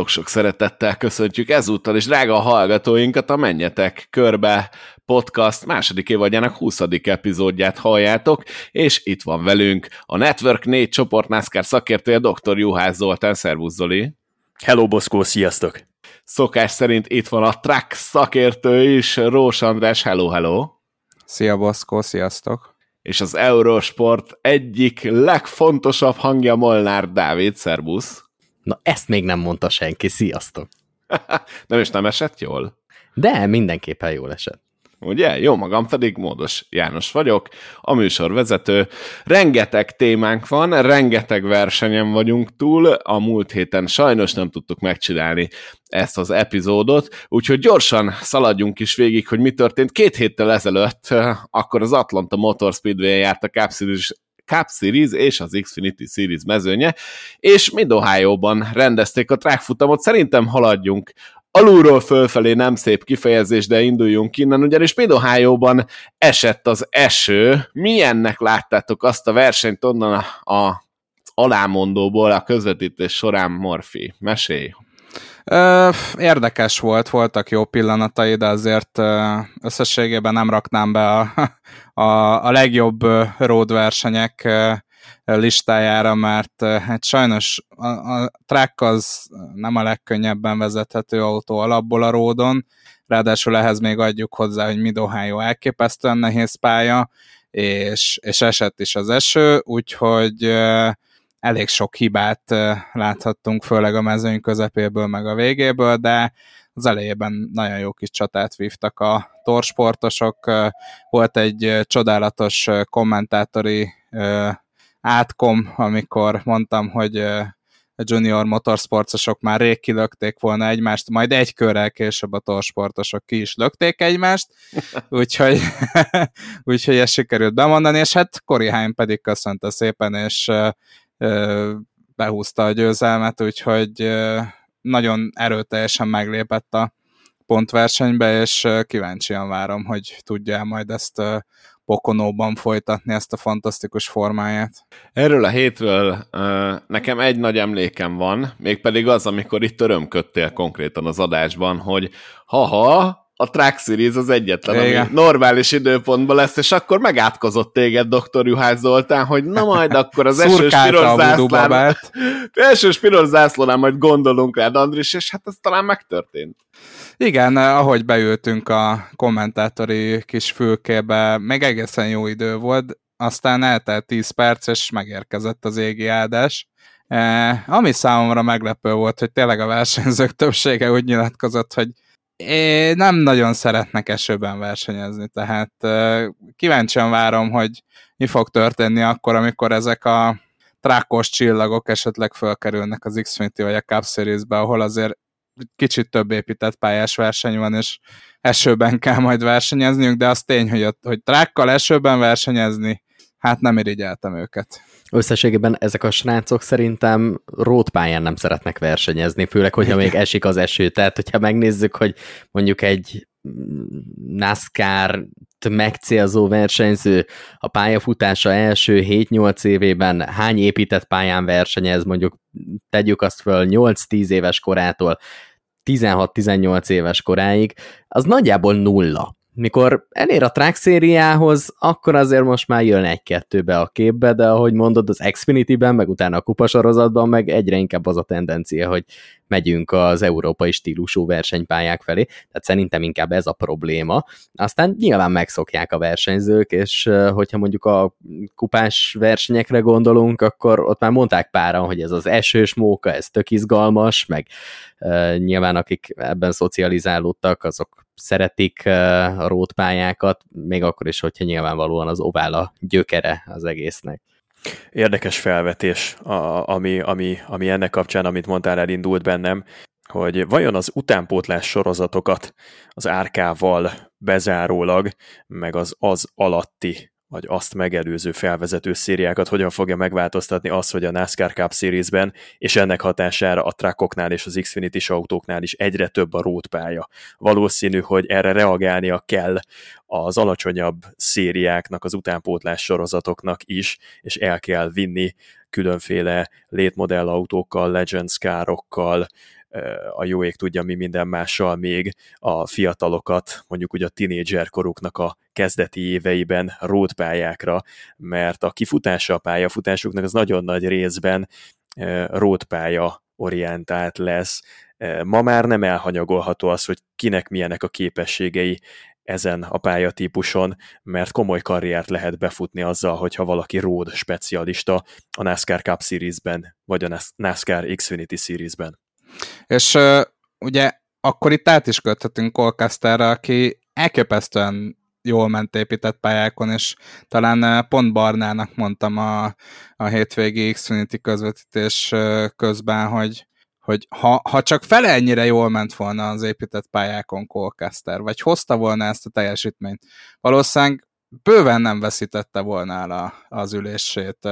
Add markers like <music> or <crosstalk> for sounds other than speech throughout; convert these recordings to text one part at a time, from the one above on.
Sok-sok szeretettel köszöntjük ezúttal is drága hallgatóinkat a Menjetek Körbe podcast második évadjának 20. epizódját halljátok, és itt van velünk a Network 4 csoport NASCAR szakértője dr. Juhász Zoltán, szervusz Zoli! Hello Boszkó, sziasztok! Szokás szerint itt van a track szakértő is, Rós András, hello, hello! Szia Boszkó, sziasztok! És az Eurosport egyik legfontosabb hangja Molnár Dávid, szervusz! Na ezt még nem mondta senki, sziasztok! <laughs> nem is nem esett jól? De mindenképpen jól esett. Ugye? Jó magam pedig Módos János vagyok, a műsorvezető. Rengeteg témánk van, rengeteg versenyen vagyunk túl, a múlt héten sajnos nem tudtuk megcsinálni ezt az epizódot, úgyhogy gyorsan szaladjunk is végig, hogy mi történt. Két héttel ezelőtt, akkor az Atlanta Motor Speedway járt a Series Cup Series és az Xfinity Series mezőnye, és mind Ohio-ban rendezték a track futamot. Szerintem haladjunk alulról fölfelé nem szép kifejezés, de induljunk innen, ugyanis mind Ohio-ban esett az eső. Milyennek láttátok azt a versenyt onnan a alámondóból a közvetítés során, Morfi? Mesélj! Érdekes volt, voltak jó pillanatai, de azért összességében nem raknám be a, <laughs> a, a legjobb road versenyek listájára, mert hát sajnos a, a track az nem a legkönnyebben vezethető autó alapból a ródon, ráadásul ehhez még adjuk hozzá, hogy Mid Ohio elképesztően nehéz pálya, és, és esett is az eső, úgyhogy elég sok hibát láthattunk, főleg a mezőny közepéből, meg a végéből, de az elejében nagyon jó kis csatát vívtak a torsportosok. Volt egy csodálatos kommentátori átkom, amikor mondtam, hogy a junior motorsportosok már rég kilökték volna egymást, majd egy körrel később a torsportosok ki is lökték egymást, <laughs> úgyhogy, <laughs> úgyhogy ezt sikerült bemondani, és hát Haim pedig köszönte szépen, és behúzta a győzelmet, úgyhogy nagyon erőteljesen meglépett a pontversenybe, és kíváncsian várom, hogy tudja majd ezt Pokonóban folytatni ezt a fantasztikus formáját. Erről a hétről nekem egy nagy emlékem van, mégpedig az, amikor itt örömködtél konkrétan az adásban, hogy ha-ha, a Track Series az egyetlen, Igen. ami normális időpontban lesz, és akkor megátkozott téged Dr. Juhász Zoltán, hogy na majd akkor az esős piros zászlán, <laughs> elsős piros zászlónál majd gondolunk rád, Andris, és hát ez talán megtörtént. Igen, ahogy beültünk a kommentátori kis fülkébe, meg egészen jó idő volt, aztán eltelt 10 perc, és megérkezett az égi áldás. Eh, ami számomra meglepő volt, hogy tényleg a versenyzők többsége úgy nyilatkozott, hogy é, nem nagyon szeretnek esőben versenyezni, tehát eh, kíváncsian várom, hogy mi fog történni akkor, amikor ezek a trákos csillagok esetleg fölkerülnek az Xfinity vagy a Cup Series-be, ahol azért kicsit több épített pályás verseny van, és esőben kell majd versenyezniük, de az tény, hogy, hogy trákkal esőben versenyezni, hát nem irigyeltem őket. Összességében ezek a srácok szerintem rótpályán nem szeretnek versenyezni, főleg, hogyha még esik az eső. Tehát, hogyha megnézzük, hogy mondjuk egy NASCAR megcélzó versenyző a pályafutása első 7-8 évében hány épített pályán versenyez, mondjuk tegyük azt föl 8-10 éves korától 16-18 éves koráig, az nagyjából nulla mikor elér a track szériához, akkor azért most már jön egy-kettőbe a képbe, de ahogy mondod, az Xfinity-ben, meg utána a kupasorozatban, meg egyre inkább az a tendencia, hogy megyünk az európai stílusú versenypályák felé, tehát szerintem inkább ez a probléma. Aztán nyilván megszokják a versenyzők, és hogyha mondjuk a kupás versenyekre gondolunk, akkor ott már mondták páran, hogy ez az esős móka, ez tök izgalmas, meg uh, nyilván akik ebben szocializálódtak, azok szeretik a rótpályákat, még akkor is, hogyha nyilvánvalóan az ovál a gyökere az egésznek. Érdekes felvetés, ami, ami, ami ennek kapcsán, amit mondtál, elindult bennem, hogy vajon az utánpótlás sorozatokat az árkával bezárólag, meg az az alatti vagy azt megelőző felvezető szériákat hogyan fogja megváltoztatni az, hogy a NASCAR Cup Series-ben és ennek hatására a truckoknál és az xfinity autóknál is egyre több a rótpálya. Valószínű, hogy erre reagálnia kell az alacsonyabb szériáknak, az utánpótlás sorozatoknak is, és el kell vinni különféle létmodell autókkal, Legends károkkal, a jó ég tudja mi minden mással még a fiatalokat, mondjuk ugye a tinédzserkoruknak a kezdeti éveiben rótpályákra, mert a kifutása a pályafutásuknak az nagyon nagy részben rótpálya orientált lesz. Ma már nem elhanyagolható az, hogy kinek milyenek a képességei ezen a pályatípuson, mert komoly karriert lehet befutni azzal, hogyha valaki road specialista a NASCAR Cup Series-ben, vagy a NASCAR Xfinity Series-ben. És ugye akkor itt át is köthetünk Colcasterre, aki elképesztően jól ment épített pályákon, és talán pont Barnának mondtam a, a hétvégi Xfinity közvetítés közben, hogy, hogy ha, ha csak fele ennyire jól ment volna az épített pályákon Colcaster, vagy hozta volna ezt a teljesítményt, valószínűleg bőven nem veszítette volna el a, az ülését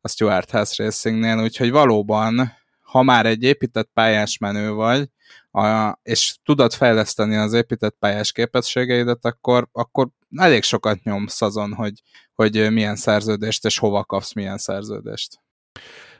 a Stuart House Racingnél, úgyhogy valóban, ha már egy épített pályás menő vagy, a, és tudod fejleszteni az épített pályás képességeidet, akkor, akkor elég sokat nyomsz azon, hogy, hogy milyen szerződést és hova kapsz milyen szerződést.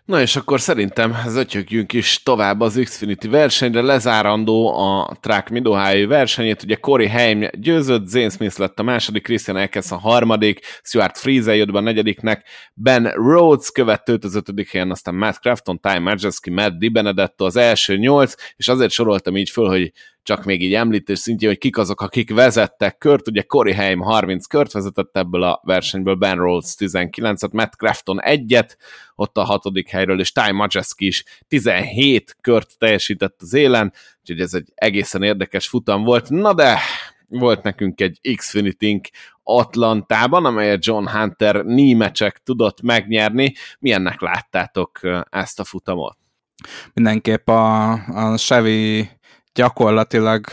Na és akkor szerintem zötyögjünk is tovább az Xfinity versenyre, lezárandó a Track mid versenyét, ugye Corey Haim győzött, Zane Smith lett a második, Christian Eckes a harmadik, Stuart Friese jött be a negyediknek, Ben Rhodes követte őt az ötödik helyen, aztán Matt Crafton, Ty Majeski, Matt Di az első nyolc, és azért soroltam így föl, hogy csak még így említés szintjén, hogy kik azok, akik vezettek kört, ugye Corey Haim 30 kört vezetett ebből a versenyből, Ben Rhodes 19-et, Matt Crafton egyet, ott a hatodik helyről, és Ty Majeski is 17 kört teljesített az élen, úgyhogy ez egy egészen érdekes futam volt, na de volt nekünk egy Xfinity-nk Atlantában, amelyet John Hunter nímecsek tudott megnyerni. Milyennek láttátok ezt a futamot? Mindenképp a, a Chevy gyakorlatilag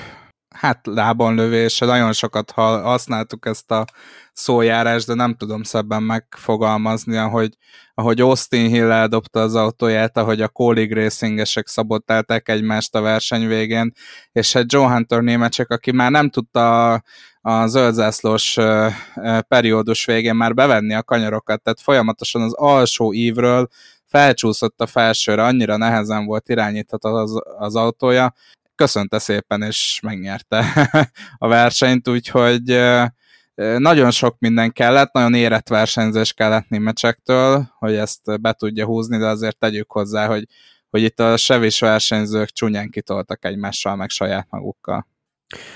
hát lábon lövése, nagyon sokat használtuk ezt a szójárást, de nem tudom szebben megfogalmazni, ahogy, ahogy Austin Hill eldobta az autóját, ahogy a Colleague Racingesek szabotálták egymást a verseny végén, és egy Joe Hunter némecsek, aki már nem tudta a, a zöldzászlós periódus végén már bevenni a kanyarokat, tehát folyamatosan az alsó ívről felcsúszott a felsőre, annyira nehezen volt irányítható az, az autója, köszönte szépen, és megnyerte <laughs> a versenyt, úgyhogy nagyon sok minden kellett, nagyon érett versenyzés kellett németsektől, hogy ezt be tudja húzni, de azért tegyük hozzá, hogy, hogy itt a sevis versenyzők csúnyán kitoltak egymással, meg saját magukkal.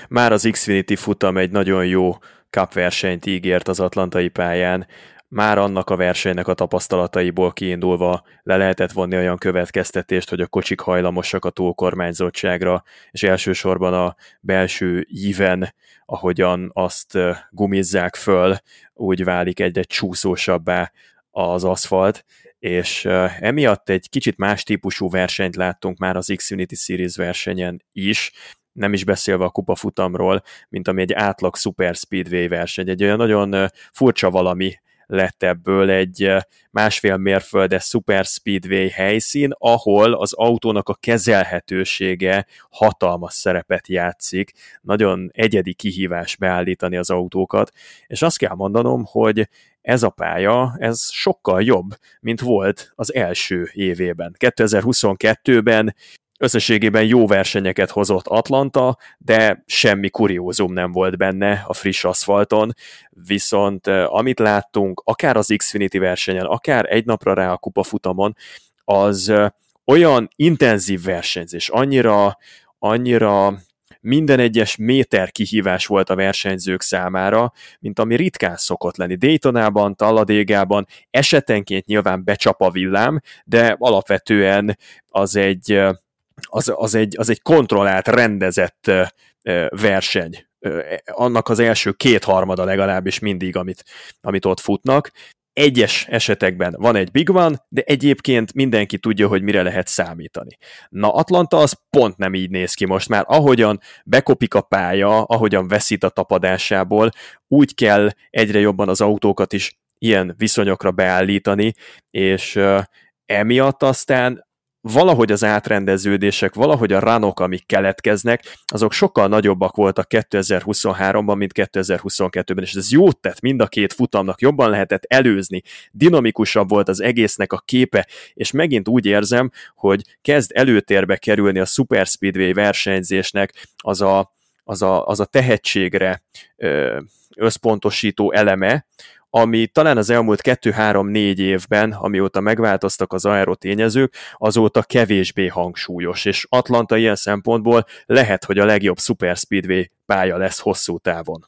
Már az Xfinity futam egy nagyon jó cup versenyt ígért az atlantai pályán, már annak a versenynek a tapasztalataiból kiindulva le lehetett vonni olyan következtetést, hogy a kocsik hajlamosak a túlkormányzottságra, és elsősorban a belső íven, ahogyan azt gumizzák föl, úgy válik egyre csúszósabbá az aszfalt, és emiatt egy kicsit más típusú versenyt láttunk már az Xfinity Series versenyen is, nem is beszélve a kupafutamról, mint ami egy átlag Super Speedway verseny. Egy olyan nagyon furcsa valami lett ebből egy eh, másfél mérföldes super speedway helyszín, ahol az autónak a kezelhetősége hatalmas szerepet játszik. Nagyon egyedi kihívás beállítani az autókat, és azt kell mondanom, hogy ez a pálya, ez sokkal jobb, mint volt az első évében. 2022-ben Összességében jó versenyeket hozott Atlanta, de semmi kuriózum nem volt benne a friss aszfalton, viszont amit láttunk, akár az Xfinity versenyen, akár egy napra rá a kupafutamon, az olyan intenzív versenyzés, annyira, annyira minden egyes méter kihívás volt a versenyzők számára, mint ami ritkán szokott lenni. Daytonában, Talladégában esetenként nyilván becsap a villám, de alapvetően az egy az, az, egy, az egy kontrollált, rendezett verseny. Annak az első kétharmada legalábbis mindig, amit, amit ott futnak. Egyes esetekben van egy big one, de egyébként mindenki tudja, hogy mire lehet számítani. Na Atlanta az pont nem így néz ki most már. Ahogyan bekopik a pálya, ahogyan veszít a tapadásából, úgy kell egyre jobban az autókat is ilyen viszonyokra beállítani, és emiatt aztán valahogy az átrendeződések, valahogy a ranok, amik keletkeznek, azok sokkal nagyobbak voltak 2023-ban, mint 2022-ben, és ez jót tett mind a két futamnak, jobban lehetett előzni, dinamikusabb volt az egésznek a képe, és megint úgy érzem, hogy kezd előtérbe kerülni a Super Speedway versenyzésnek az a, az a, az a tehetségre összpontosító eleme, ami talán az elmúlt 2-3-4 évben, amióta megváltoztak az aerotényezők, azóta kevésbé hangsúlyos, és Atlanta ilyen szempontból lehet, hogy a legjobb Super Speedway pálya lesz hosszú távon.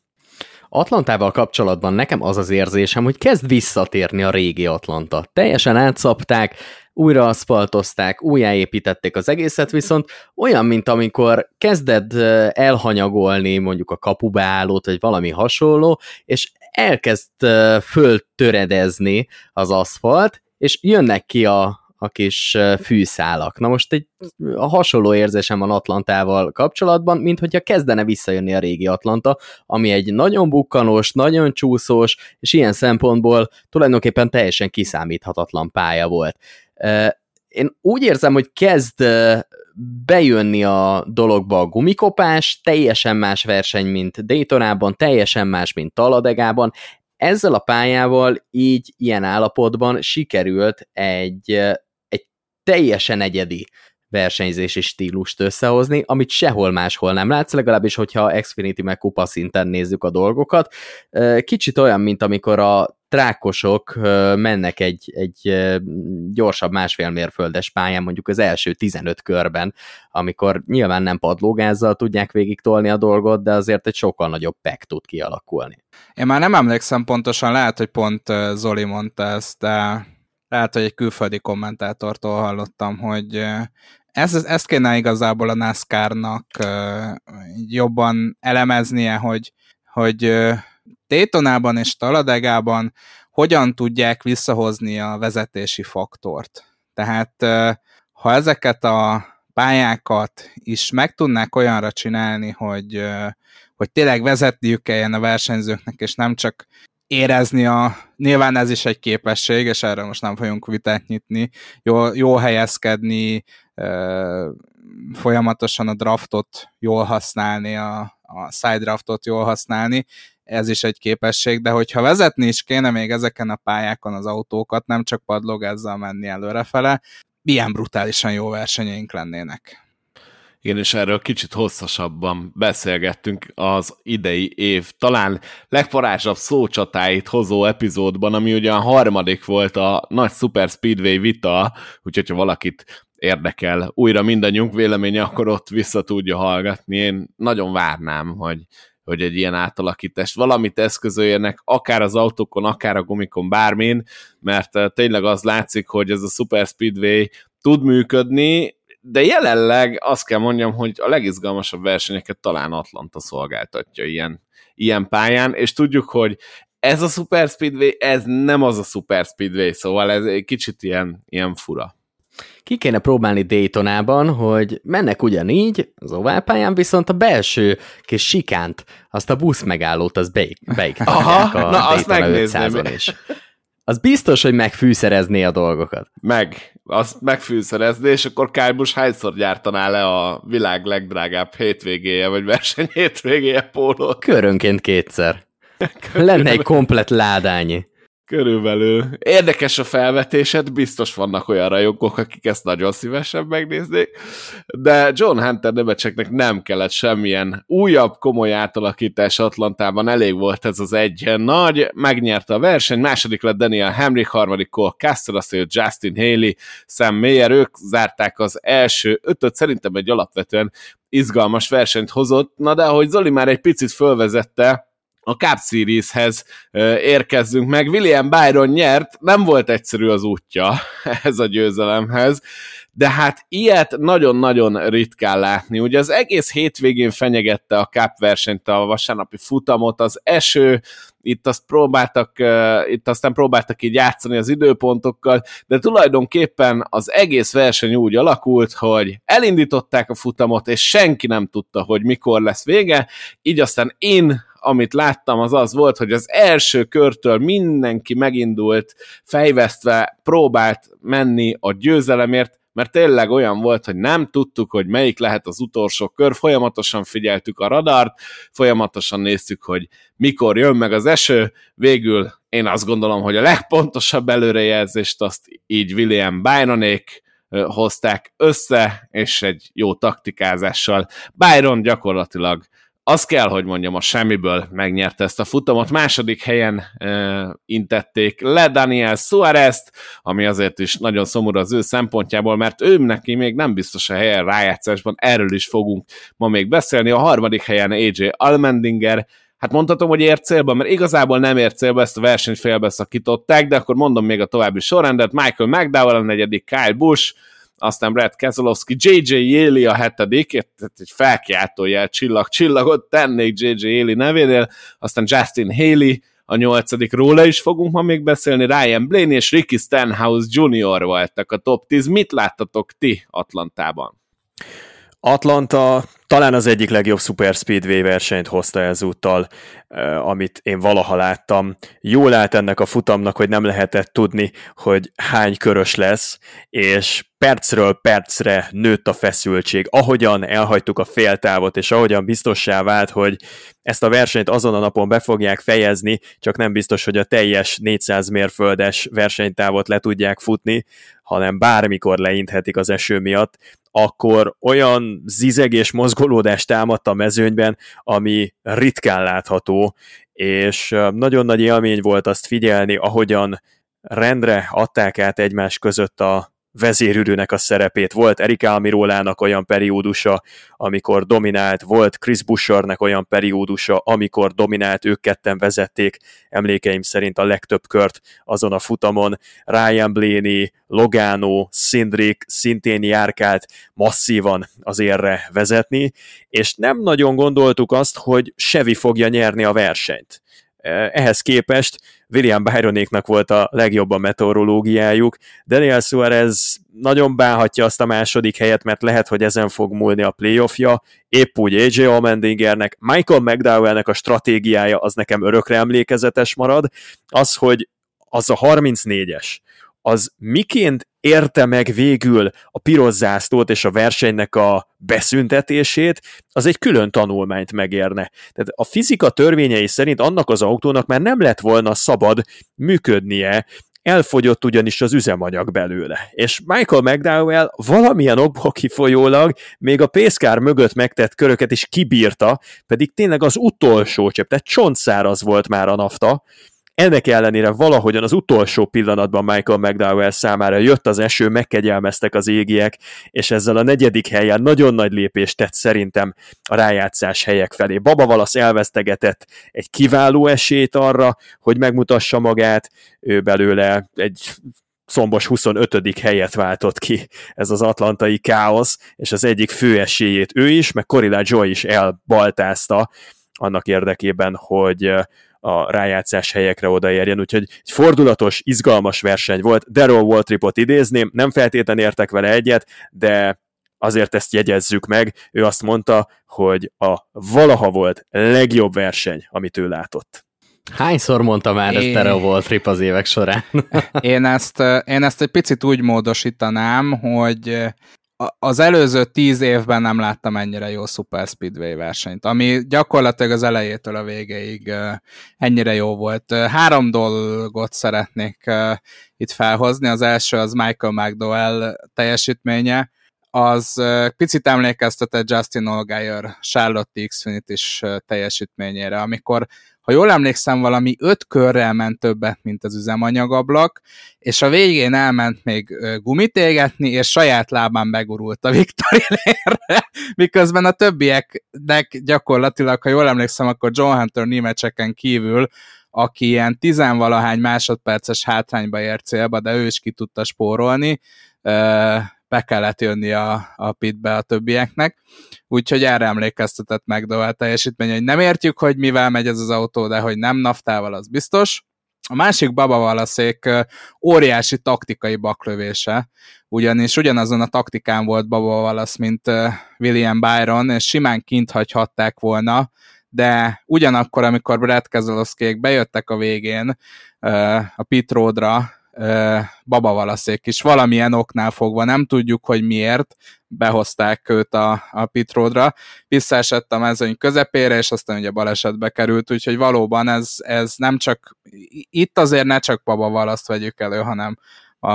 Atlantával kapcsolatban nekem az az érzésem, hogy kezd visszatérni a régi Atlanta. Teljesen átszapták, újra aszfaltozták, újjáépítették az egészet, viszont olyan, mint amikor kezded elhanyagolni mondjuk a kapubeállót, vagy valami hasonló, és elkezd föltöredezni az aszfalt, és jönnek ki a, a kis fűszálak. Na most egy a hasonló érzésem van Atlantával kapcsolatban, mint hogyha kezdene visszajönni a régi Atlanta, ami egy nagyon bukkanós, nagyon csúszós, és ilyen szempontból tulajdonképpen teljesen kiszámíthatatlan pálya volt. Én úgy érzem, hogy kezd bejönni a dologba a gumikopás, teljesen más verseny, mint Daytonában, teljesen más, mint Taladegában. Ezzel a pályával így ilyen állapotban sikerült egy, egy teljesen egyedi versenyzési stílust összehozni, amit sehol máshol nem látsz, legalábbis, hogyha Xfinity meg kupa szinten nézzük a dolgokat. Kicsit olyan, mint amikor a trákosok mennek egy, egy gyorsabb másfél mérföldes pályán, mondjuk az első 15 körben, amikor nyilván nem padlógázzal tudják végig tolni a dolgot, de azért egy sokkal nagyobb pek tud kialakulni. Én már nem emlékszem pontosan, lehet, hogy pont Zoli mondta ezt, de lehet, hogy egy külföldi kommentátortól hallottam, hogy ez, ezt kéne igazából a NASCAR-nak jobban elemeznie, hogy, hogy Daytonában és Taladegában hogyan tudják visszahozni a vezetési faktort. Tehát ha ezeket a pályákat is meg tudnák olyanra csinálni, hogy, hogy tényleg vezetniük kelljen a versenyzőknek, és nem csak érezni a, nyilván ez is egy képesség, és erről most nem fogunk vitát nyitni, jó, jó helyezkedni, folyamatosan a draftot jól használni, a, a side draftot jól használni, ez is egy képesség, de hogyha vezetni is kéne még ezeken a pályákon az autókat, nem csak padlogázzal menni előrefele, milyen brutálisan jó versenyeink lennének. Igen, és erről kicsit hosszasabban beszélgettünk az idei év talán legparázsabb szócsatáit hozó epizódban, ami ugye a harmadik volt a nagy Super Speedway vita, úgyhogy ha valakit érdekel újra mindannyiunk véleménye, akkor ott vissza tudja hallgatni. Én nagyon várnám, hogy hogy egy ilyen átalakítást, valamit eszközöljenek, akár az autókon, akár a gumikon, bármin, mert eh, tényleg az látszik, hogy ez a Super Speedway tud működni, de jelenleg azt kell mondjam, hogy a legizgalmasabb versenyeket talán Atlanta szolgáltatja ilyen, ilyen pályán, és tudjuk, hogy ez a Super Speedway, ez nem az a Super Speedway, szóval ez egy kicsit ilyen, ilyen fura. Ki kéne próbálni Daytonában, hogy mennek ugyanígy az oválpályán, viszont a belső kis sikánt, azt a busz megállót, az beik, Aha, a na, azt megnézném. is. Az biztos, hogy megfűszerezné a dolgokat. Meg, azt megfűszerezné, és akkor Kálbus hányszor gyártaná le a világ legdrágább hétvégéje, vagy verseny hétvégéje pólót? Körönként kétszer. Lenne egy komplet ládányi. Körülbelül. Érdekes a felvetésed, biztos vannak olyan rajongók, akik ezt nagyon szívesen megnéznék, de John Hunter Nemecseknek nem kellett semmilyen újabb komoly átalakítás Atlantában, elég volt ez az egy nagy, megnyerte a verseny, második lett Daniel Hamrick, harmadik Cole azt Justin Haley, Sam Mayer, ők zárták az első ötöt, szerintem egy alapvetően izgalmas versenyt hozott, na de ahogy Zoli már egy picit fölvezette, a Cup Series-hez érkezzünk meg. William Byron nyert, nem volt egyszerű az útja <laughs> ez a győzelemhez, de hát ilyet nagyon-nagyon ritkán látni. Ugye az egész hétvégén fenyegette a Cup versenyt, a vasárnapi futamot, az eső, itt azt próbáltak, itt aztán próbáltak így játszani az időpontokkal, de tulajdonképpen az egész verseny úgy alakult, hogy elindították a futamot, és senki nem tudta, hogy mikor lesz vége, így aztán én amit láttam, az az volt, hogy az első körtől mindenki megindult, fejvesztve próbált menni a győzelemért, mert tényleg olyan volt, hogy nem tudtuk, hogy melyik lehet az utolsó kör, folyamatosan figyeltük a radart, folyamatosan néztük, hogy mikor jön meg az eső, végül én azt gondolom, hogy a legpontosabb előrejelzést azt így William Byronék hozták össze, és egy jó taktikázással. Byron gyakorlatilag azt kell, hogy mondjam, a semmiből megnyerte ezt a futamot. Második helyen e, intették le Daniel suarez ami azért is nagyon szomorú az ő szempontjából, mert ő neki még nem biztos a helyen rájátszásban, erről is fogunk ma még beszélni. A harmadik helyen AJ Almendinger, hát mondhatom, hogy ért célba, mert igazából nem ért célba, ezt a versenyt félbeszakították, de akkor mondom még a további sorrendet, Michael McDowell a negyedik, Kyle Busch, aztán Brad Keselowski, J.J. Yeli a hetedik, egy felkiáltójel csillag, csillagot tennék J.J. Yeli nevénél, aztán Justin Haley, a nyolcadik róla is fogunk ma még beszélni, Ryan Blaney és Ricky Stenhouse Jr. voltak a top 10. Mit láttatok ti Atlantában? Atlanta talán az egyik legjobb Super Speedway versenyt hozta ezúttal, amit én valaha láttam. Jól állt ennek a futamnak, hogy nem lehetett tudni, hogy hány körös lesz, és percről percre nőtt a feszültség. Ahogyan elhagytuk a féltávot, és ahogyan biztossá vált, hogy ezt a versenyt azon a napon be fogják fejezni, csak nem biztos, hogy a teljes 400 mérföldes versenytávot le tudják futni, hanem bármikor leinthetik az eső miatt, akkor olyan zizeg és mozgolódást támadt a mezőnyben, ami ritkán látható, és nagyon nagy élmény volt azt figyelni, ahogyan rendre adták át egymás között a vezérülőnek a szerepét. Volt Erik Almirólának olyan periódusa, amikor dominált, volt Chris Bushernek olyan periódusa, amikor dominált, ők ketten vezették emlékeim szerint a legtöbb kört azon a futamon. Ryan Blaney, Logano, Szindrik szintén járkált masszívan az érre vezetni, és nem nagyon gondoltuk azt, hogy Sevi fogja nyerni a versenyt. Ehhez képest William Byronéknak volt a legjobb a meteorológiájuk. Daniel Suarez nagyon bánhatja azt a második helyet, mert lehet, hogy ezen fog múlni a playoffja. Épp úgy AJ Allmendingernek, Michael McDowellnek a stratégiája az nekem örökre emlékezetes marad. Az, hogy az a 34-es, az miként érte meg végül a piros zászlót és a versenynek a beszüntetését, az egy külön tanulmányt megérne. Tehát a fizika törvényei szerint annak az autónak már nem lett volna szabad működnie, elfogyott ugyanis az üzemanyag belőle. És Michael McDowell valamilyen okból kifolyólag még a pészkár mögött megtett köröket is kibírta, pedig tényleg az utolsó csepp, tehát csontszáraz volt már a nafta, ennek ellenére valahogyan az utolsó pillanatban Michael McDowell számára jött az eső, megkegyelmeztek az égiek, és ezzel a negyedik helyen nagyon nagy lépést tett szerintem a rájátszás helyek felé. Baba Valasz elvesztegetett egy kiváló esélyt arra, hogy megmutassa magát, ő belőle egy szombos 25. helyet váltott ki ez az atlantai káosz, és az egyik fő esélyét ő is, meg Corilla Joy is elbaltázta annak érdekében, hogy a rájátszás helyekre odaérjen, úgyhogy egy fordulatos, izgalmas verseny volt. Daryl Waltripot idézném, nem feltétlenül értek vele egyet, de azért ezt jegyezzük meg. Ő azt mondta, hogy a valaha volt legjobb verseny, amit ő látott. Hányszor mondta már ezt Daryl Waltrip az évek során? <laughs> én, ezt, én ezt egy picit úgy módosítanám, hogy az előző tíz évben nem láttam ennyire jó Super Speedway versenyt, ami gyakorlatilag az elejétől a végéig ennyire jó volt. Három dolgot szeretnék itt felhozni. Az első az Michael McDowell teljesítménye, az picit emlékeztetett Justin Allgaier Charlotte Xfinity is teljesítményére, amikor ha jól emlékszem, valami öt körrel ment többet, mint az üzemanyagablak, és a végén elment még gumit égetni, és saját lábán megurult a Victory Lane-re, <laughs> miközben a többieknek gyakorlatilag, ha jól emlékszem, akkor John Hunter némecseken kívül aki ilyen tizenvalahány másodperces hátrányba ért célba, de ő is ki tudta spórolni, be kellett jönni a, a pitbe a többieknek, úgyhogy erre emlékeztetett a teljesítmény, hogy nem értjük, hogy mivel megy ez az autó, de hogy nem naftával, az biztos. A másik Baba Valaszék óriási taktikai baklövése, ugyanis ugyanazon a taktikán volt Baba Valasz, mint William Byron, és simán kint hagyhatták volna, de ugyanakkor, amikor Brad Keselowski bejöttek a végén a pit roadra, babavalaszék is valamilyen oknál fogva, nem tudjuk, hogy miért behozták őt a, a pitródra, visszaesett a mezőny közepére, és aztán ugye balesetbe került, úgyhogy valóban ez, ez nem csak, itt azért ne csak babavalaszt vegyük elő, hanem a,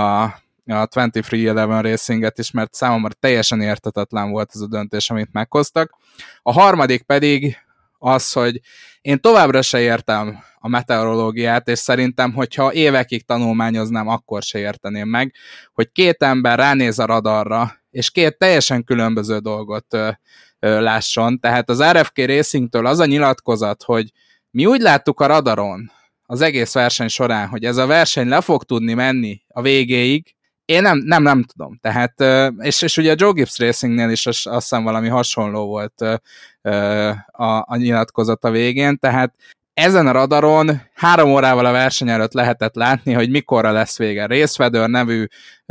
a 2311 Racinget is, mert számomra teljesen értetetlen volt ez a döntés, amit meghoztak. A harmadik pedig az, hogy én továbbra se értem a meteorológiát, és szerintem, hogyha évekig tanulmányoznám, akkor se érteném meg, hogy két ember ránéz a radarra, és két teljesen különböző dolgot ö, ö, lásson. Tehát az RFK Racingtől az a nyilatkozat, hogy mi úgy láttuk a radaron az egész verseny során, hogy ez a verseny le fog tudni menni a végéig, én nem, nem, nem tudom. Tehát, és, és ugye a Joe Gibbs Racingnél is azt hiszem valami hasonló volt a, a nyilatkozat a végén, tehát ezen a radaron három órával a verseny előtt lehetett látni, hogy mikorra lesz vége. Részvedőr nevű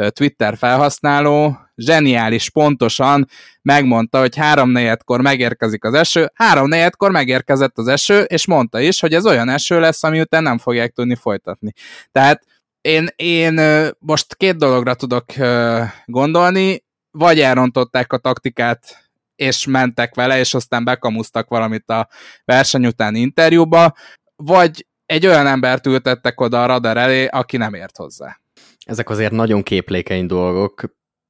Twitter felhasználó zseniális, pontosan megmondta, hogy három negyedkor megérkezik az eső, három negyedkor megérkezett az eső, és mondta is, hogy ez olyan eső lesz, ami után nem fogják tudni folytatni. Tehát én, én most két dologra tudok gondolni, vagy elrontották a taktikát, és mentek vele, és aztán bekamusztak valamit a verseny után interjúba, vagy egy olyan embert ültettek oda a radar elé, aki nem ért hozzá. Ezek azért nagyon képlékeny dolgok.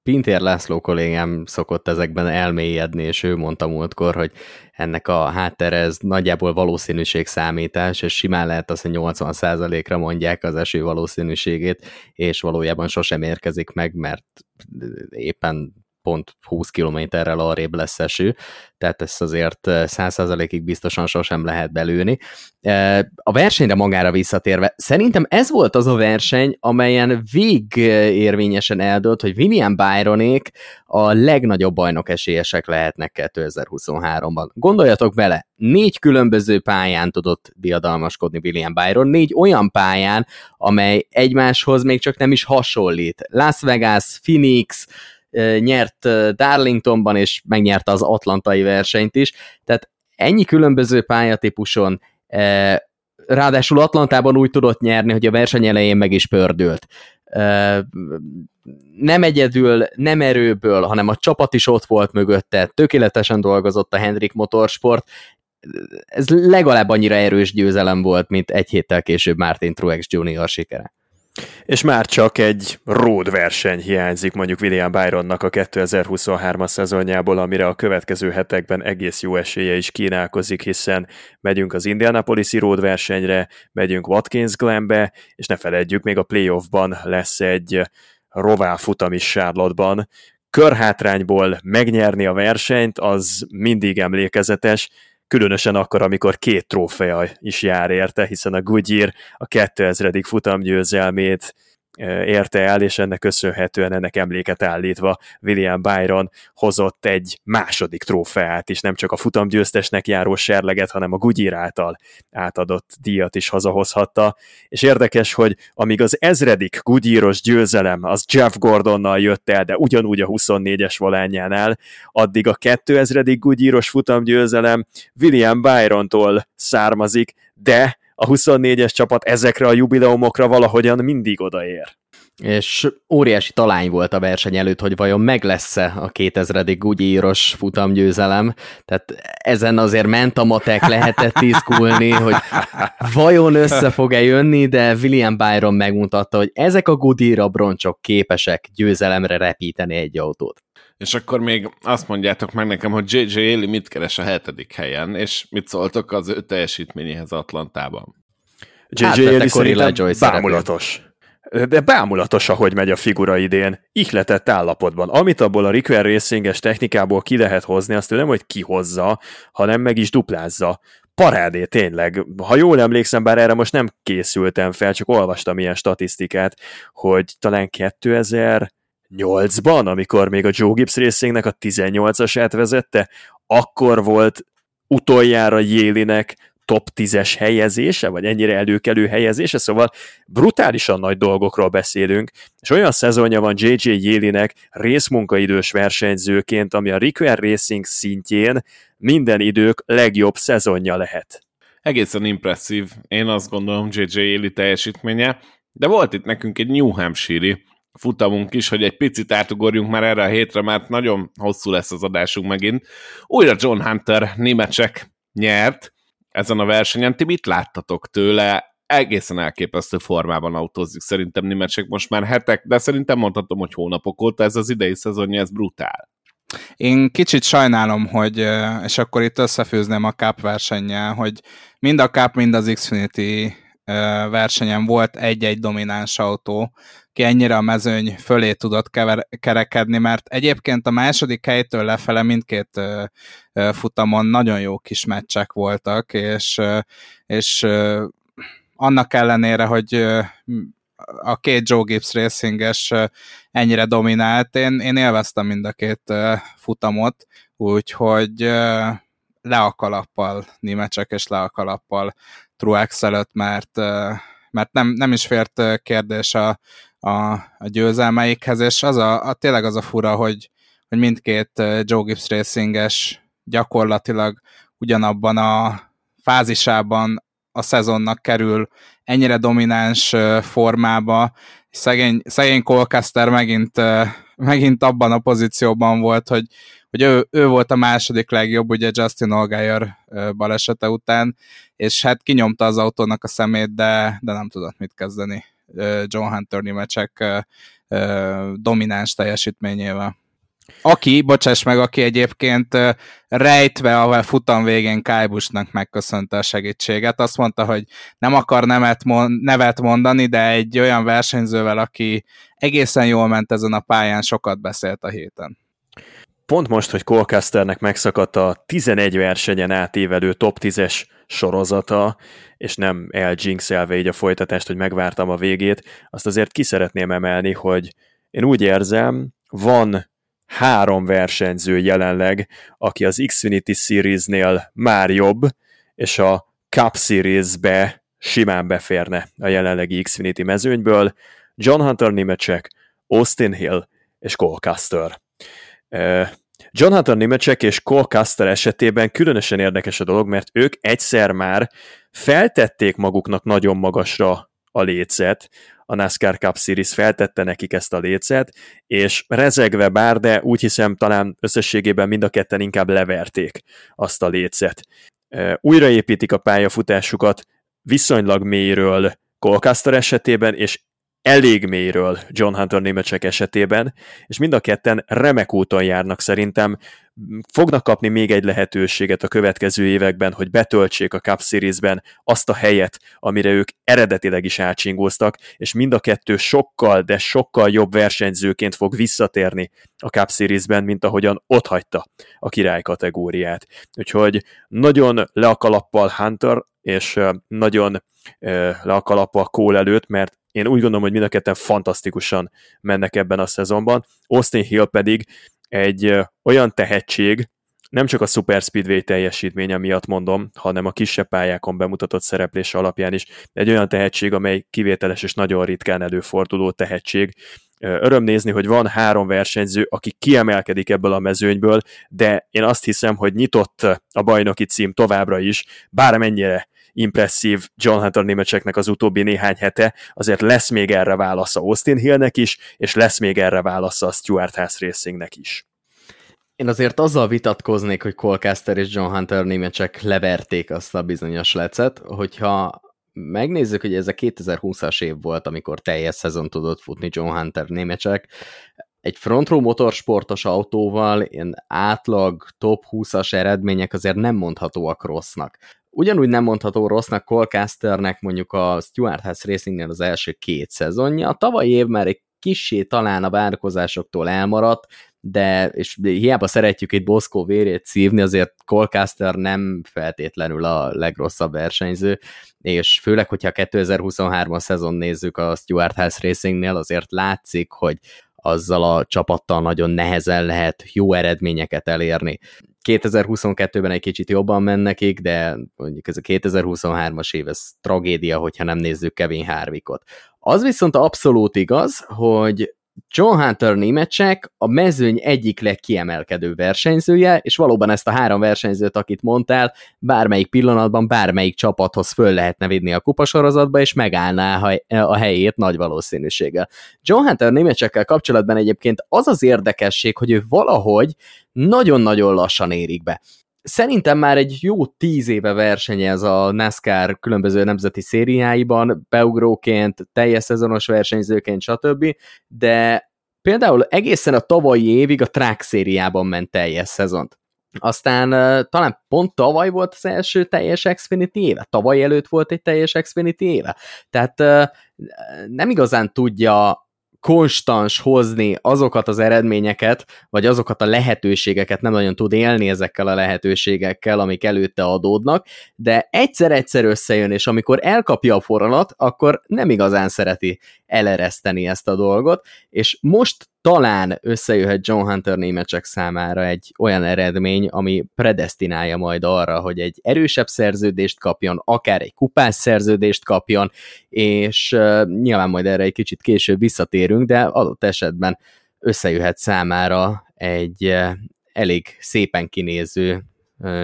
Pintér László kollégám szokott ezekben elmélyedni, és ő mondta múltkor, hogy ennek a háttere ez nagyjából valószínűség számítás, és simán lehet az, hogy 80%-ra mondják az eső valószínűségét, és valójában sosem érkezik meg, mert éppen pont 20 kilométerrel arrébb lesz eső, tehát ezt azért 100%-ig biztosan sosem lehet belőni. A versenyre magára visszatérve, szerintem ez volt az a verseny, amelyen végérvényesen eldőlt, hogy William Byronék a legnagyobb bajnok esélyesek lehetnek 2023-ban. Gondoljatok bele, négy különböző pályán tudott diadalmaskodni William Byron, négy olyan pályán, amely egymáshoz még csak nem is hasonlít. Las Vegas, Phoenix, nyert Darlingtonban, és megnyerte az atlantai versenyt is, tehát ennyi különböző pályatípuson ráadásul Atlantában úgy tudott nyerni, hogy a verseny elején meg is pördült. Nem egyedül, nem erőből, hanem a csapat is ott volt mögötte, tökéletesen dolgozott a Hendrik Motorsport, ez legalább annyira erős győzelem volt, mint egy héttel később Martin Truex Jr. sikere. És már csak egy road verseny hiányzik mondjuk William Byronnak a 2023-as szezonjából, amire a következő hetekben egész jó esélye is kínálkozik, hiszen megyünk az Indianapolis-i road versenyre, megyünk Watkins Glenbe, és ne feledjük, még a playoffban lesz egy rová futam is Charlotte-ban. Körhátrányból megnyerni a versenyt, az mindig emlékezetes, különösen akkor, amikor két trófea is jár érte, hiszen a Goodyear a 2000. futamgyőzelmét érte el, és ennek köszönhetően ennek emléket állítva William Byron hozott egy második trófeát is, nem csak a futamgyőztesnek járó serleget, hanem a Goodyear által átadott díjat is hazahozhatta, és érdekes, hogy amíg az ezredik Goodyearos győzelem az Jeff Gordonnal jött el, de ugyanúgy a 24-es volánjánál, addig a 2000. Goodyearos futamgyőzelem William Byrontól származik, de a 24-es csapat ezekre a jubileumokra valahogyan mindig odaér. És óriási talány volt a verseny előtt, hogy vajon meg lesz-e a 2000. Gugyíros futamgyőzelem. Tehát ezen azért ment a matek, lehetett izgulni, hogy vajon össze fog-e jönni, de William Byron megmutatta, hogy ezek a Goodyear broncsok képesek győzelemre repíteni egy autót. És akkor még azt mondjátok meg nekem, hogy J.J. Éli mit keres a hetedik helyen, és mit szóltok az ő teljesítményéhez Atlantában? J.J. Hát, Éli szerintem bámulatos. De bámulatos, ahogy megy a figura idén. Ihletett állapotban. Amit abból a Requer Racinges technikából ki lehet hozni, azt ő nem, hogy kihozza, hanem meg is duplázza parádé tényleg. Ha jól emlékszem, bár erre most nem készültem fel, csak olvastam ilyen statisztikát, hogy talán 2000 2008-ban, amikor még a Joe Gibbs Racingnek a 18-asát vezette, akkor volt utoljára Jélinek top 10-es helyezése, vagy ennyire előkelő helyezése, szóval brutálisan nagy dolgokról beszélünk, és olyan szezonja van JJ Jélinek részmunkaidős versenyzőként, ami a Requer Racing szintjén minden idők legjobb szezonja lehet. Egészen impresszív, én azt gondolom JJ Éli teljesítménye, De volt itt nekünk egy New Hampshire futamunk is, hogy egy picit átugorjunk már erre a hétre, mert nagyon hosszú lesz az adásunk megint. Újra John Hunter némecsek nyert ezen a versenyen. Ti mit láttatok tőle? Egészen elképesztő formában autózik szerintem némecsek most már hetek, de szerintem mondhatom, hogy hónapok óta ez az idei szezonja, ez brutál. Én kicsit sajnálom, hogy, és akkor itt összefőzném a Cup versennyel, hogy mind a Cup, mind az Xfinity versenyen volt egy-egy domináns autó, ki ennyire a mezőny fölé tudott kever, kerekedni, mert egyébként a második helytől lefele mindkét futamon nagyon jó kis meccsek voltak, és, és annak ellenére, hogy a két Joe Gibbs racinges ennyire dominált, én, én élveztem mind a két futamot, úgyhogy le a kalappal némecsek, és le a kalappal Truex előtt, mert, mert nem, nem is fért kérdés a, a, a győzelmeikhez, és az a, a, tényleg az a fura, hogy, hogy mindkét Joe Gibbs racinges gyakorlatilag ugyanabban a fázisában a szezonnak kerül ennyire domináns formába, szegény, szegény Colcaster megint, megint abban a pozícióban volt, hogy, hogy ő, ő volt a második legjobb, ugye Justin Allgaier balesete után, és hát kinyomta az autónak a szemét, de, de nem tudott mit kezdeni John Hunter némecsek domináns teljesítményével. Aki, bocsáss meg, aki egyébként rejtve a futam végén Kájbusnak megköszönte a segítséget. Azt mondta, hogy nem akar nevet mondani, de egy olyan versenyzővel, aki egészen jól ment ezen a pályán, sokat beszélt a héten. Pont most, hogy Colcasternek megszakadt a 11 versenyen átévelő top 10-es sorozata, és nem eljinxelve így a folytatást, hogy megvártam a végét, azt azért ki szeretném emelni, hogy én úgy érzem, van három versenyző jelenleg, aki az Xfinity Series-nél már jobb, és a Cup Series-be simán beférne a jelenlegi Xfinity mezőnyből. John Hunter Nimecek, Austin Hill és Cole Custer. Hunter Nimecek és Cole Custer esetében különösen érdekes a dolog, mert ők egyszer már feltették maguknak nagyon magasra a lécet, a NASCAR Cup Series feltette nekik ezt a lécet, és rezegve bár, de úgy hiszem talán összességében mind a ketten inkább leverték azt a lécet. Újraépítik a pályafutásukat viszonylag mélyről Colcaster esetében, és elég mélyről John Hunter némecsek esetében, és mind a ketten remek úton járnak szerintem, fognak kapni még egy lehetőséget a következő években, hogy betöltsék a Cup Series-ben azt a helyet, amire ők eredetileg is átsingóztak, és mind a kettő sokkal, de sokkal jobb versenyzőként fog visszatérni a Cup Series-ben, mint ahogyan ott hagyta a király kategóriát. Úgyhogy nagyon le a kalappal Hunter, és nagyon le a kalappal Cole előtt, mert én úgy gondolom, hogy mind a ketten fantasztikusan mennek ebben a szezonban. Austin Hill pedig egy olyan tehetség, nem csak a Super Speedway teljesítménye miatt mondom, hanem a kisebb pályákon bemutatott szereplése alapján is egy olyan tehetség, amely kivételes és nagyon ritkán előforduló tehetség. Öröm nézni, hogy van három versenyző, aki kiemelkedik ebből a mezőnyből, de én azt hiszem, hogy nyitott a bajnoki cím továbbra is, bármennyire impresszív John Hunter németseknek az utóbbi néhány hete, azért lesz még erre válasza Austin Hillnek is, és lesz még erre válasza a Stuart House Racingnek is. Én azért azzal vitatkoznék, hogy Colcaster és John Hunter némecsek leverték azt a bizonyos lecet, hogyha megnézzük, hogy ez a 2020-as év volt, amikor teljes szezon tudott futni John Hunter némecsek, egy front row motorsportos autóval ilyen átlag top 20-as eredmények azért nem mondhatóak rossznak. Ugyanúgy nem mondható rossznak Colcasternek mondjuk a Stuart House Racingnél az első két szezonja. A tavalyi év már egy kissé talán a várakozásoktól elmaradt, de és hiába szeretjük itt Boszkó vérét szívni, azért Colcaster nem feltétlenül a legrosszabb versenyző, és főleg, hogyha a 2023-as szezon nézzük a Stuart House Racingnél, azért látszik, hogy azzal a csapattal nagyon nehezen lehet jó eredményeket elérni. 2022-ben egy kicsit jobban mennek nekik, de mondjuk ez a 2023-as év, ez tragédia, hogyha nem nézzük Kevin Harvickot. Az viszont abszolút igaz, hogy John Hunter némecsek a mezőny egyik legkiemelkedő versenyzője, és valóban ezt a három versenyzőt, akit mondtál, bármelyik pillanatban bármelyik csapathoz föl lehetne vinni a kupasorozatba, és megállná a helyét nagy valószínűséggel. John Hunter németsekkel kapcsolatban egyébként az az érdekesség, hogy ő valahogy nagyon-nagyon lassan érik be. Szerintem már egy jó tíz éve versenyez a NASCAR különböző nemzeti szériáiban, beugróként, teljes szezonos versenyzőként, stb., de például egészen a tavalyi évig a track szériában ment teljes szezont. Aztán talán pont tavaly volt az első teljes Xfinity éve, tavaly előtt volt egy teljes Xfinity éve. Tehát nem igazán tudja konstans hozni azokat az eredményeket, vagy azokat a lehetőségeket, nem nagyon tud élni ezekkel a lehetőségekkel, amik előtte adódnak, de egyszer-egyszer összejön, és amikor elkapja a forralat, akkor nem igazán szereti elereszteni ezt a dolgot, és most talán összejöhet John Hunter némecsek számára egy olyan eredmény, ami predestinálja majd arra, hogy egy erősebb szerződést kapjon, akár egy kupás szerződést kapjon, és uh, nyilván majd erre egy kicsit később visszatérünk, de adott esetben összejöhet számára egy uh, elég szépen kinéző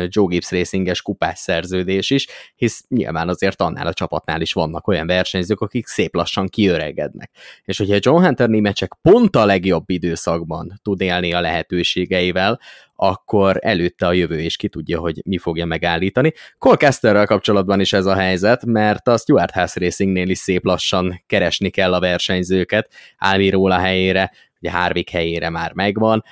Joe Gibbs Racinges kupás szerződés is, hisz nyilván azért annál a csapatnál is vannak olyan versenyzők, akik szép lassan kiöregednek. És hogyha John Hunter némecsek pont a legjobb időszakban tud élni a lehetőségeivel, akkor előtte a jövő is ki tudja, hogy mi fogja megállítani. Colcasterrel kapcsolatban is ez a helyzet, mert a Stuart House Racingnél is szép lassan keresni kell a versenyzőket, Almirola helyére, ugye Harvick helyére már megvan,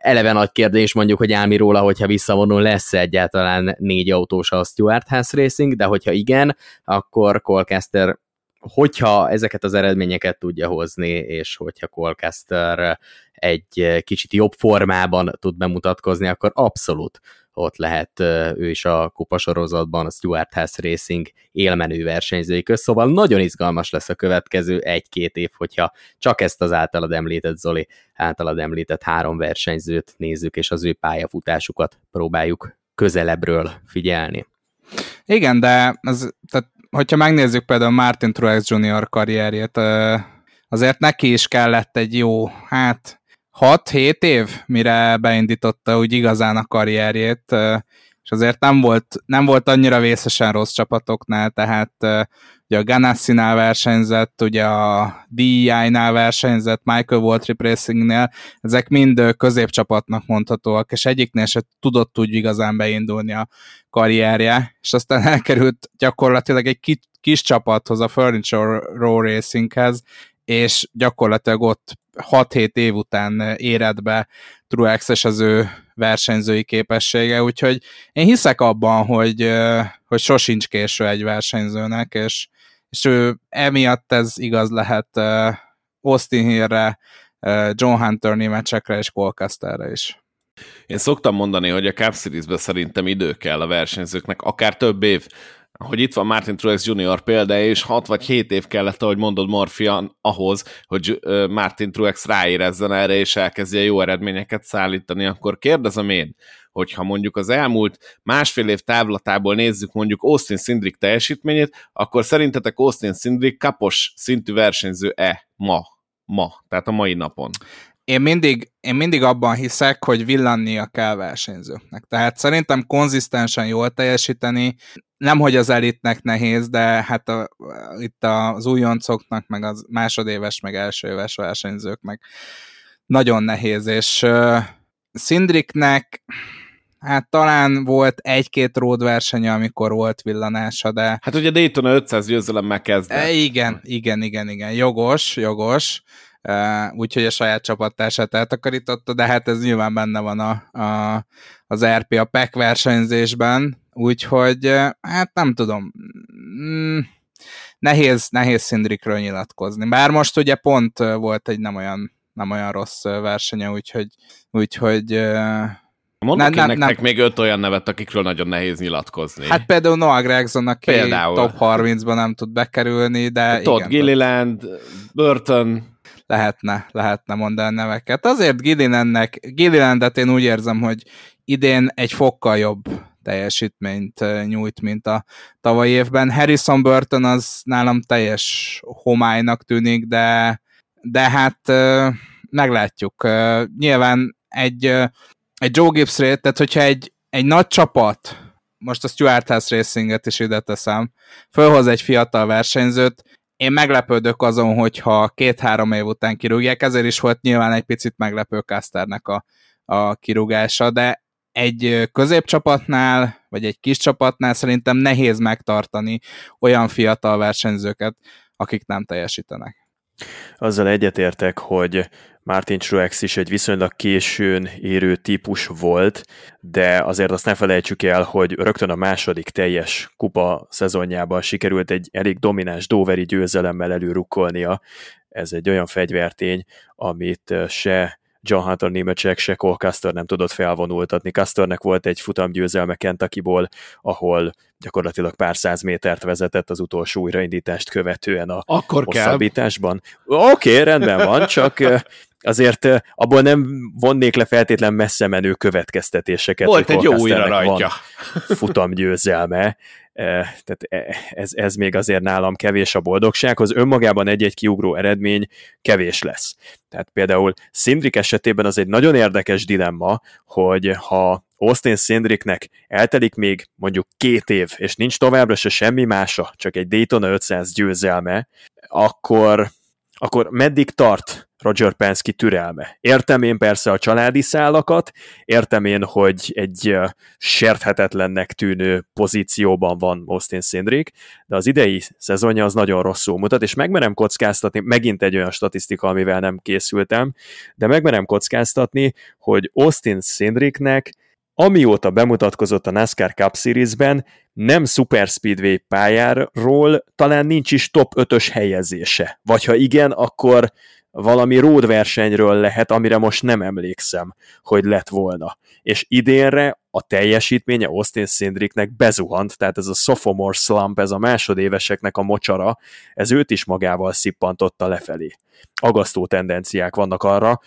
eleve nagy kérdés mondjuk, hogy Álmi róla, hogyha visszavonul, lesz egyáltalán négy autós a Stuart House Racing, de hogyha igen, akkor Colcaster hogyha ezeket az eredményeket tudja hozni, és hogyha Colcaster egy kicsit jobb formában tud bemutatkozni, akkor abszolút ott lehet ő is a kupasorozatban, a Stuart House Racing élmenő versenyzői köz, szóval nagyon izgalmas lesz a következő egy-két év, hogyha csak ezt az általad említett Zoli, általad említett három versenyzőt nézzük, és az ő pályafutásukat próbáljuk közelebbről figyelni. Igen, de ez, tehát, hogyha megnézzük például Martin Truex Jr. karrierjét, azért neki is kellett egy jó, hát 6-7 év, mire beindította úgy igazán a karrierjét, és azért nem volt, nem volt annyira vészesen rossz csapatoknál, tehát ugye a Ganassi-nál versenyzett, ugye a DEI-nál versenyzett, Michael Waltrip Racing-nél, ezek mind középcsapatnak mondhatóak, és egyiknél se tudott úgy igazán beindulni a karrierje, és aztán elkerült gyakorlatilag egy kis, kis csapathoz, a Furniture Row Racinghez, és gyakorlatilag ott 6-7 év után éred be Truex és az ő versenyzői képessége, úgyhogy én hiszek abban, hogy, hogy sosincs késő egy versenyzőnek, és, és ő emiatt ez igaz lehet Austin Hillre, John Hunter németsekre és Colcasterre is. Én szoktam mondani, hogy a Cup Series-be szerintem idő kell a versenyzőknek, akár több év hogy itt van Martin Truex Jr. példája, és 6 vagy 7 év kellett, ahogy mondod Morfian, ahhoz, hogy Martin Truex ráérezzen erre, és elkezdje jó eredményeket szállítani, akkor kérdezem én, hogyha mondjuk az elmúlt másfél év távlatából nézzük mondjuk Austin Szindrik teljesítményét, akkor szerintetek Austin Szindrik kapos szintű versenyző-e ma? Ma, tehát a mai napon én mindig, én mindig abban hiszek, hogy villannia kell versenyzőknek. Tehát szerintem konzisztensen jól teljesíteni, nem hogy az elitnek nehéz, de hát a, itt az újoncoknak, meg az másodéves, meg elsőéves versenyzőknek nagyon nehéz, és uh, Szindriknek Hát talán volt egy-két road versenye, amikor volt villanása, de... Hát ugye Daytona 500 győzelemmel kezdett. E, igen, igen, igen, igen. Jogos, jogos úgyhogy a saját csapattársát eltakarította, de hát ez nyilván benne van a, a, az RP a PEC versenyzésben, úgyhogy hát nem tudom, mm, nehéz, nehéz Szindrikről nyilatkozni. Bár most ugye pont volt egy nem olyan, nem olyan rossz versenye, úgyhogy, úgyhogy Mondok ne, én nektek nem. még öt olyan nevet, akikről nagyon nehéz nyilatkozni. Hát például Noah Gregson, aki például. top 30-ban nem tud bekerülni, de Todd igen. Gilliland, Burton, lehetne, lehetne mondani neveket. Azért Gillilandnek, Gillilandet én úgy érzem, hogy idén egy fokkal jobb teljesítményt nyújt, mint a tavalyi évben. Harrison Burton az nálam teljes homálynak tűnik, de de hát meglátjuk. Nyilván egy, egy Joe Gibbs tehát hogyha egy, egy nagy csapat, most a Stuart House Racinget is ide teszem, fölhoz egy fiatal versenyzőt, én meglepődök azon, hogyha két-három év után kirúgják, ezért is volt nyilván egy picit meglepő Casternek a, a kirúgása, de egy középcsapatnál, vagy egy kis csapatnál szerintem nehéz megtartani olyan fiatal versenyzőket, akik nem teljesítenek. Azzal egyetértek, hogy Martin Truex is egy viszonylag későn érő típus volt, de azért azt ne felejtsük el, hogy rögtön a második teljes kupa szezonjában sikerült egy elég domináns Doveri győzelemmel előrukkolnia. Ez egy olyan fegyvertény, amit se John Hunter Némecsek, se Cole Custer nem tudott felvonultatni. Custernek volt egy futamgyőzelme Kentuckyból, ahol gyakorlatilag pár száz métert vezetett az utolsó újraindítást követően a Akkor hosszabbításban. Oké, okay, rendben van, csak azért abból nem vonnék le feltétlen messze menő következtetéseket. Volt egy jó újra rajtja. Futamgyőzelme, tehát e, ez, ez még azért nálam kevés a boldogsághoz, önmagában egy-egy kiugró eredmény kevés lesz. Tehát például Szindrik esetében az egy nagyon érdekes dilemma, hogy ha Austin Szindriknek eltelik még mondjuk két év, és nincs továbbra se semmi mása, csak egy Daytona 500 győzelme, akkor, akkor meddig tart Roger Penske türelme. Értem én persze a családi szálakat, értem én, hogy egy sérthetetlennek tűnő pozícióban van Austin Szindrik, de az idei szezonja az nagyon rosszul mutat, és megmerem kockáztatni, megint egy olyan statisztika, amivel nem készültem, de megmerem kockáztatni, hogy Austin Szindriknek amióta bemutatkozott a NASCAR Cup Series-ben, nem Super Speedway pályáról talán nincs is top 5-ös helyezése. Vagy ha igen, akkor valami road versenyről lehet, amire most nem emlékszem, hogy lett volna. És idénre a teljesítménye Austin Szindriknek bezuhant, tehát ez a sophomore slump, ez a másodéveseknek a mocsara, ez őt is magával szippantotta lefelé. Agasztó tendenciák vannak arra.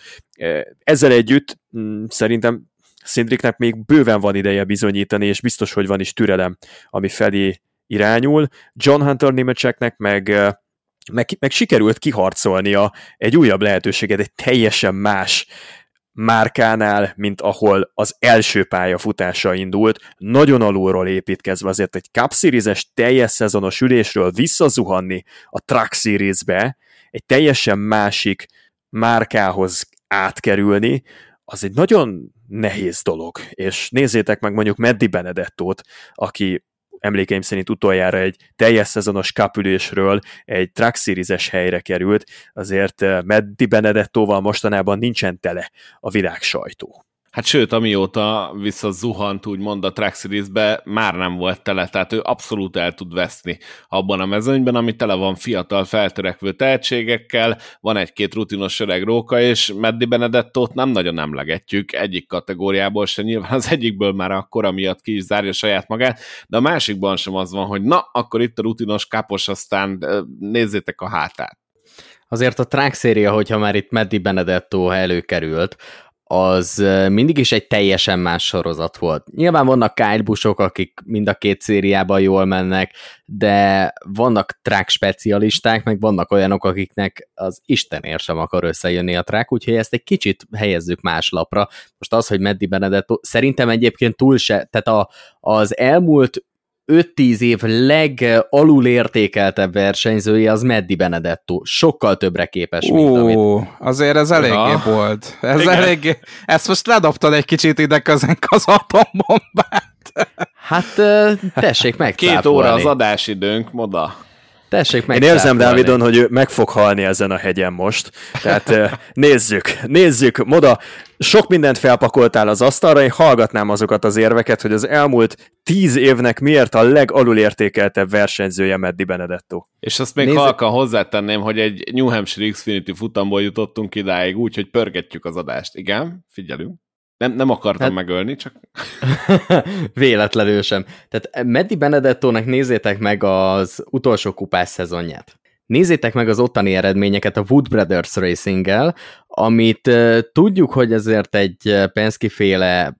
Ezzel együtt mm, szerintem Szindriknek még bőven van ideje bizonyítani, és biztos, hogy van is türelem, ami felé irányul. John Hunter Nemecseknek meg meg, meg sikerült kiharcolnia egy újabb lehetőséget, egy teljesen más márkánál, mint ahol az első pályafutása indult, nagyon alulról építkezve azért egy Cup Series-es teljes szezonos ülésről visszazuhanni a Truck Series-be, egy teljesen másik márkához átkerülni, az egy nagyon nehéz dolog, és nézzétek meg mondjuk Meddi Benedettót, aki emlékeim szerint utoljára egy teljes szezonos kapülésről egy Truck Series-es helyre került, azért eh, Meddi Benedettóval mostanában nincsen tele a világ sajtó. Hát sőt, amióta visszazuhant úgymond a Track Series-be, már nem volt tele, tehát ő abszolút el tud veszni abban a mezőnyben, ami tele van fiatal, feltörekvő tehetségekkel, van egy-két rutinos öreg róka, és Meddi Benedettót nem nagyon emlegetjük egyik kategóriából se, nyilván az egyikből már akkor miatt ki is zárja saját magát, de a másikban sem az van, hogy na, akkor itt a rutinos kapos, aztán nézzétek a hátát. Azért a track széria, hogyha már itt Meddi Benedetto előkerült, az mindig is egy teljesen más sorozat volt. Nyilván vannak Kyle Buschok, akik mind a két szériában jól mennek, de vannak track specialisták, meg vannak olyanok, akiknek az Istenért sem akar összejönni a track, úgyhogy ezt egy kicsit helyezzük más lapra. Most az, hogy Meddi Benedetto, szerintem egyébként túl se, tehát a, az elmúlt 5-10 év legalul értékeltebb versenyzője az Meddi Benedetto. Sokkal többre képes, Ó, mint amit... azért ez eléggé ja. volt. Ez Igen. eléggé... Ezt most ledobtad egy kicsit ide közön az atombombát. Hát tessék meg. Két óra az adásidőnk, moda. Tessék meg. Én érzem Dávidon, hogy ő meg fog halni ezen a hegyen most. Tehát nézzük, nézzük. Moda, sok mindent felpakoltál az asztalra, én hallgatnám azokat az érveket, hogy az elmúlt tíz évnek miért a legalulértékeltebb versenyzője Meddi Benedetto. És azt még Nézzük. halkan hozzátenném, hogy egy New Hampshire Xfinity futamból jutottunk idáig úgy, hogy pörgetjük az adást. Igen, figyelünk. Nem, nem akartam hát... megölni, csak... <laughs> Véletlenül sem. Tehát Meddi Benedettónak nézzétek meg az utolsó kupás szezonját. Nézzétek meg az ottani eredményeket a Wood Brothers Racing-gel, amit uh, tudjuk, hogy ezért egy Penske féle,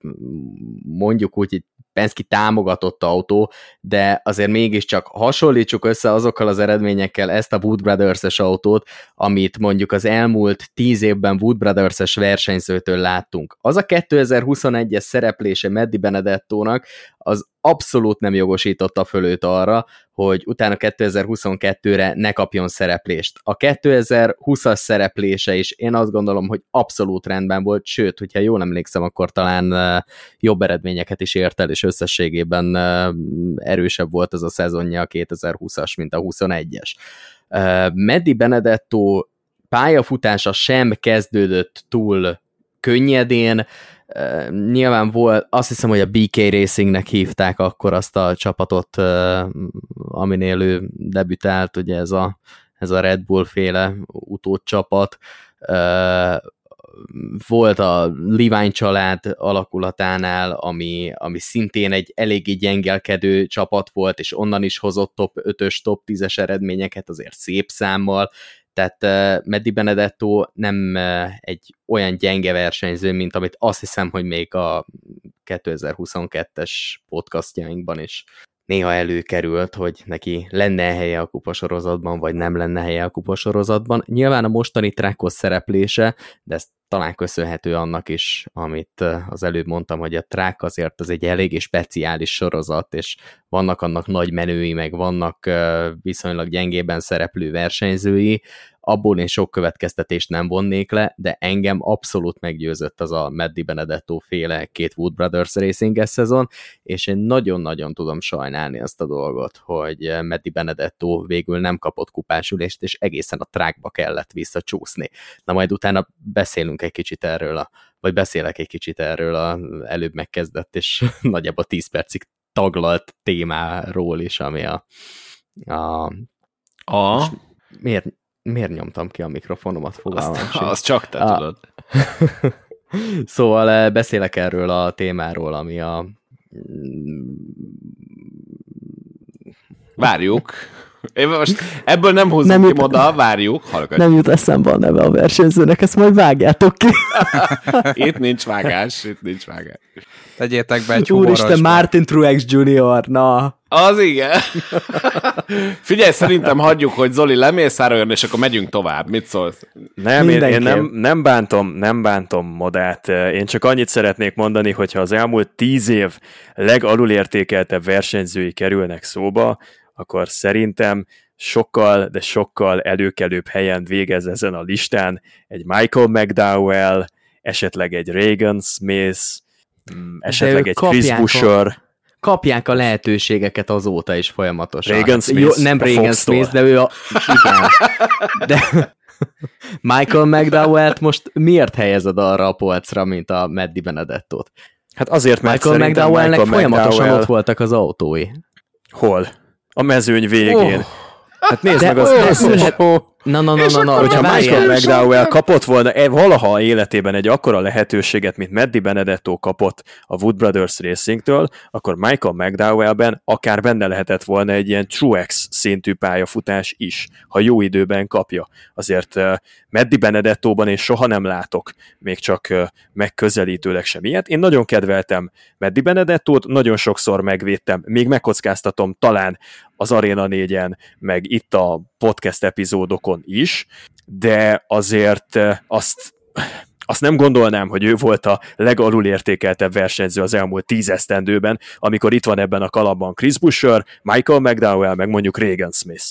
mondjuk úgy, Penske támogatott autó, de azért mégiscsak hasonlítsuk össze azokkal az eredményekkel ezt a Wood Brothers-es autót, amit mondjuk az elmúlt tíz évben Wood Brothers-es versenyzőtől láttunk. Az a 2021-es szereplése Meddi Benedettónak az abszolút nem jogosította föl arra, hogy utána 2022-re ne kapjon szereplést. A 2020-as szereplése is én azt gondolom, hogy abszolút rendben volt, sőt, hogyha jól emlékszem, akkor talán jobb eredményeket is ért el, és összességében erősebb volt ez a szezonja a 2020-as, mint a 21-es. Meddi Benedetto pályafutása sem kezdődött túl könnyedén, nyilván volt, azt hiszem, hogy a BK Racingnek hívták akkor azt a csapatot, aminél ő debütált, ugye ez a, ez a Red Bull féle utódcsapat, volt a Levi család alakulatánál, ami, ami szintén egy eléggé gyengelkedő csapat volt, és onnan is hozott top 5-ös, top 10-es eredményeket azért szép számmal, tehát Meddi Benedetto nem egy olyan gyenge versenyző, mint amit azt hiszem, hogy még a 2022-es podcastjainkban is néha előkerült, hogy neki lenne helye a kupasorozatban, vagy nem lenne helye a kupasorozatban. Nyilván a mostani trackos szereplése, de ez talán köszönhető annak is, amit az előbb mondtam, hogy a track azért az egy eléggé speciális sorozat, és vannak annak nagy menői, meg vannak viszonylag gyengében szereplő versenyzői, abból én sok következtetést nem vonnék le, de engem abszolút meggyőzött az a Meddi Benedetto féle két Wood Brothers racing szezon, és én nagyon-nagyon tudom sajnálni azt a dolgot, hogy Meddi Benedetto végül nem kapott kupásülést, és egészen a trákba kellett visszacsúszni. Na majd utána beszélünk egy kicsit erről, a, vagy beszélek egy kicsit erről a előbb megkezdett, és <laughs> nagyjából 10 percig taglalt témáról is, ami a, a a... Miért, miért nyomtam ki a mikrofonomat, fogalmam azt, azt csak te a... tudod. <laughs> szóval eh, beszélek erről a témáról, ami a... Várjuk. Én most ebből nem húzom nem ki jut, moda, várjuk, hallgass. Nem jut eszembe a neve a versenyzőnek, ezt majd vágjátok ki. <laughs> itt nincs vágás, itt nincs vágás. Tegyétek be egy Úristen, Martin Truex Jr., na. Az igen. <laughs> Figyelj, szerintem hagyjuk, hogy Zoli lemészároljon, és akkor megyünk tovább. Mit szólsz? Nem, én, én nem, nem, bántom, nem bántom modát. Én csak annyit szeretnék mondani, hogyha az elmúlt tíz év legalulértékeltebb versenyzői kerülnek szóba, akkor szerintem sokkal, de sokkal előkelőbb helyen végez ezen a listán egy Michael McDowell, esetleg egy Reagan Smith, mm, esetleg egy Chris Busher. Kapják a lehetőségeket azóta is folyamatosan. Reagan Smith, Jó, nem Reagan Smith, de ő a... Igen. De <laughs> Michael McDowell-t most miért helyezed arra a polcra, mint a Meddi Benedettot? Hát azért, mert Michael McDowell-nek folyamatosan McDowell... ott voltak az autói. Hol? A mezőny végén. Oh. Hát nézd de meg az... Oh, <laughs> ülhet... Na, na, na, na, na, hogyha Michael McDowell kapott volna valaha életében egy akkora lehetőséget, mint Meddi Benedetto kapott a Wood Brothers Racingtől, akkor Michael McDowellben akár benne lehetett volna egy ilyen Truex szintű pályafutás is, ha jó időben kapja. Azért uh, Meddi Benedettóban én soha nem látok még csak megközelítőleg sem ilyet. Én nagyon kedveltem Meddi Benedettót, nagyon sokszor megvédtem, még megkockáztatom talán az Arena 4-en, meg itt a podcast epizódokon is, de azért azt azt nem gondolnám, hogy ő volt a legalul értékeltebb versenyző az elmúlt tíz amikor itt van ebben a kalapban Chris Busher, Michael McDowell, meg mondjuk Reagan Smith.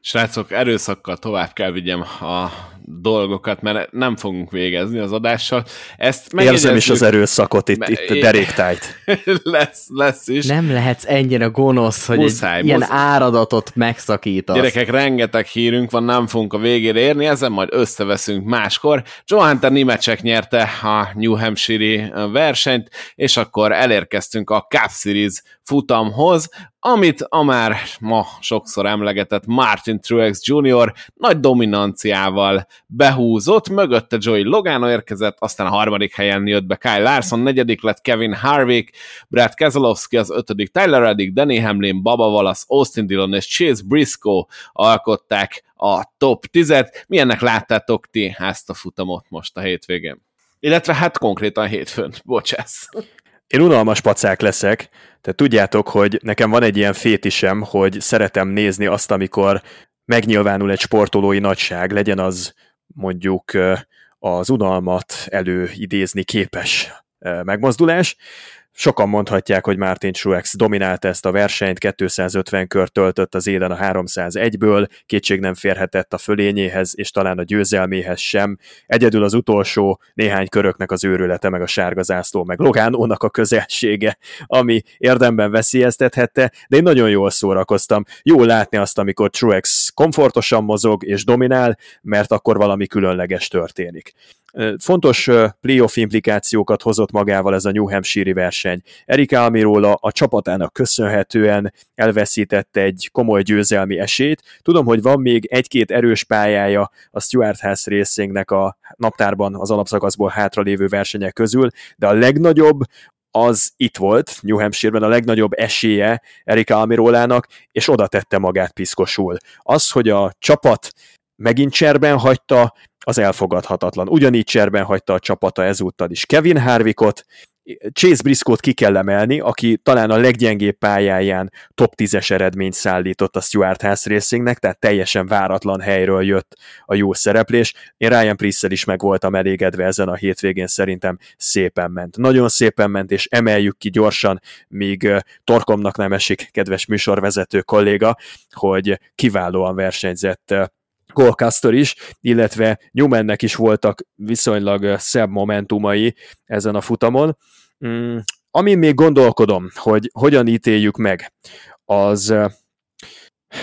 Srácok, erőszakkal tovább kell vigyem a dolgokat, mert nem fogunk végezni az adással. Ezt Érzem is az erőszakot itt, itt deréktájt. <laughs> lesz, lesz is. Nem lehetsz ennyire gonosz, hogy muszáj, egy ilyen muszáj. áradatot megszakítasz. Gyerekek, rengeteg hírünk van, nem fogunk a végére érni, ezen majd összeveszünk máskor. Joe Hunter Nimecek nyerte a New Hampshire-i versenyt, és akkor elérkeztünk a Cup Series futamhoz, amit a már ma sokszor emlegetett Martin Truex Jr. nagy dominanciával behúzott, mögötte Joey Logano érkezett, aztán a harmadik helyen jött be Kyle Larson, negyedik lett Kevin Harvick, Brad Keselowski az ötödik, Tyler Reddick, Danny Hamlin, Baba Wallace, Austin Dillon és Chase Briscoe alkották a top 10-et. Milyennek láttátok ti ezt a futamot most a hétvégén? Illetve hát konkrétan hétfőn, bocsász. én unalmas pacák leszek, tehát tudjátok, hogy nekem van egy ilyen fétisem, hogy szeretem nézni azt, amikor megnyilvánul egy sportolói nagyság, legyen az mondjuk az unalmat előidézni képes megmozdulás, Sokan mondhatják, hogy Martin Truex dominálta ezt a versenyt, 250 kör töltött az élen a 301-ből, kétség nem férhetett a fölényéhez, és talán a győzelméhez sem. Egyedül az utolsó néhány köröknek az őrülete, meg a sárga zászló, meg Logánónak a közelsége, ami érdemben veszélyeztethette, de én nagyon jól szórakoztam. Jó látni azt, amikor Truex komfortosan mozog és dominál, mert akkor valami különleges történik. Fontos playoff implikációkat hozott magával ez a New Hampshire-i verseny. Erik Almirola a csapatának köszönhetően elveszítette egy komoly győzelmi esélyt. Tudom, hogy van még egy-két erős pályája a Stuart House Racingnek a naptárban az alapszakaszból hátralévő versenyek közül, de a legnagyobb az itt volt, New Hampshire-ben a legnagyobb esélye Erik Almirolának, és oda tette magát piszkosul. Az, hogy a csapat megint cserben hagyta, az elfogadhatatlan. Ugyanígy cserben hagyta a csapata ezúttal is Kevin Harvickot, Chase Briscoe-t ki kell emelni, aki talán a leggyengébb pályáján top 10-es eredményt szállított a Stuart House Racingnek, tehát teljesen váratlan helyről jött a jó szereplés. Én Ryan Priest-szel is meg voltam elégedve ezen a hétvégén, szerintem szépen ment. Nagyon szépen ment, és emeljük ki gyorsan, míg torkomnak nem esik, kedves műsorvezető kolléga, hogy kiválóan versenyzett Golcaster is, illetve Newmannek is voltak viszonylag szebb momentumai ezen a futamon. Mm, amin még gondolkodom, hogy hogyan ítéljük meg, az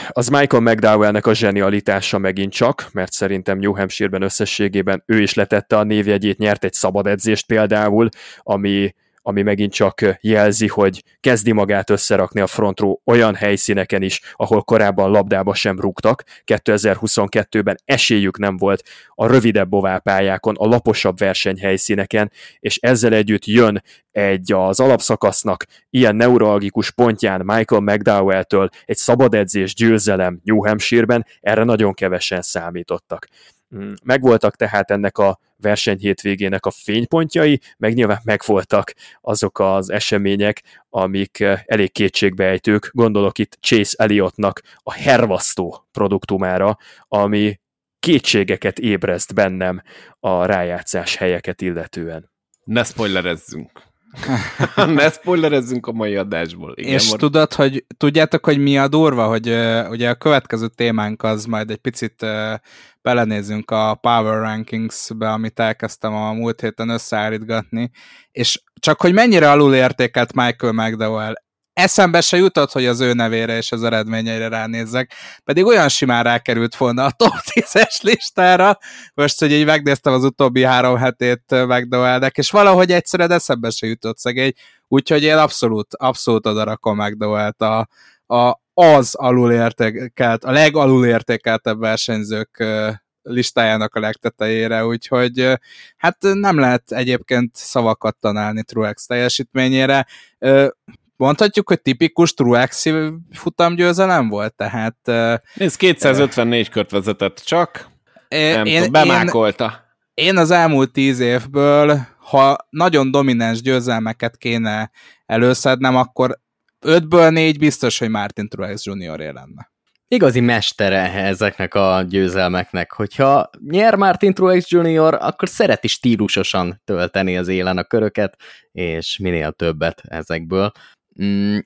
az Michael McDowellnek a zsenialitása megint csak, mert szerintem New Hampshire-ben összességében ő is letette a névjegyét, nyert egy szabad edzést például, ami ami megint csak jelzi, hogy kezdi magát összerakni a frontró olyan helyszíneken is, ahol korábban labdába sem rúgtak. 2022-ben esélyük nem volt a rövidebb oválpályákon, a laposabb versenyhelyszíneken, és ezzel együtt jön egy az alapszakasznak ilyen neuralgikus pontján Michael McDowell-től egy szabad edzés győzelem New Hampshire-ben, erre nagyon kevesen számítottak. Mm, megvoltak tehát ennek a verseny hétvégének a fénypontjai, meg nyilván megvoltak azok az események, amik eh, elég kétségbeejtők, gondolok itt Chase Elliottnak a hervasztó produktumára, ami kétségeket ébreszt bennem a rájátszás helyeket illetően. Ne spoilerezzünk. <laughs> ne spoilerezzünk a mai adásból. Igen, És mor- tudod, hogy tudjátok, hogy mi a durva, hogy uh, ugye a következő témánk az majd egy picit uh, belenézünk a Power Rankings-be, amit elkezdtem a múlt héten összeállítgatni, és csak hogy mennyire alul értékelt Michael McDowell eszembe se jutott, hogy az ő nevére és az eredményeire ránézzek, pedig olyan simán rákerült volna a top 10-es listára, most, hogy így megnéztem az utóbbi három hetét McDowellnek, és valahogy egyszerűen eszembe se jutott szegény, úgyhogy én abszolút, abszolút odarakom McDowell-t a, a, az alulértékelt, a legalulértékeltebb versenyzők listájának a legtetejére, úgyhogy hát nem lehet egyébként szavakat tanálni Truex teljesítményére mondhatjuk, hogy tipikus Truexi futamgyőzelem volt, tehát... Ez 254 uh, kört vezetett csak, én, nem én, tudom, bemákolta. Én, én az elmúlt tíz évből, ha nagyon domináns győzelmeket kéne előszednem, akkor ötből négy biztos, hogy Martin Truex Jr. lenne. Igazi mestere ezeknek a győzelmeknek. Hogyha nyer Martin Truex Jr., akkor szereti stílusosan tölteni az élen a köröket, és minél többet ezekből. Mm,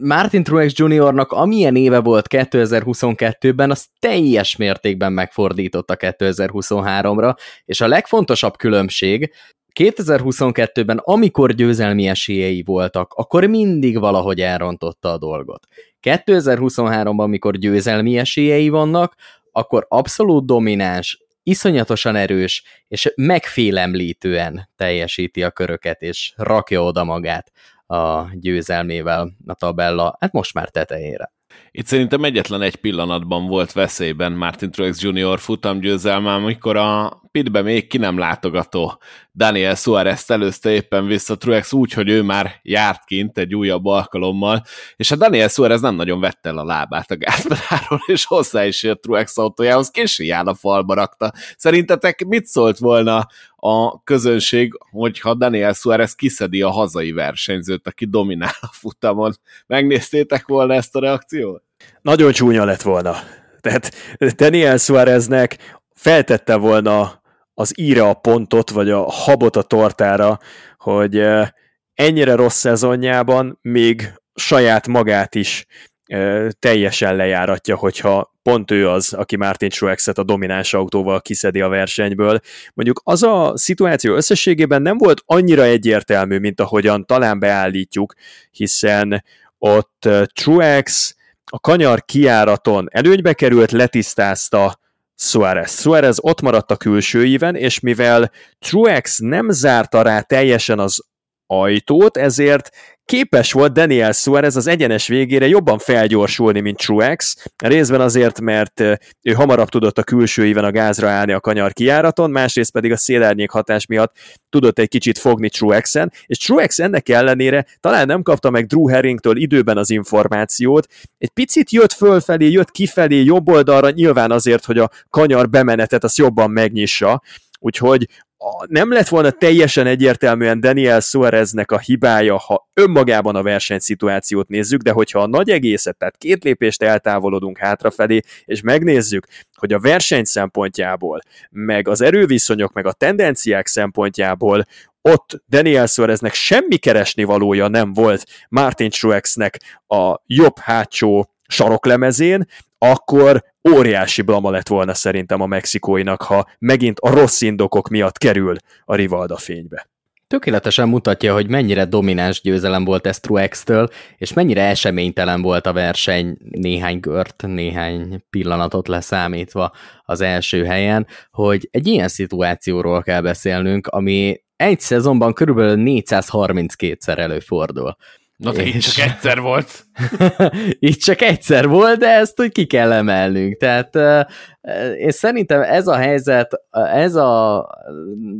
Martin Truex Jr.-nak amilyen éve volt 2022-ben, az teljes mértékben megfordította 2023-ra, és a legfontosabb különbség, 2022-ben, amikor győzelmi esélyei voltak, akkor mindig valahogy elrontotta a dolgot. 2023-ban, amikor győzelmi esélyei vannak, akkor abszolút domináns, iszonyatosan erős, és megfélemlítően teljesíti a köröket, és rakja oda magát a győzelmével a tabella, hát most már tetejére. Itt szerintem egyetlen egy pillanatban volt veszélyben Martin Truex Jr. futamgyőzelme, amikor a pitbe még ki nem látogató Daniel Suarez előzte éppen vissza Truex úgy, hogy ő már járt kint egy újabb alkalommal, és a Daniel Suarez nem nagyon vette el a lábát a gázpedáról, és hozzá is jött Truex autójához, későjjel a falba rakta. Szerintetek mit szólt volna a közönség, hogyha Daniel Suarez kiszedi a hazai versenyzőt, aki dominál a futamon? Megnéztétek volna ezt a reakciót? Nagyon csúnya lett volna. Tehát Daniel Suareznek feltette volna az íre a pontot, vagy a habot a tortára, hogy ennyire rossz szezonjában még saját magát is teljesen lejáratja, hogyha pont ő az, aki Martin Truexet a domináns autóval kiszedi a versenyből. Mondjuk az a szituáció összességében nem volt annyira egyértelmű, mint ahogyan talán beállítjuk, hiszen ott Truex a kanyar kiáraton előnybe került, letisztázta Suarez. Suarez ott maradt a külső íven, és mivel Truex nem zárta rá teljesen az ajtót, ezért képes volt Daniel Suarez az egyenes végére jobban felgyorsulni, mint Truex, részben azért, mert ő hamarabb tudott a külső éven a gázra állni a kanyar kiáraton, másrészt pedig a szélárnyék hatás miatt tudott egy kicsit fogni Truexen, és Truex ennek ellenére talán nem kapta meg Drew Herringtől időben az információt, egy picit jött fölfelé, jött kifelé, jobb oldalra, nyilván azért, hogy a kanyar bemenetet azt jobban megnyissa, úgyhogy nem lett volna teljesen egyértelműen Daniel Suareznek a hibája, ha önmagában a versenyszituációt nézzük, de hogyha a nagy egészet, tehát két lépést eltávolodunk hátrafelé, és megnézzük, hogy a verseny szempontjából, meg az erőviszonyok, meg a tendenciák szempontjából ott Daniel Suareznek semmi keresni valója nem volt Martin Truexnek a jobb hátsó saroklemezén, akkor óriási blama lett volna szerintem a mexikóinak, ha megint a rossz indokok miatt kerül a Rivalda fénybe. Tökéletesen mutatja, hogy mennyire domináns győzelem volt ez Truex-től, és mennyire eseménytelen volt a verseny néhány kört, néhány pillanatot leszámítva az első helyen, hogy egy ilyen szituációról kell beszélnünk, ami egy szezonban körülbelül 432-szer előfordul. Na de és... így csak egyszer volt. <laughs> így csak egyszer volt, de ezt hogy ki kell emelnünk. Tehát én szerintem ez a helyzet, ez a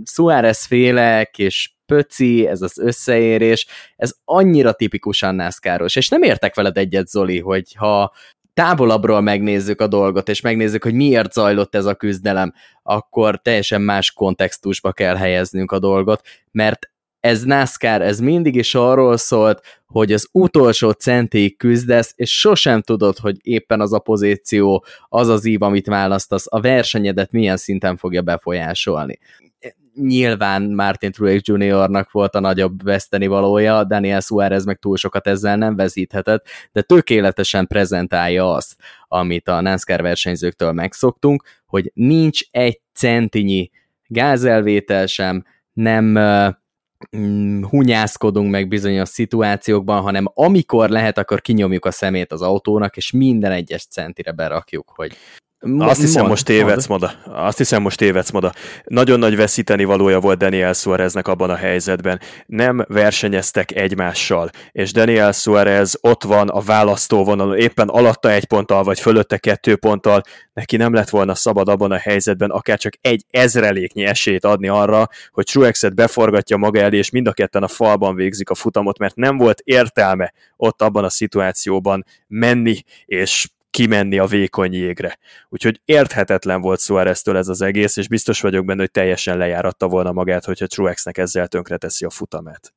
Suárez féle és pöci, ez az összeérés, ez annyira tipikusan NASCAR-os, és nem értek veled egyet, Zoli, hogy ha távolabbról megnézzük a dolgot, és megnézzük, hogy miért zajlott ez a küzdelem, akkor teljesen más kontextusba kell helyeznünk a dolgot, mert ez NASCAR, ez mindig is arról szólt, hogy az utolsó centéig küzdesz, és sosem tudod, hogy éppen az a pozíció, az az ív, amit választasz, a versenyedet milyen szinten fogja befolyásolni. Nyilván Martin Truex Jr.-nak volt a nagyobb veszteni valója, Daniel Suarez meg túl sokat ezzel nem vezíthetett, de tökéletesen prezentálja azt, amit a NASCAR versenyzőktől megszoktunk, hogy nincs egy centinyi gázelvétel sem, nem Mm, hunyászkodunk meg bizonyos szituációkban, hanem amikor lehet, akkor kinyomjuk a szemét az autónak, és minden egyes centire berakjuk, hogy azt hiszem, mond, most tévedsz, Moda. Azt hiszem, most tévedsz, Moda. Nagyon nagy veszíteni valója volt Daniel Suareznek abban a helyzetben. Nem versenyeztek egymással, és Daniel Suarez ott van a választóvonalon, éppen alatta egy ponttal, vagy fölötte kettő ponttal, neki nem lett volna szabad abban a helyzetben akár csak egy ezreléknyi esélyt adni arra, hogy Truexet beforgatja maga elé, és mind a ketten a falban végzik a futamot, mert nem volt értelme ott abban a szituációban menni, és kimenni a vékony jégre. Úgyhogy érthetetlen volt Suáreztől ez az egész, és biztos vagyok benne, hogy teljesen lejáratta volna magát, hogyha Truexnek ezzel tönkreteszi a futamát.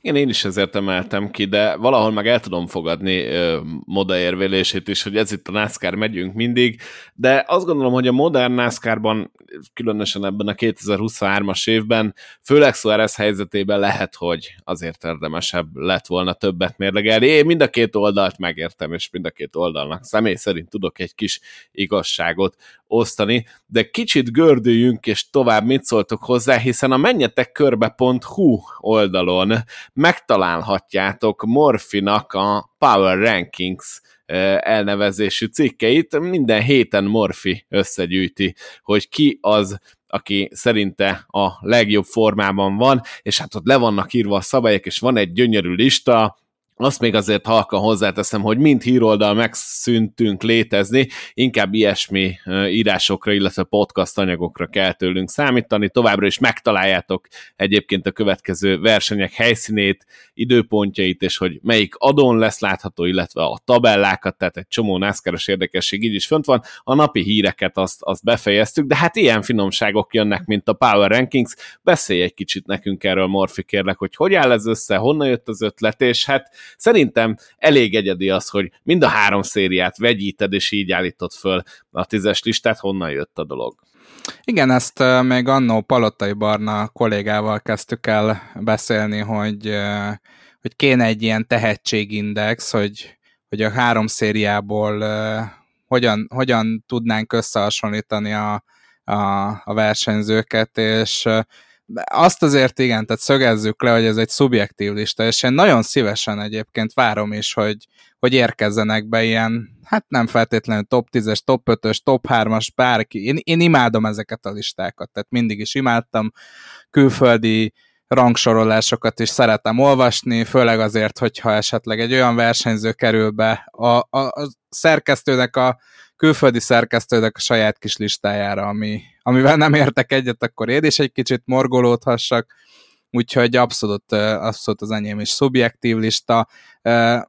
Igen, én is ezért emeltem ki, de valahol meg el tudom fogadni ö, Moda érvélését is, hogy ez itt a NASCAR megyünk mindig, de azt gondolom, hogy a modern NASCAR-ban, különösen ebben a 2023-as évben, főleg Suarez helyzetében lehet, hogy azért érdemesebb lett volna többet mérlegelni. Én mind a két oldalt megértem, és mind a két oldalnak személy szerint tudok egy kis igazságot osztani, de kicsit gördüljünk, és tovább mit szóltok hozzá, hiszen a menjetekkörbe.hu oldalon megtalálhatjátok Morfinak a Power Rankings elnevezésű cikkeit. Minden héten Morfi összegyűjti, hogy ki az, aki szerinte a legjobb formában van, és hát ott le vannak írva a szabályok, és van egy gyönyörű lista, azt még azért halkan hozzáteszem, hogy mind híroldal megszűntünk létezni, inkább ilyesmi írásokra, illetve podcast anyagokra kell tőlünk számítani. Továbbra is megtaláljátok egyébként a következő versenyek helyszínét, időpontjait, és hogy melyik adon lesz látható, illetve a tabellákat, tehát egy csomó nascar érdekesség így is fönt van. A napi híreket azt, azt befejeztük, de hát ilyen finomságok jönnek, mint a Power Rankings. Beszélj egy kicsit nekünk erről, Morfi, kérlek, hogy hogy áll ez össze, honnan jött az ötlet, és hát Szerintem elég egyedi az, hogy mind a három szériát vegyíted, és így állítod föl a tízes listát, honnan jött a dolog. Igen, ezt még annó Palotai Barna kollégával kezdtük el beszélni, hogy, hogy kéne egy ilyen tehetségindex, hogy, hogy a három szériából hogyan, hogyan tudnánk összehasonlítani a, a, a versenyzőket, és azt azért igen, tehát szögezzük le, hogy ez egy szubjektív lista, és én nagyon szívesen egyébként várom is, hogy, hogy érkezzenek be ilyen, hát nem feltétlenül top 10-es, top 5-ös, top 3-as, bárki. Én, én imádom ezeket a listákat, tehát mindig is imádtam külföldi rangsorolásokat is szeretem olvasni, főleg azért, hogyha esetleg egy olyan versenyző kerül be a, a, a szerkesztőnek a külföldi szerkesztőnek a saját kis listájára, ami, amivel nem értek egyet, akkor én is egy kicsit morgolódhassak, úgyhogy abszolút, abszolút az enyém is szubjektív lista.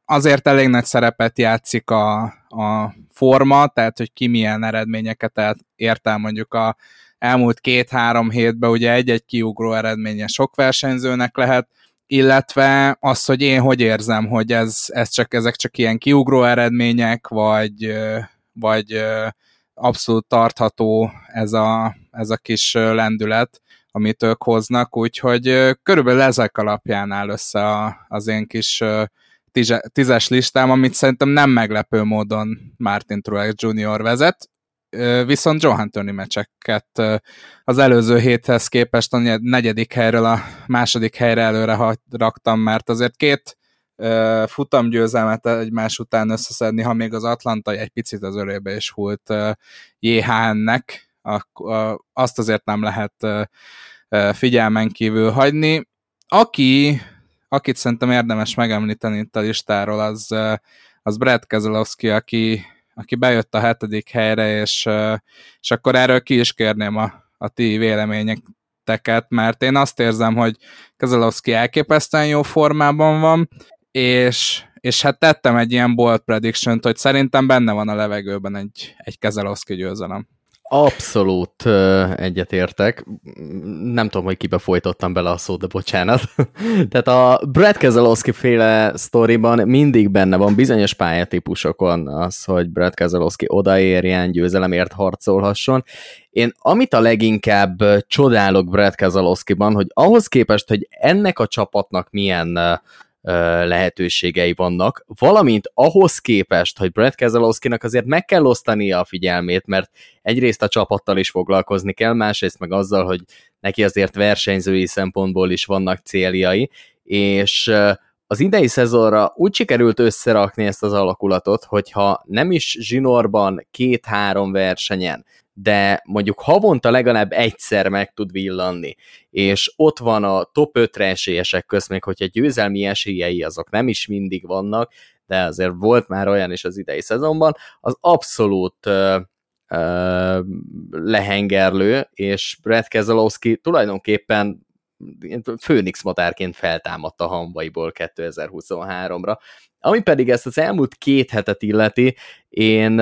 Azért elég nagy szerepet játszik a, a forma, tehát hogy ki milyen eredményeket ért el mondjuk a elmúlt két-három hétben, ugye egy-egy kiugró eredménye sok versenyzőnek lehet, illetve az, hogy én hogy érzem, hogy ez, ez csak, ezek csak ilyen kiugró eredmények, vagy, vagy abszolút tartható ez a, ez a kis lendület, amit ők hoznak, úgyhogy körülbelül ezek alapján áll össze a, az én kis tízes listám, amit szerintem nem meglepő módon Martin Truex Jr. vezet, viszont Johan Tony meccseket az előző héthez képest a negyedik helyről a második helyre előre raktam, mert azért két futamgyőzelmet egymás után összeszedni, ha még az Atlanta egy picit az ölébe is hult JHN-nek, azt azért nem lehet figyelmen kívül hagyni. Aki, akit szerintem érdemes megemlíteni itt a listáról, az, az Brad Keselowski, aki, aki bejött a hetedik helyre, és, és akkor erről ki is kérném a, a ti véleményeket, mert én azt érzem, hogy Keselowski elképesztően jó formában van, és, és hát tettem egy ilyen bold prediction hogy szerintem benne van a levegőben egy, egy Kezelowski győzelem. Abszolút egyetértek. Nem tudom, hogy kibe folytottam bele a szót, de bocsánat. <laughs> Tehát a Brad Keselowski féle sztoriban mindig benne van bizonyos pályatípusokon az, hogy Brad Keselowski odaérjen, győzelemért harcolhasson. Én amit a leginkább csodálok Brad Keselowskiban, hogy ahhoz képest, hogy ennek a csapatnak milyen lehetőségei vannak, valamint ahhoz képest, hogy Brad Keselowski-nak azért meg kell osztania a figyelmét, mert egyrészt a csapattal is foglalkozni kell, másrészt meg azzal, hogy neki azért versenyzői szempontból is vannak céljai, és az idei szezonra úgy sikerült összerakni ezt az alakulatot, hogyha nem is zsinórban két-három versenyen, de mondjuk havonta legalább egyszer meg tud villanni, és ott van a top 5 esélyesek közt, még hogyha győzelmi esélyei azok nem is mindig vannak, de azért volt már olyan is az idei szezonban, az abszolút uh, uh, lehengerlő, és Brad Keselowski tulajdonképpen főnix matárként feltámadt a hambaiból 2023-ra. Ami pedig ezt az elmúlt két hetet illeti, én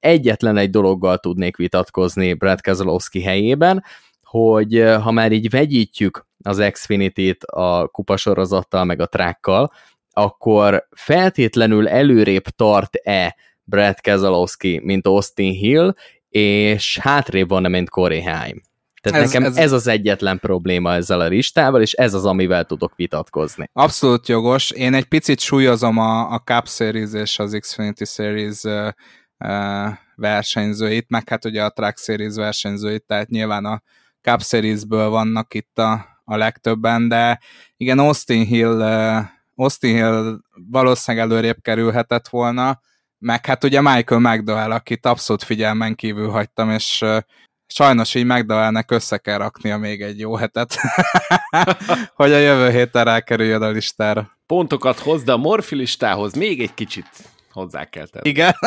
egyetlen egy dologgal tudnék vitatkozni Brad Keselowski helyében, hogy ha már így vegyítjük az Xfinity-t a kupasorozattal meg a trákkal, akkor feltétlenül előrébb tart-e Brad Keselowski, mint Austin Hill, és hátrébb van-e, mint Corey Haim. Tehát ez, nekem ez... ez az egyetlen probléma ezzel a listával, és ez az, amivel tudok vitatkozni. Abszolút jogos. Én egy picit súlyozom a, a Cup Series és az Xfinity Series uh, versenyzőit, meg hát ugye a Track Series versenyzőit, tehát nyilván a Cup Series-ből vannak itt a, a legtöbben, de igen, Austin Hill, Austin Hill valószínűleg előrébb kerülhetett volna, meg hát ugye Michael McDowell, akit abszolút figyelmen kívül hagytam, és sajnos így McDowellnek össze kell raknia még egy jó hetet, <laughs> hogy a jövő héten rákerüljön a listára. Pontokat hoz, de a Morfi listához még egy kicsit hozzá kell tenni. Igen. <laughs>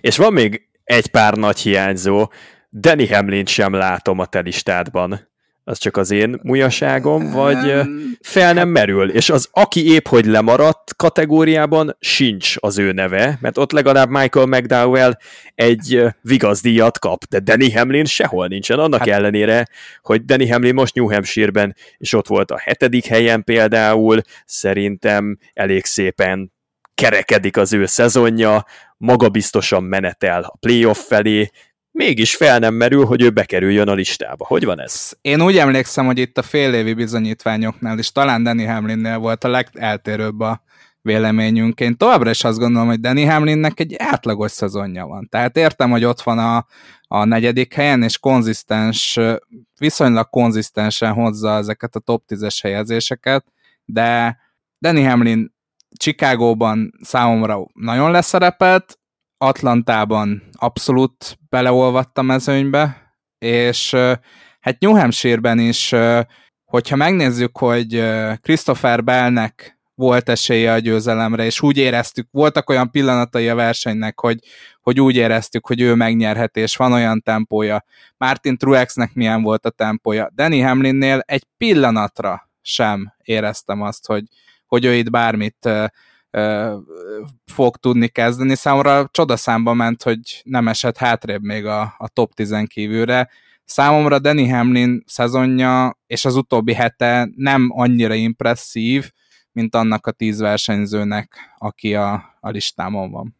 És van még egy pár nagy hiányzó, Danny Hamlin sem látom a te listádban az csak az én mujaságom, vagy fel nem merül. És az, aki épp hogy lemaradt kategóriában, sincs az ő neve, mert ott legalább Michael McDowell egy vigazdíjat kap, de Danny Hamlin sehol nincsen, annak hát, ellenére, hogy Danny Hamlin most New Hampshire-ben, és ott volt a hetedik helyen például, szerintem elég szépen kerekedik az ő szezonja, magabiztosan menetel a playoff felé, mégis fel nem merül, hogy ő bekerüljön a listába. Hogy van ez? Én úgy emlékszem, hogy itt a fél évi bizonyítványoknál is talán Danny Hamlinnél volt a legeltérőbb a véleményünk. Én továbbra is azt gondolom, hogy Danny Hamlinnek egy átlagos szezonja van. Tehát értem, hogy ott van a, a negyedik helyen, és konzisztens, viszonylag konzisztensen hozza ezeket a top 10-es helyezéseket, de Danny Hamlin Chicagóban számomra nagyon leszerepelt, Atlantában abszolút beleolvadt a mezőnybe, és hát New Hampshire-ben is, hogyha megnézzük, hogy Christopher Bellnek volt esélye a győzelemre, és úgy éreztük, voltak olyan pillanatai a versenynek, hogy, hogy úgy éreztük, hogy ő megnyerhet, és van olyan tempója. Martin Truexnek milyen volt a tempója. Danny Hamlinnél egy pillanatra sem éreztem azt, hogy, hogy ő itt bármit fog tudni kezdeni. Számomra csodaszámba ment, hogy nem esett hátrébb még a, a top 10 kívülre. Számomra Danny Hamlin szezonja és az utóbbi hete nem annyira impresszív, mint annak a tíz versenyzőnek, aki a, a listámon van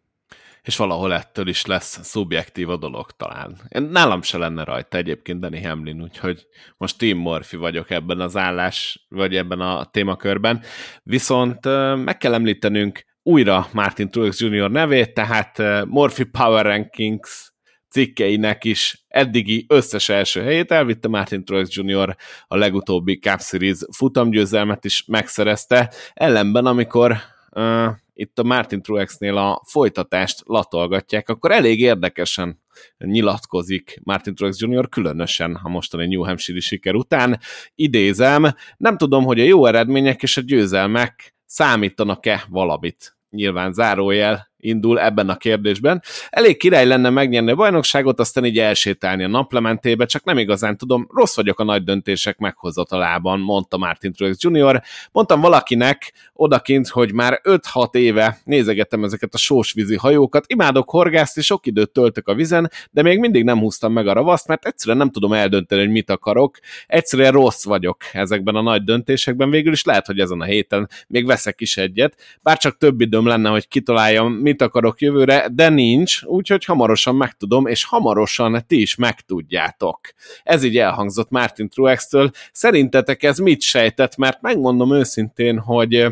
és valahol ettől is lesz szubjektív a dolog talán. Én, nálam se lenne rajta egyébként Danny Hamlin, úgyhogy most Tim Murphy vagyok ebben az állás, vagy ebben a témakörben. Viszont meg kell említenünk újra Martin Truex Jr. nevét, tehát Murphy Power Rankings cikkeinek is eddigi összes első helyét elvitte Martin Truex Jr. a legutóbbi Cup Series futamgyőzelmet is megszerezte, ellenben amikor uh, itt a Martin Truexnél a folytatást latolgatják, akkor elég érdekesen nyilatkozik Martin Truex Jr. különösen a mostani New Hampshire siker után. Idézem, nem tudom, hogy a jó eredmények és a győzelmek számítanak-e valamit. Nyilván zárójel indul ebben a kérdésben. Elég király lenne megnyerni a bajnokságot, aztán így elsétálni a naplementébe, csak nem igazán tudom, rossz vagyok a nagy döntések meghozatalában, mondta Martin Truex Jr. Mondtam valakinek odakint, hogy már 5-6 éve nézegettem ezeket a sósvízi hajókat, imádok horgászni, sok időt töltök a vizen, de még mindig nem húztam meg a ravaszt, mert egyszerűen nem tudom eldönteni, hogy mit akarok. Egyszerűen rossz vagyok ezekben a nagy döntésekben, végül is lehet, hogy ezen a héten még veszek is egyet, bár csak több időm lenne, hogy kitaláljam, mit akarok jövőre, de nincs, úgyhogy hamarosan megtudom, és hamarosan ti is megtudjátok. Ez így elhangzott Martin Truex-től. Szerintetek ez mit sejtett? Mert megmondom őszintén, hogy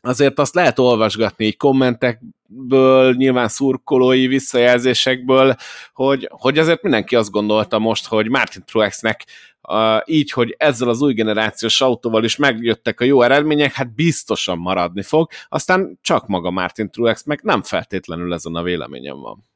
azért azt lehet olvasgatni így kommentekből, nyilván szurkolói visszajelzésekből, hogy, hogy azért mindenki azt gondolta most, hogy Martin Truexnek uh, így, hogy ezzel az új generációs autóval is megjöttek a jó eredmények, hát biztosan maradni fog, aztán csak maga Martin Truex meg nem feltétlenül ezen a véleményem van.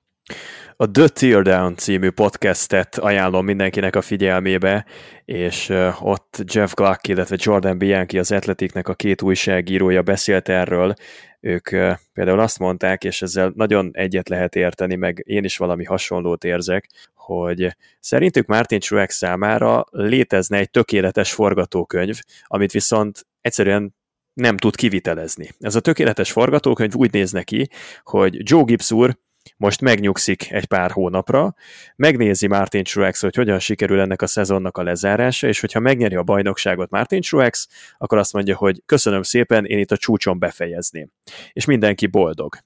A The Teardown című podcastet ajánlom mindenkinek a figyelmébe, és ott Jeff Gluck, illetve Jordan Bianchi, az Atletiknek a két újságírója beszélt erről, ők például azt mondták, és ezzel nagyon egyet lehet érteni, meg én is valami hasonlót érzek, hogy szerintük Martin Truex számára létezne egy tökéletes forgatókönyv, amit viszont egyszerűen nem tud kivitelezni. Ez a tökéletes forgatókönyv úgy néz neki, hogy Joe Gibbs úr most megnyugszik egy pár hónapra, megnézi Martin Truex, hogy hogyan sikerül ennek a szezonnak a lezárása, és hogyha megnyeri a bajnokságot Martin Truex, akkor azt mondja, hogy köszönöm szépen, én itt a csúcson befejezném. És mindenki boldog.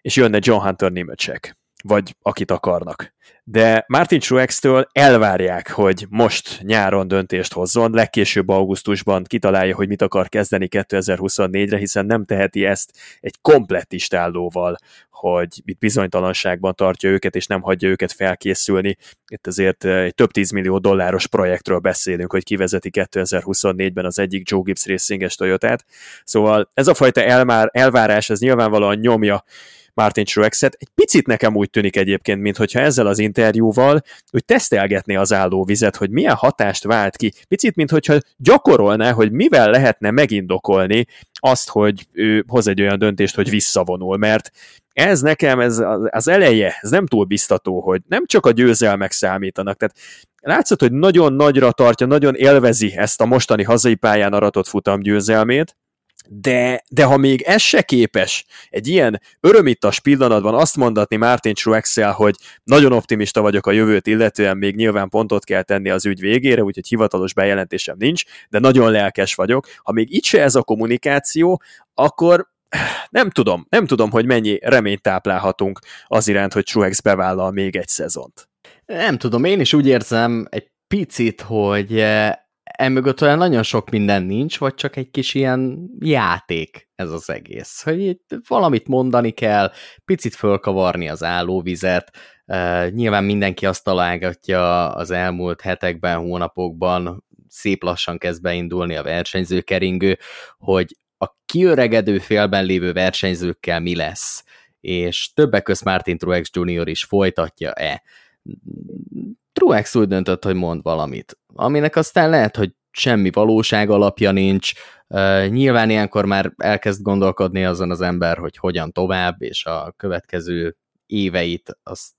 És jönne John Hunter Nimecek vagy akit akarnak. De Martin Truex-től elvárják, hogy most nyáron döntést hozzon, legkésőbb augusztusban kitalálja, hogy mit akar kezdeni 2024-re, hiszen nem teheti ezt egy komplett istállóval, hogy itt bizonytalanságban tartja őket, és nem hagyja őket felkészülni. Itt azért egy több tízmillió dolláros projektről beszélünk, hogy kivezeti 2024-ben az egyik Joe Gibbs Racing-es Toyotát. Szóval ez a fajta elmár, elvárás, ez nyilvánvalóan nyomja Martin Truex-et. Egy picit nekem úgy tűnik egyébként, mintha ezzel az interjúval úgy tesztelgetné az állóvizet, hogy milyen hatást vált ki. Picit, mintha gyakorolná, hogy mivel lehetne megindokolni azt, hogy ő hoz egy olyan döntést, hogy visszavonul, mert ez nekem, ez az eleje, ez nem túl biztató, hogy nem csak a győzelmek számítanak, tehát látszott, hogy nagyon nagyra tartja, nagyon élvezi ezt a mostani hazai pályán aratott futam győzelmét, de, de ha még ez se képes egy ilyen örömittas pillanatban azt mondatni Martin truex hogy nagyon optimista vagyok a jövőt, illetően még nyilván pontot kell tenni az ügy végére, úgyhogy hivatalos bejelentésem nincs, de nagyon lelkes vagyok. Ha még itt se ez a kommunikáció, akkor nem tudom, nem tudom, hogy mennyi reményt táplálhatunk az iránt, hogy Truex bevállal még egy szezont. Nem tudom, én is úgy érzem egy picit, hogy eh, emögött olyan nagyon sok minden nincs, vagy csak egy kis ilyen játék ez az egész. Hogy valamit mondani kell, picit fölkavarni az állóvizet, uh, nyilván mindenki azt találgatja az elmúlt hetekben, hónapokban, szép lassan kezd beindulni a versenyzőkeringő, hogy a kiöregedő félben lévő versenyzőkkel mi lesz, és többek közt Martin Truex Jr. is folytatja-e. Truex úgy döntött, hogy mond valamit, aminek aztán lehet, hogy semmi valóság alapja nincs, uh, nyilván ilyenkor már elkezd gondolkodni azon az ember, hogy hogyan tovább, és a következő éveit azt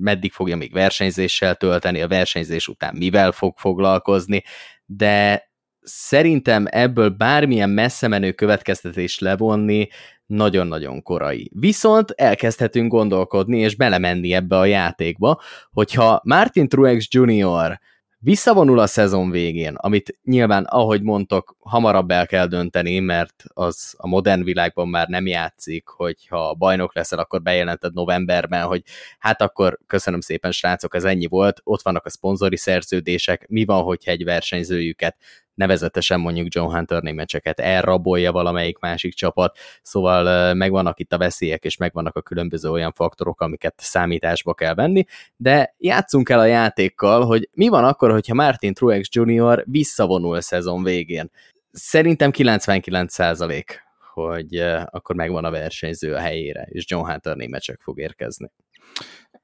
meddig fogja még versenyzéssel tölteni, a versenyzés után mivel fog foglalkozni, de szerintem ebből bármilyen messze menő következtetést levonni nagyon-nagyon korai. Viszont elkezdhetünk gondolkodni és belemenni ebbe a játékba, hogyha Martin Truex Jr. visszavonul a szezon végén, amit nyilván, ahogy mondtok, hamarabb el kell dönteni, mert az a modern világban már nem játszik, hogy ha bajnok leszel, akkor bejelented novemberben, hogy hát akkor köszönöm szépen srácok, ez ennyi volt, ott vannak a szponzori szerződések, mi van, hogyha egy versenyzőjüket nevezetesen mondjuk John Hunter meccseket elrabolja valamelyik másik csapat, szóval megvannak itt a veszélyek, és megvannak a különböző olyan faktorok, amiket számításba kell venni, de játszunk el a játékkal, hogy mi van akkor, hogyha Martin Truex Jr. visszavonul a szezon végén. Szerintem 99 százalék hogy akkor megvan a versenyző a helyére, és John Hunter meccsek fog érkezni.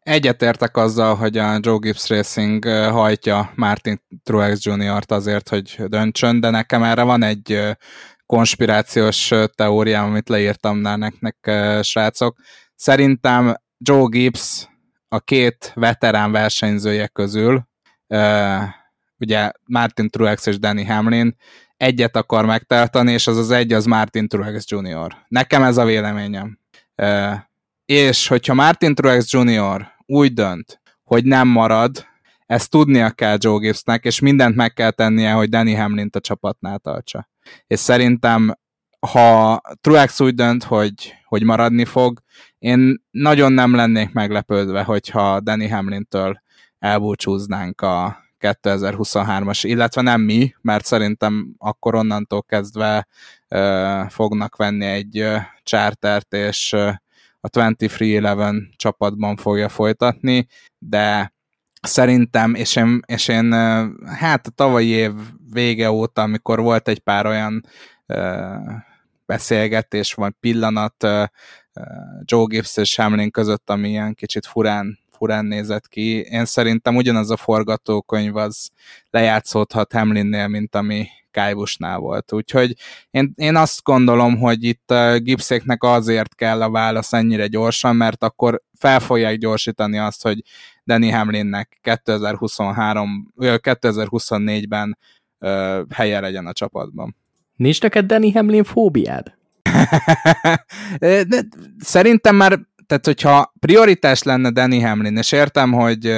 Egyetértek azzal, hogy a Joe Gibbs Racing hajtja Martin Truex Jr.-t azért, hogy döntsön, de nekem erre van egy konspirációs teóriám, amit leírtam nektek, srácok. Szerintem Joe Gibbs a két veterán versenyzője közül, ugye Martin Truex és Danny Hamlin, egyet akar megtartani, és az az egy az Martin Truex Jr. Nekem ez a véleményem és hogyha Martin Truex Jr. úgy dönt, hogy nem marad, ezt tudnia kell Joe Gibbsnek, és mindent meg kell tennie, hogy Danny hamlin a csapatnál tartsa. És szerintem, ha Truex úgy dönt, hogy, hogy maradni fog, én nagyon nem lennék meglepődve, hogyha Danny Hamlin-től elbúcsúznánk a 2023-as, illetve nem mi, mert szerintem akkor onnantól kezdve uh, fognak venni egy uh, chartert, és uh, a 23-11 csapatban fogja folytatni, de szerintem, és én, és én hát a tavalyi év vége óta, amikor volt egy pár olyan beszélgetés, vagy pillanat Joe Gibbs és Hamlin között, ami ilyen kicsit furán, furán nézett ki. Én szerintem ugyanaz a forgatókönyv az lejátszódhat Hamlinnél, mint ami Kajbusnál volt. Úgyhogy én, én azt gondolom, hogy itt a Gipszéknek azért kell a válasz ennyire gyorsan, mert akkor fel fogják gyorsítani azt, hogy Danny Hamlinnek 2023, 2024-ben ö, helye legyen a csapatban. Nincs neked Danny Hamlin fóbiád? <laughs> De szerintem már, tehát hogyha prioritás lenne Danny Hamlin, és értem, hogy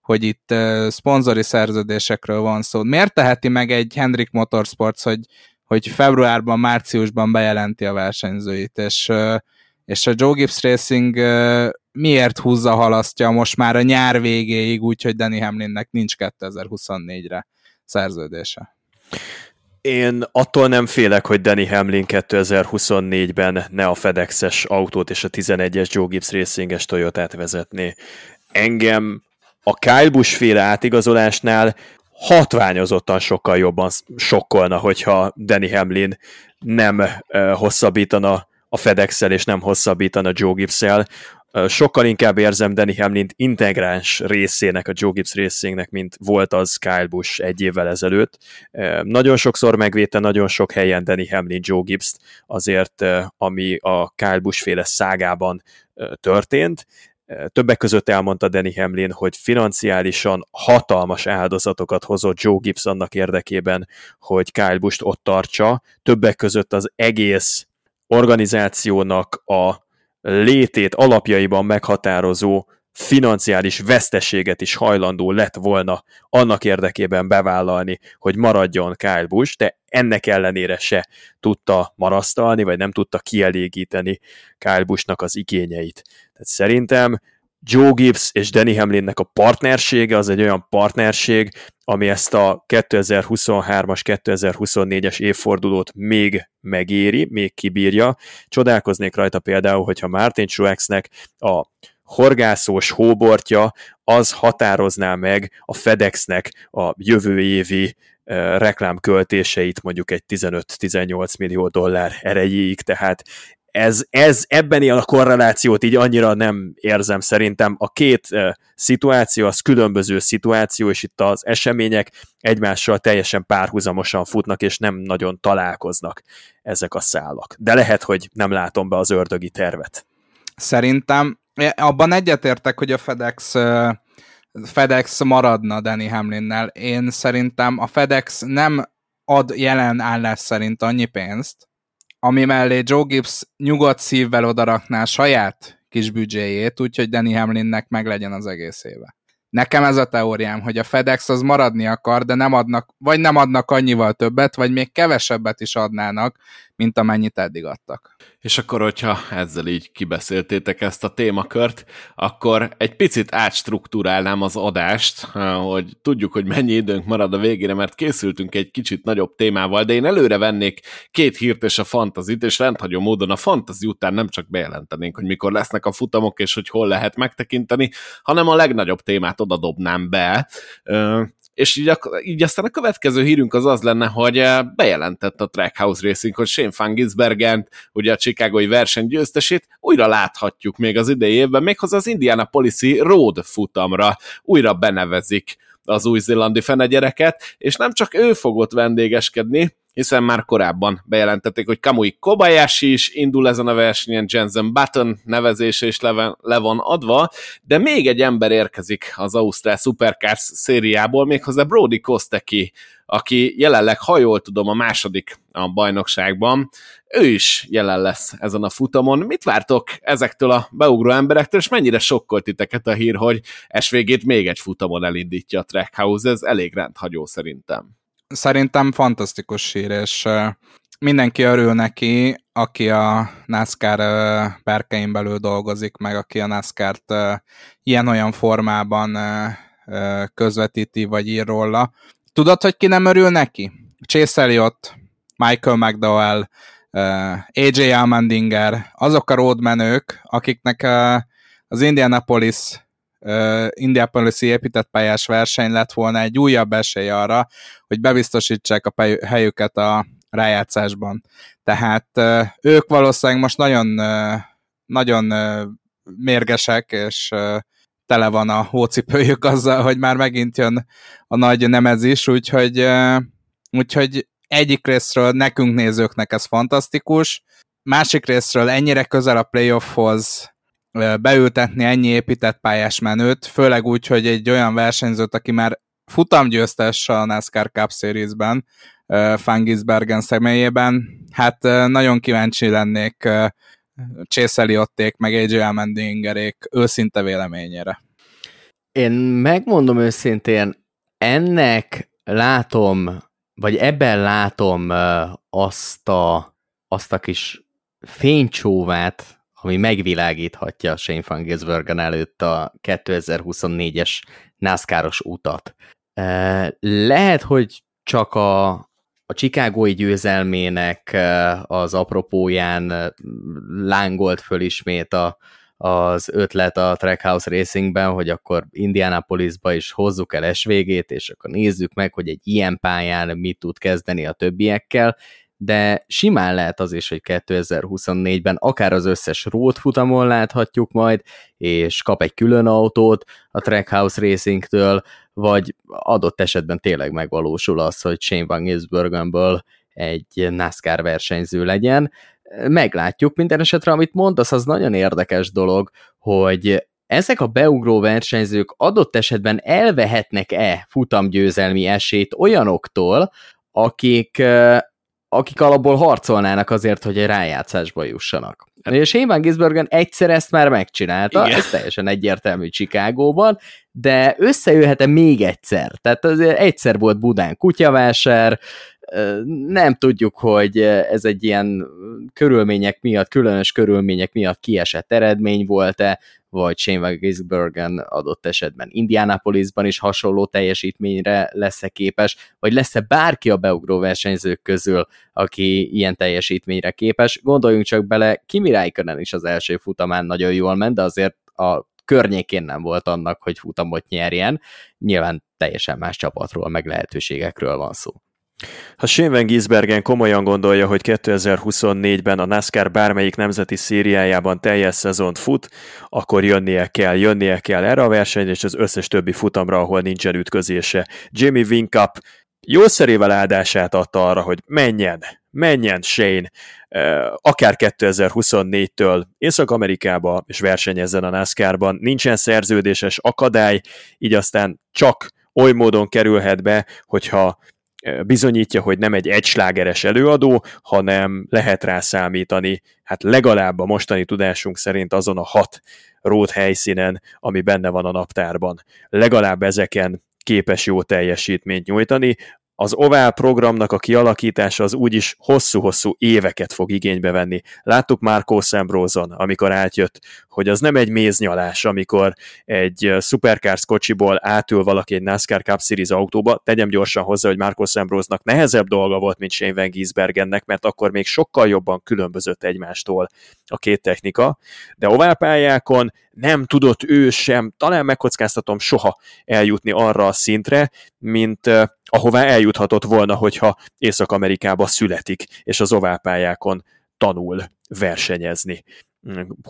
hogy itt szponzori szerződésekről van szó. Miért teheti meg egy Hendrik Motorsports, hogy, hogy februárban, márciusban bejelenti a versenyzőit, és, és a Joe Gibbs Racing miért húzza, halasztja most már a nyár végéig, úgyhogy Danny Hamlinnek nincs 2024-re szerződése? Én attól nem félek, hogy Danny Hamlin 2024-ben ne a FedEx-es autót és a 11-es Joe Gibbs Racing-es Toyotát vezetné. Engem a Kyle Busch féle átigazolásnál hatványozottan sokkal jobban sokkolna, hogyha Danny Hamlin nem hosszabbítana a fedex és nem hosszabbítana Joe Gibbs-el. Sokkal inkább érzem Danny Hamlin integráns részének, a Joe Gibbs részének, mint volt az Kyle Busch egy évvel ezelőtt. Nagyon sokszor megvédte nagyon sok helyen Danny Hamlin Joe Gibbs-t, azért ami a Kyle Busch féle szágában történt, Többek között elmondta Danny Hamlin, hogy financiálisan hatalmas áldozatokat hozott Joe Gibbs annak érdekében, hogy Kyle Busch-t ott tartsa. Többek között az egész organizációnak a létét alapjaiban meghatározó financiális veszteséget is hajlandó lett volna annak érdekében bevállalni, hogy maradjon Kyle Busch, de ennek ellenére se tudta marasztalni, vagy nem tudta kielégíteni Kyle Busch-nak az igényeit. Tehát szerintem Joe Gibbs és Danny Hamlinnek a partnersége az egy olyan partnerség, ami ezt a 2023-as, 2024-es évfordulót még megéri, még kibírja. Csodálkoznék rajta például, hogyha Martin Truexnek a horgászós hóbortja az határozná meg a FedExnek a jövő évi reklámköltéseit mondjuk egy 15-18 millió dollár erejéig, tehát ez, ez ebben a korrelációt így annyira nem érzem szerintem. A két szituáció az különböző szituáció, és itt az események egymással teljesen párhuzamosan futnak, és nem nagyon találkoznak ezek a szálak. De lehet, hogy nem látom be az ördögi tervet. Szerintem abban egyetértek, hogy a FedEx FedEx maradna Danny Hamlinnel. Én szerintem a FedEx nem ad jelen állás szerint annyi pénzt, ami mellé Joe Gibbs nyugodt szívvel odarakná saját kis büdzséjét, úgyhogy Danny Hamlinnek meg legyen az egész éve. Nekem ez a teóriám, hogy a FedEx az maradni akar, de nem adnak, vagy nem adnak annyival többet, vagy még kevesebbet is adnának, mint amennyit eddig adtak. És akkor, hogyha ezzel így kibeszéltétek ezt a témakört, akkor egy picit átstruktúrálnám az adást, hogy tudjuk, hogy mennyi időnk marad a végére, mert készültünk egy kicsit nagyobb témával, de én előre vennék két hírt és a fantazit, és rendhagyó módon a fantazi után nem csak bejelentenénk, hogy mikor lesznek a futamok, és hogy hol lehet megtekinteni, hanem a legnagyobb témát oda dobnám be és így, a, így aztán a következő hírünk az az lenne, hogy eh, bejelentett a Trackhouse Racing, hogy Shane Van Gisbergen, ugye a chicagói verseny győztesét, újra láthatjuk még az idei évben, méghozzá az Indiana Policy Road futamra újra benevezik az új-zélandi fenegyereket, és nem csak ő fogott vendégeskedni, hiszen már korábban bejelentették, hogy Kamui Kobayashi is indul ezen a versenyen, Jensen Button nevezése is le, van adva, de még egy ember érkezik az Ausztrál Supercars szériából, méghozzá Brody Kosteki, aki jelenleg, ha jól tudom, a második a bajnokságban. Ő is jelen lesz ezen a futamon. Mit vártok ezektől a beugró emberektől, és mennyire sokkolt titeket a hír, hogy SVG-t még egy futamon elindítja a Trackhouse? Ez elég rendhagyó szerintem szerintem fantasztikus hír, és mindenki örül neki, aki a NASCAR berkein belül dolgozik, meg aki a NASCAR-t ilyen-olyan formában közvetíti, vagy ír róla. Tudod, hogy ki nem örül neki? Chase Elliott, Michael McDowell, AJ Almendinger, azok a roadmenők, akiknek az Indianapolis uh, Indianapolis-i épített pályás verseny lett volna egy újabb esély arra, hogy bebiztosítsák a helyüket a rájátszásban. Tehát uh, ők valószínűleg most nagyon, uh, nagyon uh, mérgesek, és uh, tele van a hócipőjük azzal, hogy már megint jön a nagy nemezis, úgyhogy, úgyhogy egyik részről nekünk nézőknek ez fantasztikus, másik részről ennyire közel a playoffhoz beültetni ennyi épített pályás menőt, főleg úgy, hogy egy olyan versenyzőt, aki már futamgyőztes a NASCAR Cup Series-ben, Fangisbergen személyében, hát nagyon kíváncsi lennék Chase Elliottték, meg AJ Allmendingerék őszinte véleményére. Én megmondom őszintén, ennek látom, vagy ebben látom azt a, azt a kis fénycsóvát, ami megvilágíthatja Shane Van Gisbergen előtt a 2024-es NASCAR-os utat. Lehet, hogy csak a, a Chicagói győzelmének az apropóján lángolt föl ismét a, az ötlet a Trackhouse Racingben, hogy akkor Indianapolisba is hozzuk el SVG-t, és akkor nézzük meg, hogy egy ilyen pályán mit tud kezdeni a többiekkel, de simán lehet az is, hogy 2024-ben akár az összes road futamon láthatjuk majd, és kap egy külön autót a Trackhouse Racingtől, vagy adott esetben tényleg megvalósul az, hogy Shane Van Gisbergenből egy NASCAR versenyző legyen. Meglátjuk minden esetre, amit mondasz, az nagyon érdekes dolog, hogy ezek a beugró versenyzők adott esetben elvehetnek-e futamgyőzelmi esélyt olyanoktól, akik, akik alapból harcolnának azért, hogy egy rájátszásba jussanak. Hát- és Shane Gisbergen egyszer ezt már megcsinálta, Igen. ez teljesen egyértelmű Csikágóban, de összejöhet-e még egyszer? Tehát azért egyszer volt Budán kutyavásár, nem tudjuk, hogy ez egy ilyen körülmények miatt, különös körülmények miatt kiesett eredmény volt-e, vagy Shane Gisbergen adott esetben Indianapolisban is hasonló teljesítményre lesz-e képes, vagy lesz-e bárki a beugró versenyzők közül, aki ilyen teljesítményre képes. Gondoljunk csak bele, Kimi Räikkönen is az első futamán nagyon jól ment, de azért a környékén nem volt annak, hogy futamot nyerjen. Nyilván teljesen más csapatról, meg lehetőségekről van szó. Ha Shane Gisbergen komolyan gondolja, hogy 2024-ben a NASCAR bármelyik nemzeti szériájában teljes szezont fut, akkor jönnie kell, jönnie kell erre a versenyre, és az összes többi futamra, ahol nincsen ütközése. Jimmy Winkup jószerével áldását adta arra, hogy menjen, menjen Shane, akár 2024-től Észak-Amerikába, és versenyezzen a NASCAR-ban. Nincsen szerződéses akadály, így aztán csak oly módon kerülhet be, hogyha bizonyítja, hogy nem egy egyslágeres előadó, hanem lehet rá számítani, hát legalább a mostani tudásunk szerint azon a hat rót helyszínen, ami benne van a naptárban. Legalább ezeken képes jó teljesítményt nyújtani, az Oval programnak a kialakítása az úgyis hosszú-hosszú éveket fog igénybe venni. Láttuk már Szembrózon, amikor átjött, hogy az nem egy méznyalás, amikor egy Supercars kocsiból átül valaki egy NASCAR Cup Series autóba, tegyem gyorsan hozzá, hogy Marco Szembróznak nehezebb dolga volt, mint Shane Van Gisbergennek, mert akkor még sokkal jobban különbözött egymástól a két technika, de oválpályákon nem tudott ő sem, talán megkockáztatom soha eljutni arra a szintre, mint ahová eljuthatott volna, hogyha Észak-Amerikába születik, és az oválpályákon tanul versenyezni.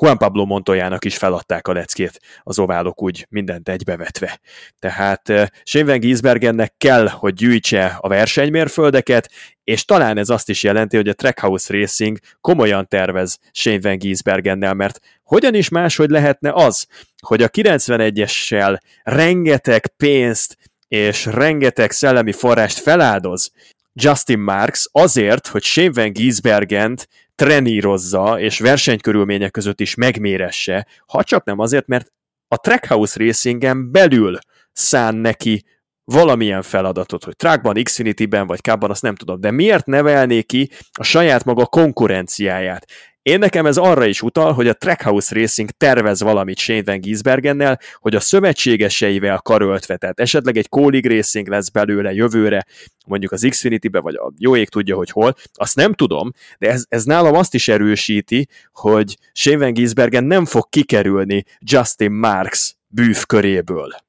Juan Pablo Montoyának is feladták a leckét az oválok úgy mindent egybevetve. Tehát Shane Van Gisbergennek kell, hogy gyűjtse a versenymérföldeket, és talán ez azt is jelenti, hogy a Trackhouse Racing komolyan tervez Shane Van Gisbergennel, mert hogyan is máshogy lehetne az, hogy a 91-essel rengeteg pénzt és rengeteg szellemi forrást feláldoz Justin Marks azért, hogy Shane Van Gisbergent trenírozza, és versenykörülmények között is megméresse, ha csak nem azért, mert a Trackhouse Racingen belül szán neki valamilyen feladatot, hogy Trackban, Xfinity-ben vagy Cubban, azt nem tudom, de miért nevelné ki a saját maga konkurenciáját? Én nekem ez arra is utal, hogy a Trackhouse Racing tervez valamit Shane Van Gisbergennel, hogy a szövetségeseivel karöltve, tehát esetleg egy Colleague Racing lesz belőle jövőre, mondjuk az Xfinity-be, vagy a jó ég tudja, hogy hol, azt nem tudom, de ez, ez nálam azt is erősíti, hogy Shane Van Gisbergen nem fog kikerülni Justin Marks bűv köréből.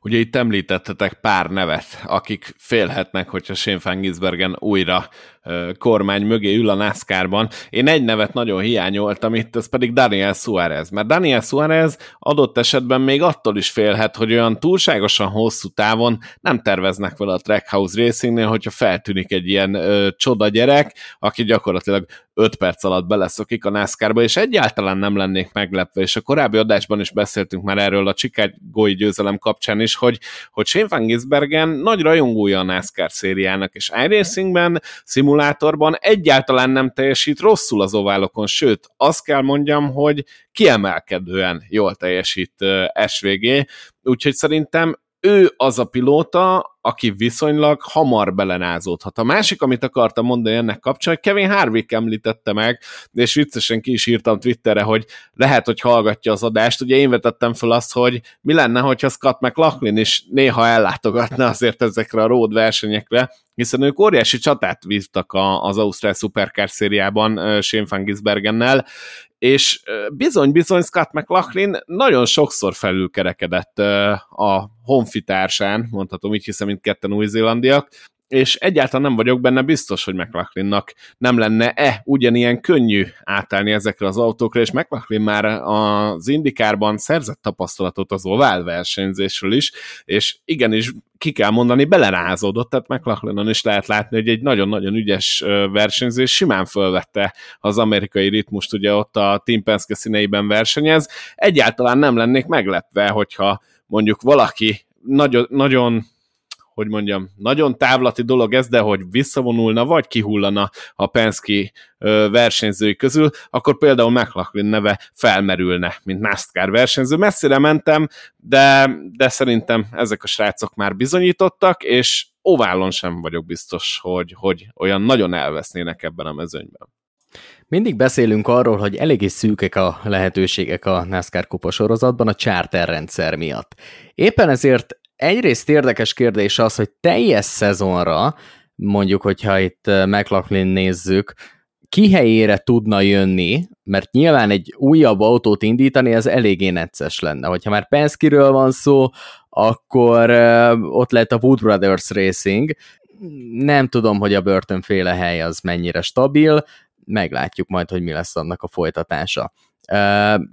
Ugye itt említettetek pár nevet, akik félhetnek, hogyha Shane Van Gisbergen újra kormány mögé ül a NASCAR-ban. Én egy nevet nagyon hiányoltam itt, ez pedig Daniel Suarez, mert Daniel Suarez adott esetben még attól is félhet, hogy olyan túlságosan hosszú távon nem terveznek vele a Trackhouse Racingnél, hogyha feltűnik egy ilyen ö, csoda gyerek, aki gyakorlatilag 5 perc alatt beleszokik a NASCAR-ba, és egyáltalán nem lennék meglepve, és a korábbi adásban is beszéltünk már erről a Chicagói győzelem kapcsán is, hogy, hogy Shane Van Gisbergen nagy rajongója a NASCAR szériának, és iRacingben, szimulátorban egyáltalán nem teljesít rosszul az oválokon, sőt, azt kell mondjam, hogy kiemelkedően jól teljesít SVG, úgyhogy szerintem ő az a pilóta, aki viszonylag hamar belenázódhat. A másik, amit akartam mondani ennek kapcsán, hogy Kevin Harvick említette meg, és viccesen ki is írtam Twitterre, hogy lehet, hogy hallgatja az adást. Ugye én vetettem fel azt, hogy mi lenne, hogyha Scott McLaughlin is néha ellátogatna azért ezekre a road versenyekre, hiszen ők óriási csatát vívtak az Ausztrál Supercar szériában Shane Van Gisbergennel, és bizony-bizony Scott McLaughlin nagyon sokszor felülkerekedett a honfitársán, mondhatom így, hiszen mindketten új-zélandiak, és egyáltalán nem vagyok benne biztos, hogy McLaughlin-nak nem lenne-e ugyanilyen könnyű átállni ezekre az autókra, és McLaughlin már az indikárban szerzett tapasztalatot az ovál versenyzésről is, és igenis ki kell mondani, belerázódott, tehát McLachlan is lehet látni, hogy egy nagyon-nagyon ügyes versenyzés simán fölvette az amerikai ritmust, ugye ott a Team Penske színeiben versenyez. Egyáltalán nem lennék meglepve, hogyha mondjuk valaki nagyon, nagyon hogy mondjam, nagyon távlati dolog ez, de hogy visszavonulna, vagy kihullana a Penske versenyzői közül, akkor például McLaughlin neve felmerülne, mint NASCAR versenyző. Messzire mentem, de, de szerintem ezek a srácok már bizonyítottak, és oválon sem vagyok biztos, hogy, hogy olyan nagyon elvesznének ebben a mezőnyben. Mindig beszélünk arról, hogy eléggé szűkek a lehetőségek a NASCAR kupa sorozatban a charter rendszer miatt. Éppen ezért egyrészt érdekes kérdés az, hogy teljes szezonra, mondjuk, hogyha itt McLaughlin nézzük, ki helyére tudna jönni, mert nyilván egy újabb autót indítani, az eléggé necces lenne. Hogyha már Penske-ről van szó, akkor ott lehet a Wood Brothers Racing. Nem tudom, hogy a börtönféle hely az mennyire stabil, meglátjuk majd, hogy mi lesz annak a folytatása.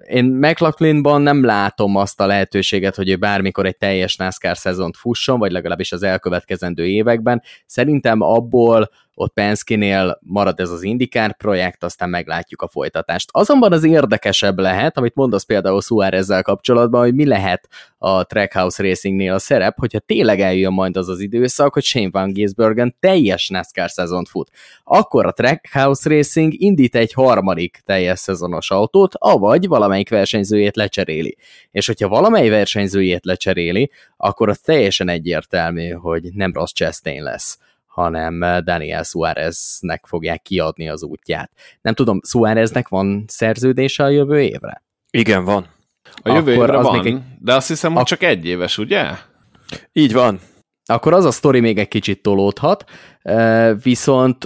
Én McLaughlinban nem látom azt a lehetőséget, hogy ő bármikor egy teljes NASCAR szezont fusson, vagy legalábbis az elkövetkezendő években. Szerintem abból ott Penske-nél marad ez az Indikár projekt, aztán meglátjuk a folytatást. Azonban az érdekesebb lehet, amit mondasz például ezzel kapcsolatban, hogy mi lehet a Trackhouse Racingnél a szerep, hogyha tényleg eljön majd az az időszak, hogy Shane Van Gisbergen teljes NASCAR szezont fut. Akkor a Trackhouse Racing indít egy harmadik teljes szezonos autót, avagy valamelyik versenyzőjét lecseréli. És hogyha valamely versenyzőjét lecseréli, akkor az teljesen egyértelmű, hogy nem Ross Chastain lesz hanem eh, Daniel Suáreznek fogják kiadni az útját. Nem tudom, Suáreznek van szerződése a jövő évre? Igen, van. A jövő Akkor évre az van, még egy... de azt hiszem, hogy a... csak egy éves, ugye? Így van. Akkor az a sztori még egy kicsit tolódhat, eh, viszont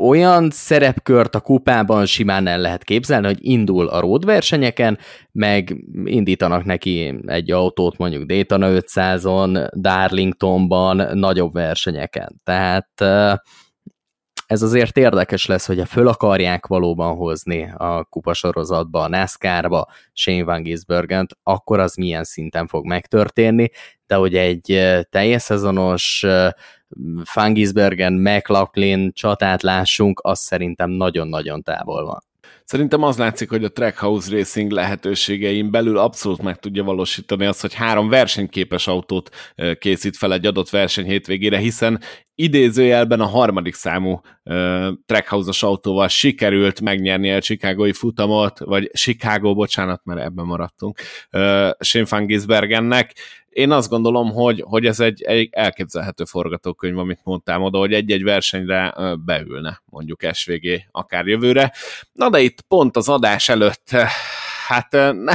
olyan szerepkört a kupában simán el lehet képzelni, hogy indul a road versenyeken, meg indítanak neki egy autót mondjuk Daytona 500-on, Darlingtonban, nagyobb versenyeken. Tehát ez azért érdekes lesz, hogyha föl akarják valóban hozni a kupasorozatba, a NASCAR-ba Shane Van Gisbergent, akkor az milyen szinten fog megtörténni, de hogy egy teljes szezonos Fangisbergen, McLaughlin csatát lássunk, az szerintem nagyon-nagyon távol van. Szerintem az látszik, hogy a Trackhouse Racing lehetőségein belül abszolút meg tudja valósítani azt, hogy három versenyképes autót készít fel egy adott verseny hétvégére, hiszen idézőjelben a harmadik számú uh, Trackhouse-os autóval sikerült megnyerni a Chicagói futamot, vagy Chicago, bocsánat, mert ebben maradtunk, uh, Shane Van Gisbergennek, én azt gondolom, hogy, hogy ez egy, egy elképzelhető forgatókönyv, amit mondtál oda, hogy egy-egy versenyre beülne, mondjuk SVG akár jövőre. Na de itt pont az adás előtt hát ne,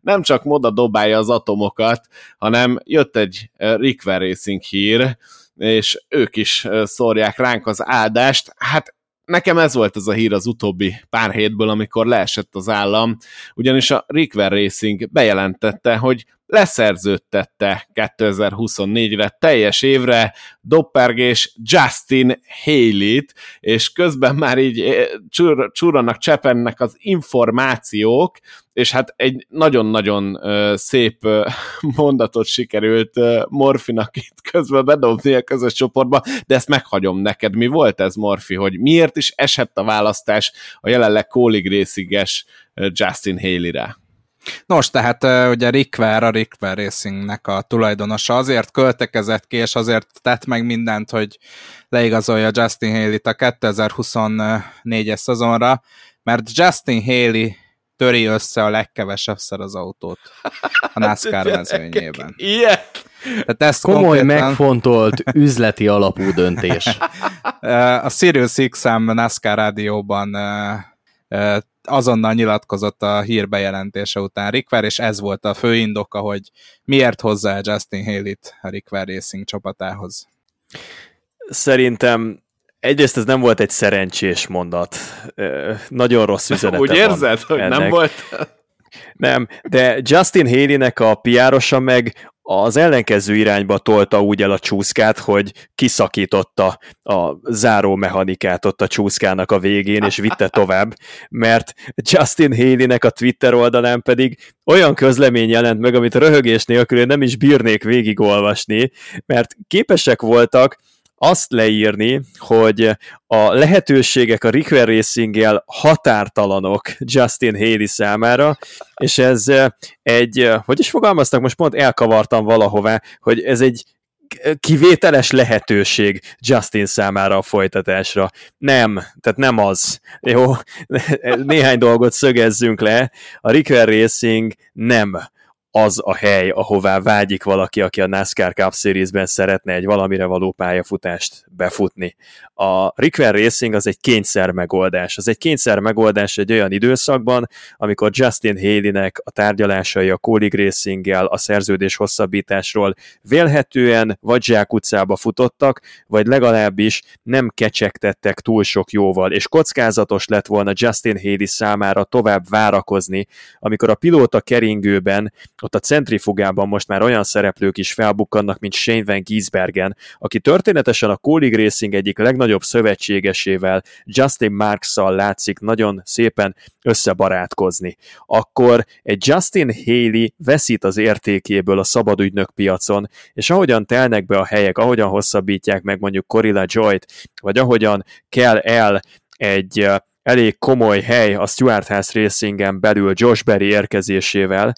nem csak moda dobálja az atomokat, hanem jött egy Rick Racing hír, és ők is szórják ránk az áldást. Hát nekem ez volt ez a hír az utóbbi pár hétből, amikor leesett az állam, ugyanis a Rickver Racing bejelentette, hogy leszerződtette 2024-re teljes évre Doppergés Justin Haley-t, és közben már így eh, csúr, csúranak csepennek az információk, és hát egy nagyon-nagyon szép <laughs> mondatot sikerült Morfinak itt közben bedobni a közös csoportba, de ezt meghagyom neked. Mi volt ez, Morfi, hogy miért is esett a választás a jelenleg Kólig Justin Haley-re? Nos, tehát ugye Rick Ware, a Rick Ware Racingnek a tulajdonosa azért költekezett ki, és azért tett meg mindent, hogy leigazolja Justin Haley-t a 2024-es szezonra, mert Justin Haley töri össze a legkevesebszer az autót a NASCAR mezőnyében. Ilyen? Tehát ezt Komoly, konkrétan... megfontolt, <laughs> üzleti alapú döntés. a Sirius XM NASCAR rádióban azonnal nyilatkozott a hír bejelentése után Rickver, és ez volt a fő indoka, hogy miért hozza el Justin Haley-t a Rickver Racing csapatához. Szerintem egyrészt ez nem volt egy szerencsés mondat. Nagyon rossz <laughs> üzenete Úgy érzed, hogy ennek. nem volt? Nem, de Justin Haley-nek a piárosa meg az ellenkező irányba tolta úgy el a csúszkát, hogy kiszakította a záró mechanikát ott a csúszkának a végén, és vitte tovább, mert Justin Haley-nek a Twitter oldalán pedig olyan közlemény jelent meg, amit röhögés nélkül nem is bírnék végigolvasni, mert képesek voltak azt leírni, hogy a lehetőségek a Requer racing határtalanok Justin Haley számára, és ez egy, hogy is fogalmaztak, most pont elkavartam valahová, hogy ez egy kivételes lehetőség Justin számára a folytatásra. Nem, tehát nem az. Jó, <laughs> néhány dolgot szögezzünk le. A Requer Racing nem az a hely, ahová vágyik valaki, aki a NASCAR Cup Series-ben szeretne egy valamire való pályafutást befutni. A Requer Racing az egy kényszer megoldás. Az egy kényszer megoldás egy olyan időszakban, amikor Justin Haley-nek a tárgyalásai a Colleague racing a szerződés hosszabbításról vélhetően vagy zsákutcába futottak, vagy legalábbis nem kecsegtettek túl sok jóval, és kockázatos lett volna Justin Haley számára tovább várakozni, amikor a pilóta keringőben ott a centrifugában most már olyan szereplők is felbukkannak, mint Shane Van Giesbergen, aki történetesen a Colleague Racing egyik legnagyobb szövetségesével, Justin Marks-szal látszik nagyon szépen összebarátkozni. Akkor egy Justin Haley veszít az értékéből a szabadügynök piacon, és ahogyan telnek be a helyek, ahogyan hosszabbítják meg mondjuk Corilla Joyt, vagy ahogyan kell el egy elég komoly hely a Stuart House Racingen belül Josh Berry érkezésével,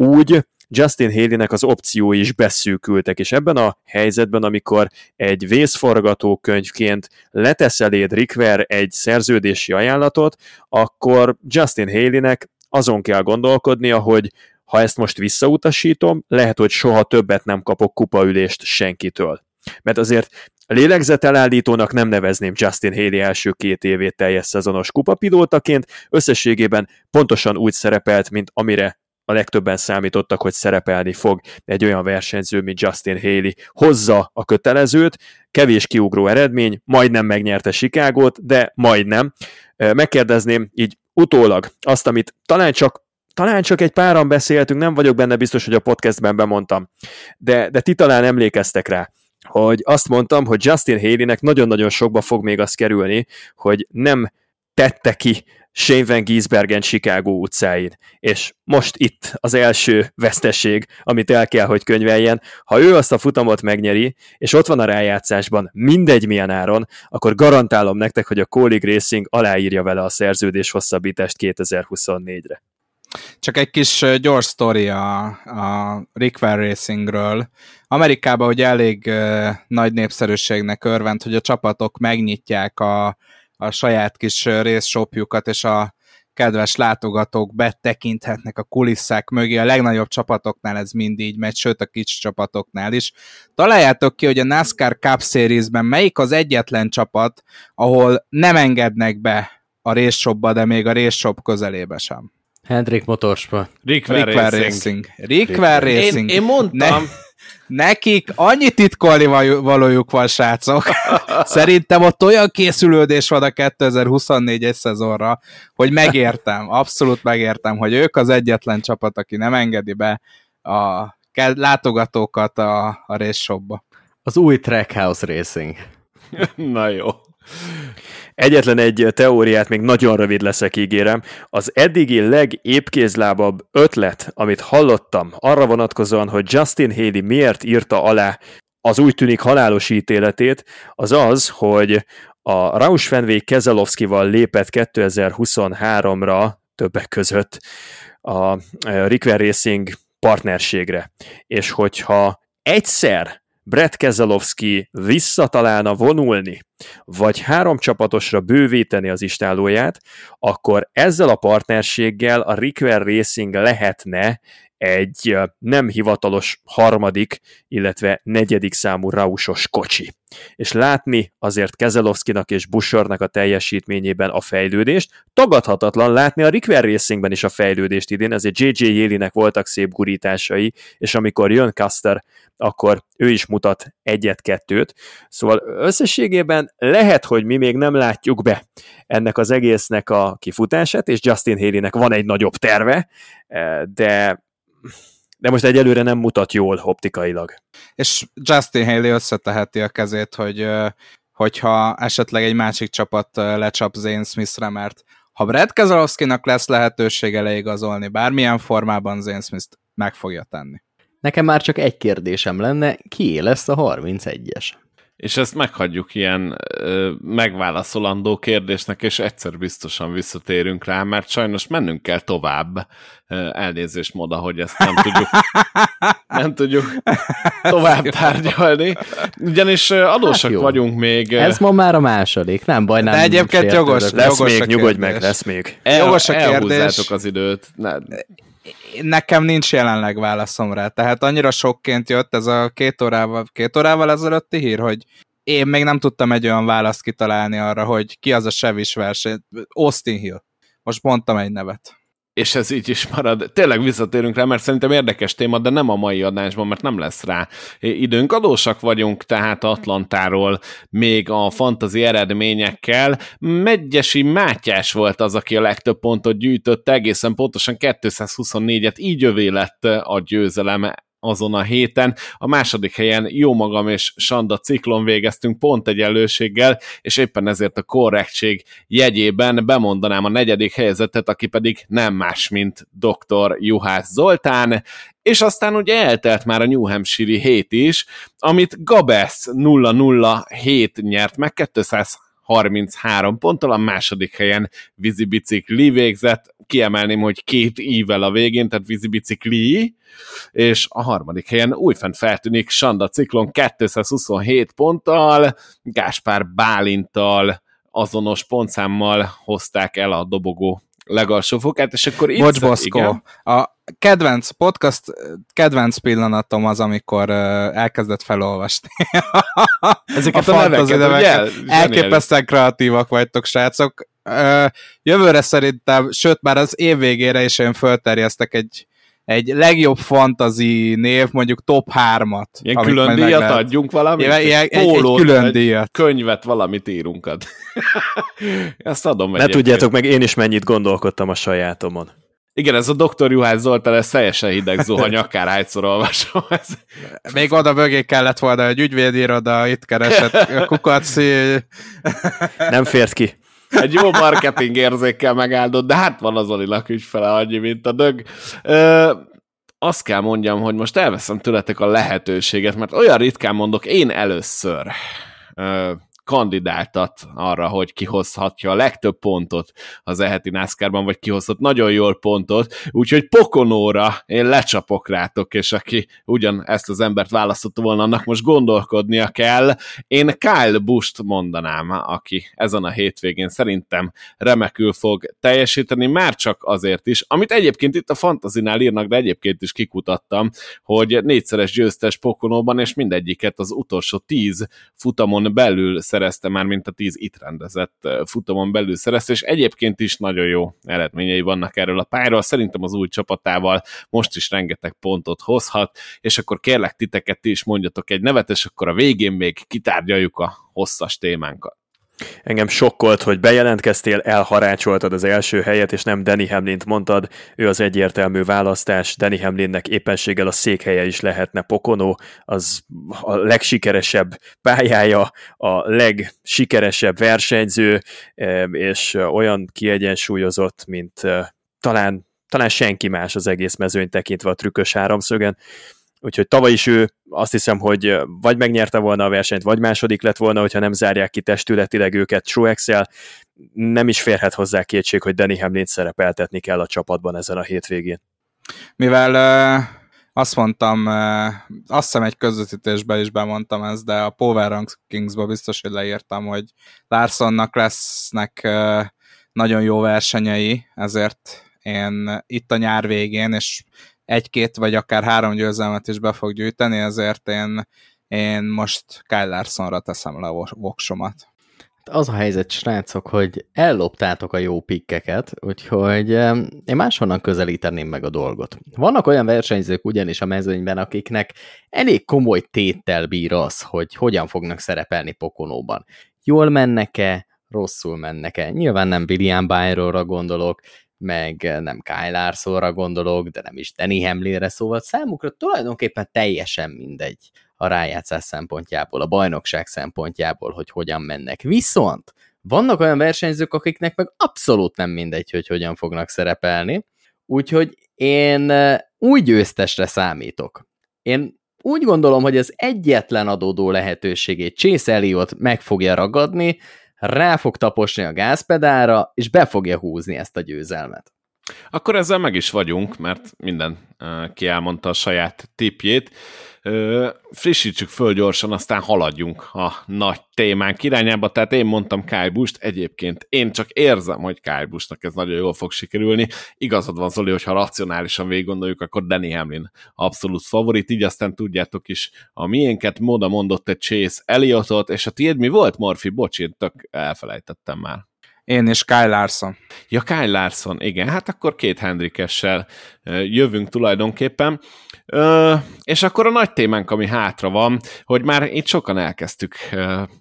úgy Justin Haley-nek az opciói is beszűkültek, és ebben a helyzetben, amikor egy vészforgatókönyvként letesz eléd Rickver egy szerződési ajánlatot, akkor Justin Haley-nek azon kell gondolkodnia, hogy ha ezt most visszautasítom, lehet, hogy soha többet nem kapok kupaülést senkitől. Mert azért lélegzetelállítónak nem nevezném Justin Haley első két évét teljes szezonos kupapilótaként, összességében pontosan úgy szerepelt, mint amire a legtöbben számítottak, hogy szerepelni fog egy olyan versenyző, mint Justin Haley. Hozza a kötelezőt, kevés kiugró eredmény, majdnem megnyerte Chicagót, de majdnem. Megkérdezném így utólag azt, amit talán csak talán csak egy páran beszéltünk, nem vagyok benne biztos, hogy a podcastben bemondtam, de, de ti talán emlékeztek rá, hogy azt mondtam, hogy Justin Haley-nek nagyon-nagyon sokba fog még az kerülni, hogy nem tette ki Shane Van Giesbergen Chicago utcáin. És most itt az első veszteség, amit el kell, hogy könyveljen. Ha ő azt a futamot megnyeri, és ott van a rájátszásban, mindegy milyen áron, akkor garantálom nektek, hogy a Colleague Racing aláírja vele a szerződés hosszabbítást 2024-re. Csak egy kis gyors sztori a, a Rickwell Racingről. Amerikában ugye elég nagy népszerűségnek örvend, hogy a csapatok megnyitják a, a saját kis részshopjukat, és a kedves látogatók betekinthetnek a kulisszák mögé. A legnagyobb csapatoknál ez mind így megy, sőt a kicsi csapatoknál is. Találjátok ki, hogy a NASCAR Cup Series-ben melyik az egyetlen csapat, ahol nem engednek be a részshopba, de még a részshop közelébe sem. Hendrik Motorsport. Rick Racing. Racing. Rick Racing. Én, én mondtam, ne Nekik annyi titkolni valójuk van, srácok. <laughs> Szerintem ott olyan készülődés van a 2024-es szezonra, hogy megértem, abszolút megértem, hogy ők az egyetlen csapat, aki nem engedi be a látogatókat a, a race shopba. Az új Trackhouse Racing. <laughs> Na jó. Egyetlen egy teóriát még nagyon rövid leszek, ígérem. Az eddigi legépkézlábabb ötlet, amit hallottam, arra vonatkozóan, hogy Justin Haley miért írta alá az úgy tűnik halálos ítéletét, az az, hogy a Rausch Fenway Kezelowskival lépett 2023-ra többek között a Rickwer Racing partnerségre. És hogyha egyszer Brett Keselowski visszatalálna vonulni, vagy három csapatosra bővíteni az istálóját, akkor ezzel a partnerséggel a Rickwer Racing lehetne egy nem hivatalos harmadik, illetve negyedik számú rausos kocsi. És látni azért Kezelowskinak és Bushernak a teljesítményében a fejlődést, tagadhatatlan látni a Rickwer Racingben is a fejlődést idén, ezért J.J. Yélinek voltak szép gurításai, és amikor jön Custer, akkor ő is mutat egyet-kettőt. Szóval összességében lehet, hogy mi még nem látjuk be ennek az egésznek a kifutását, és Justin Haley-nek van egy nagyobb terve, de de most egyelőre nem mutat jól optikailag. És Justin Haley összeteheti a kezét, hogy hogyha esetleg egy másik csapat lecsap Zane Smithre, mert ha Brad Keselowski-nak lesz lehetősége leigazolni bármilyen formában, Zane Smith meg fogja tenni. Nekem már csak egy kérdésem lenne, ki lesz a 31-es? És ezt meghagyjuk ilyen ö, megválaszolandó kérdésnek, és egyszer biztosan visszatérünk rá, mert sajnos mennünk kell tovább. Elnézést moda, hogy ezt nem tudjuk, <laughs> nem tudjuk tovább tárgyalni. Ugyanis adósak hát vagyunk még. Ez ma már a második, nem baj, nem. De egyébként jogos, lesz jogos még, nyugodj meg, lesz még. El, jogos a kérdés. az időt. Ne. Nekem nincs jelenleg válaszom rá, tehát annyira sokként jött ez a két órával, két órával ezelőtti hír, hogy én még nem tudtam egy olyan választ kitalálni arra, hogy ki az a Sevis verseny. Austin Hill. Most mondtam egy nevet és ez így is marad. Tényleg visszatérünk rá, mert szerintem érdekes téma, de nem a mai adásban, mert nem lesz rá időnk. Adósak vagyunk tehát Atlantáról még a fantazi eredményekkel. Megyesi Mátyás volt az, aki a legtöbb pontot gyűjtött, egészen pontosan 224-et, így övé lett a győzelem azon a héten. A második helyen jó magam és Sanda Ciklon végeztünk pont egy előséggel, és éppen ezért a korrektség jegyében bemondanám a negyedik helyezetet, aki pedig nem más, mint dr. Juhász Zoltán, és aztán ugye eltelt már a New Hampshire hét is, amit Gabesz 007 nyert meg, 200 33 ponttal, a második helyen vízibicikli végzett, kiemelném, hogy két ível a végén, tehát vízibicikli, és a harmadik helyen újfent feltűnik Sanda Ciklon 227 ponttal, Gáspár Bálintal azonos pontszámmal hozták el a dobogó legalsó fokát, és akkor itt... Bocs, Boszko, a kedvenc podcast, kedvenc pillanatom az, amikor uh, elkezdett felolvasni. <laughs> Ezeket a, a neveket, ugye? Elképesztően kreatívak vagytok, srácok. Jövőre szerintem, sőt már az év végére is én fölterjesztek egy egy legjobb fantazi név, mondjuk top 3-at. Ilyen külön díjat lehet. adjunk valamit? Ilyen, ilyen, egy, Pólót, egy külön díjat. könyvet, valamit írunk ad. <laughs> Ezt adom Ne tudjátok meg, én is mennyit gondolkodtam a sajátomon. Igen, ez a Dr. Juhász Zoltán, ez teljesen hideg zuhany, akár hányszor olvasom. Ez... Még oda mögé kellett volna egy ügyvédiroda, itt keresett <laughs> a kukaci. Nem fért ki. Egy jó marketing érzékkel megáldott, de hát van az Olinak ügyfele annyi, mint a dög. Ö, azt kell mondjam, hogy most elveszem tőletek a lehetőséget, mert olyan ritkán mondok én először. Ö, kandidáltat arra, hogy kihozhatja a legtöbb pontot az eheti NASCAR-ban, vagy kihozhat nagyon jól pontot, úgyhogy Pokonóra én lecsapok rátok, és aki ugyan ezt az embert választotta volna, annak most gondolkodnia kell. Én Kyle Busch-t mondanám, aki ezen a hétvégén szerintem remekül fog teljesíteni, már csak azért is, amit egyébként itt a Fantazinál írnak, de egyébként is kikutattam, hogy négyszeres győztes Pokonóban, és mindegyiket az utolsó tíz futamon belül szerezte már, mint a tíz itt rendezett futamon belül szerezte, és egyébként is nagyon jó eredményei vannak erről a pályáról. Szerintem az új csapatával most is rengeteg pontot hozhat, és akkor kérlek titeket ti is mondjatok egy nevet, és akkor a végén még kitárgyaljuk a hosszas témánkat. Engem sokkolt, hogy bejelentkeztél, elharácsoltad az első helyet, és nem Danny Hamlint mondtad. Ő az egyértelmű választás. Danny Hamlinnek éppenséggel a székhelye is lehetne Pokono, az a legsikeresebb pályája, a legsikeresebb versenyző, és olyan kiegyensúlyozott, mint talán, talán senki más az egész mezőny tekintve a trükkös háromszögen úgyhogy tavaly is ő azt hiszem, hogy vagy megnyerte volna a versenyt, vagy második lett volna, hogyha nem zárják ki testületileg őket Truex-el. Nem is férhet hozzá kétség, hogy Danny Hamlin szerepeltetni kell a csapatban ezen a hétvégén. Mivel uh, azt mondtam, uh, azt hiszem egy közvetítésben is bemondtam ezt, de a Power Rankings-ba biztos, hogy leírtam, hogy Larsonnak lesznek uh, nagyon jó versenyei, ezért én itt a nyár végén, és egy-két vagy akár három győzelmet is be fog gyűjteni, ezért én, én most Kyle Larsonra teszem le a voksomat. Az a helyzet, srácok, hogy elloptátok a jó pikkeket, úgyhogy én máshonnan közelíteném meg a dolgot. Vannak olyan versenyzők ugyanis a mezőnyben, akiknek elég komoly téttel bír az, hogy hogyan fognak szerepelni Pokonóban. Jól mennek-e, rosszul mennek-e? Nyilván nem William Byronra gondolok, meg nem Kyle Larsonra gondolok, de nem is Danny Hamlinre, szóval számukra tulajdonképpen teljesen mindegy a rájátszás szempontjából, a bajnokság szempontjából, hogy hogyan mennek. Viszont vannak olyan versenyzők, akiknek meg abszolút nem mindegy, hogy hogyan fognak szerepelni, úgyhogy én úgy győztesre számítok. Én úgy gondolom, hogy az egyetlen adódó lehetőségét Chase Elliot meg fogja ragadni, rá fog taposni a gázpedára, és be fogja húzni ezt a győzelmet. Akkor ezzel meg is vagyunk, mert minden ki elmondta a saját tipjét frissítsük föl gyorsan, aztán haladjunk a nagy témánk irányába. Tehát én mondtam Kyle Busch-t, egyébként én csak érzem, hogy Kyle Busch-nak ez nagyon jól fog sikerülni. Igazad van, Zoli, hogyha racionálisan végig gondoljuk, akkor Danny Hamlin abszolút favorit, így aztán tudjátok is a miénket. Moda mondott egy Chase Elliotot, és a tiéd mi volt, Morfi? Bocs, én tök elfelejtettem már. Én is Kyle Larson. Ja, Kyle Larson, igen, hát akkor két Hendrikessel jövünk tulajdonképpen. És akkor a nagy témánk, ami hátra van, hogy már itt sokan elkezdtük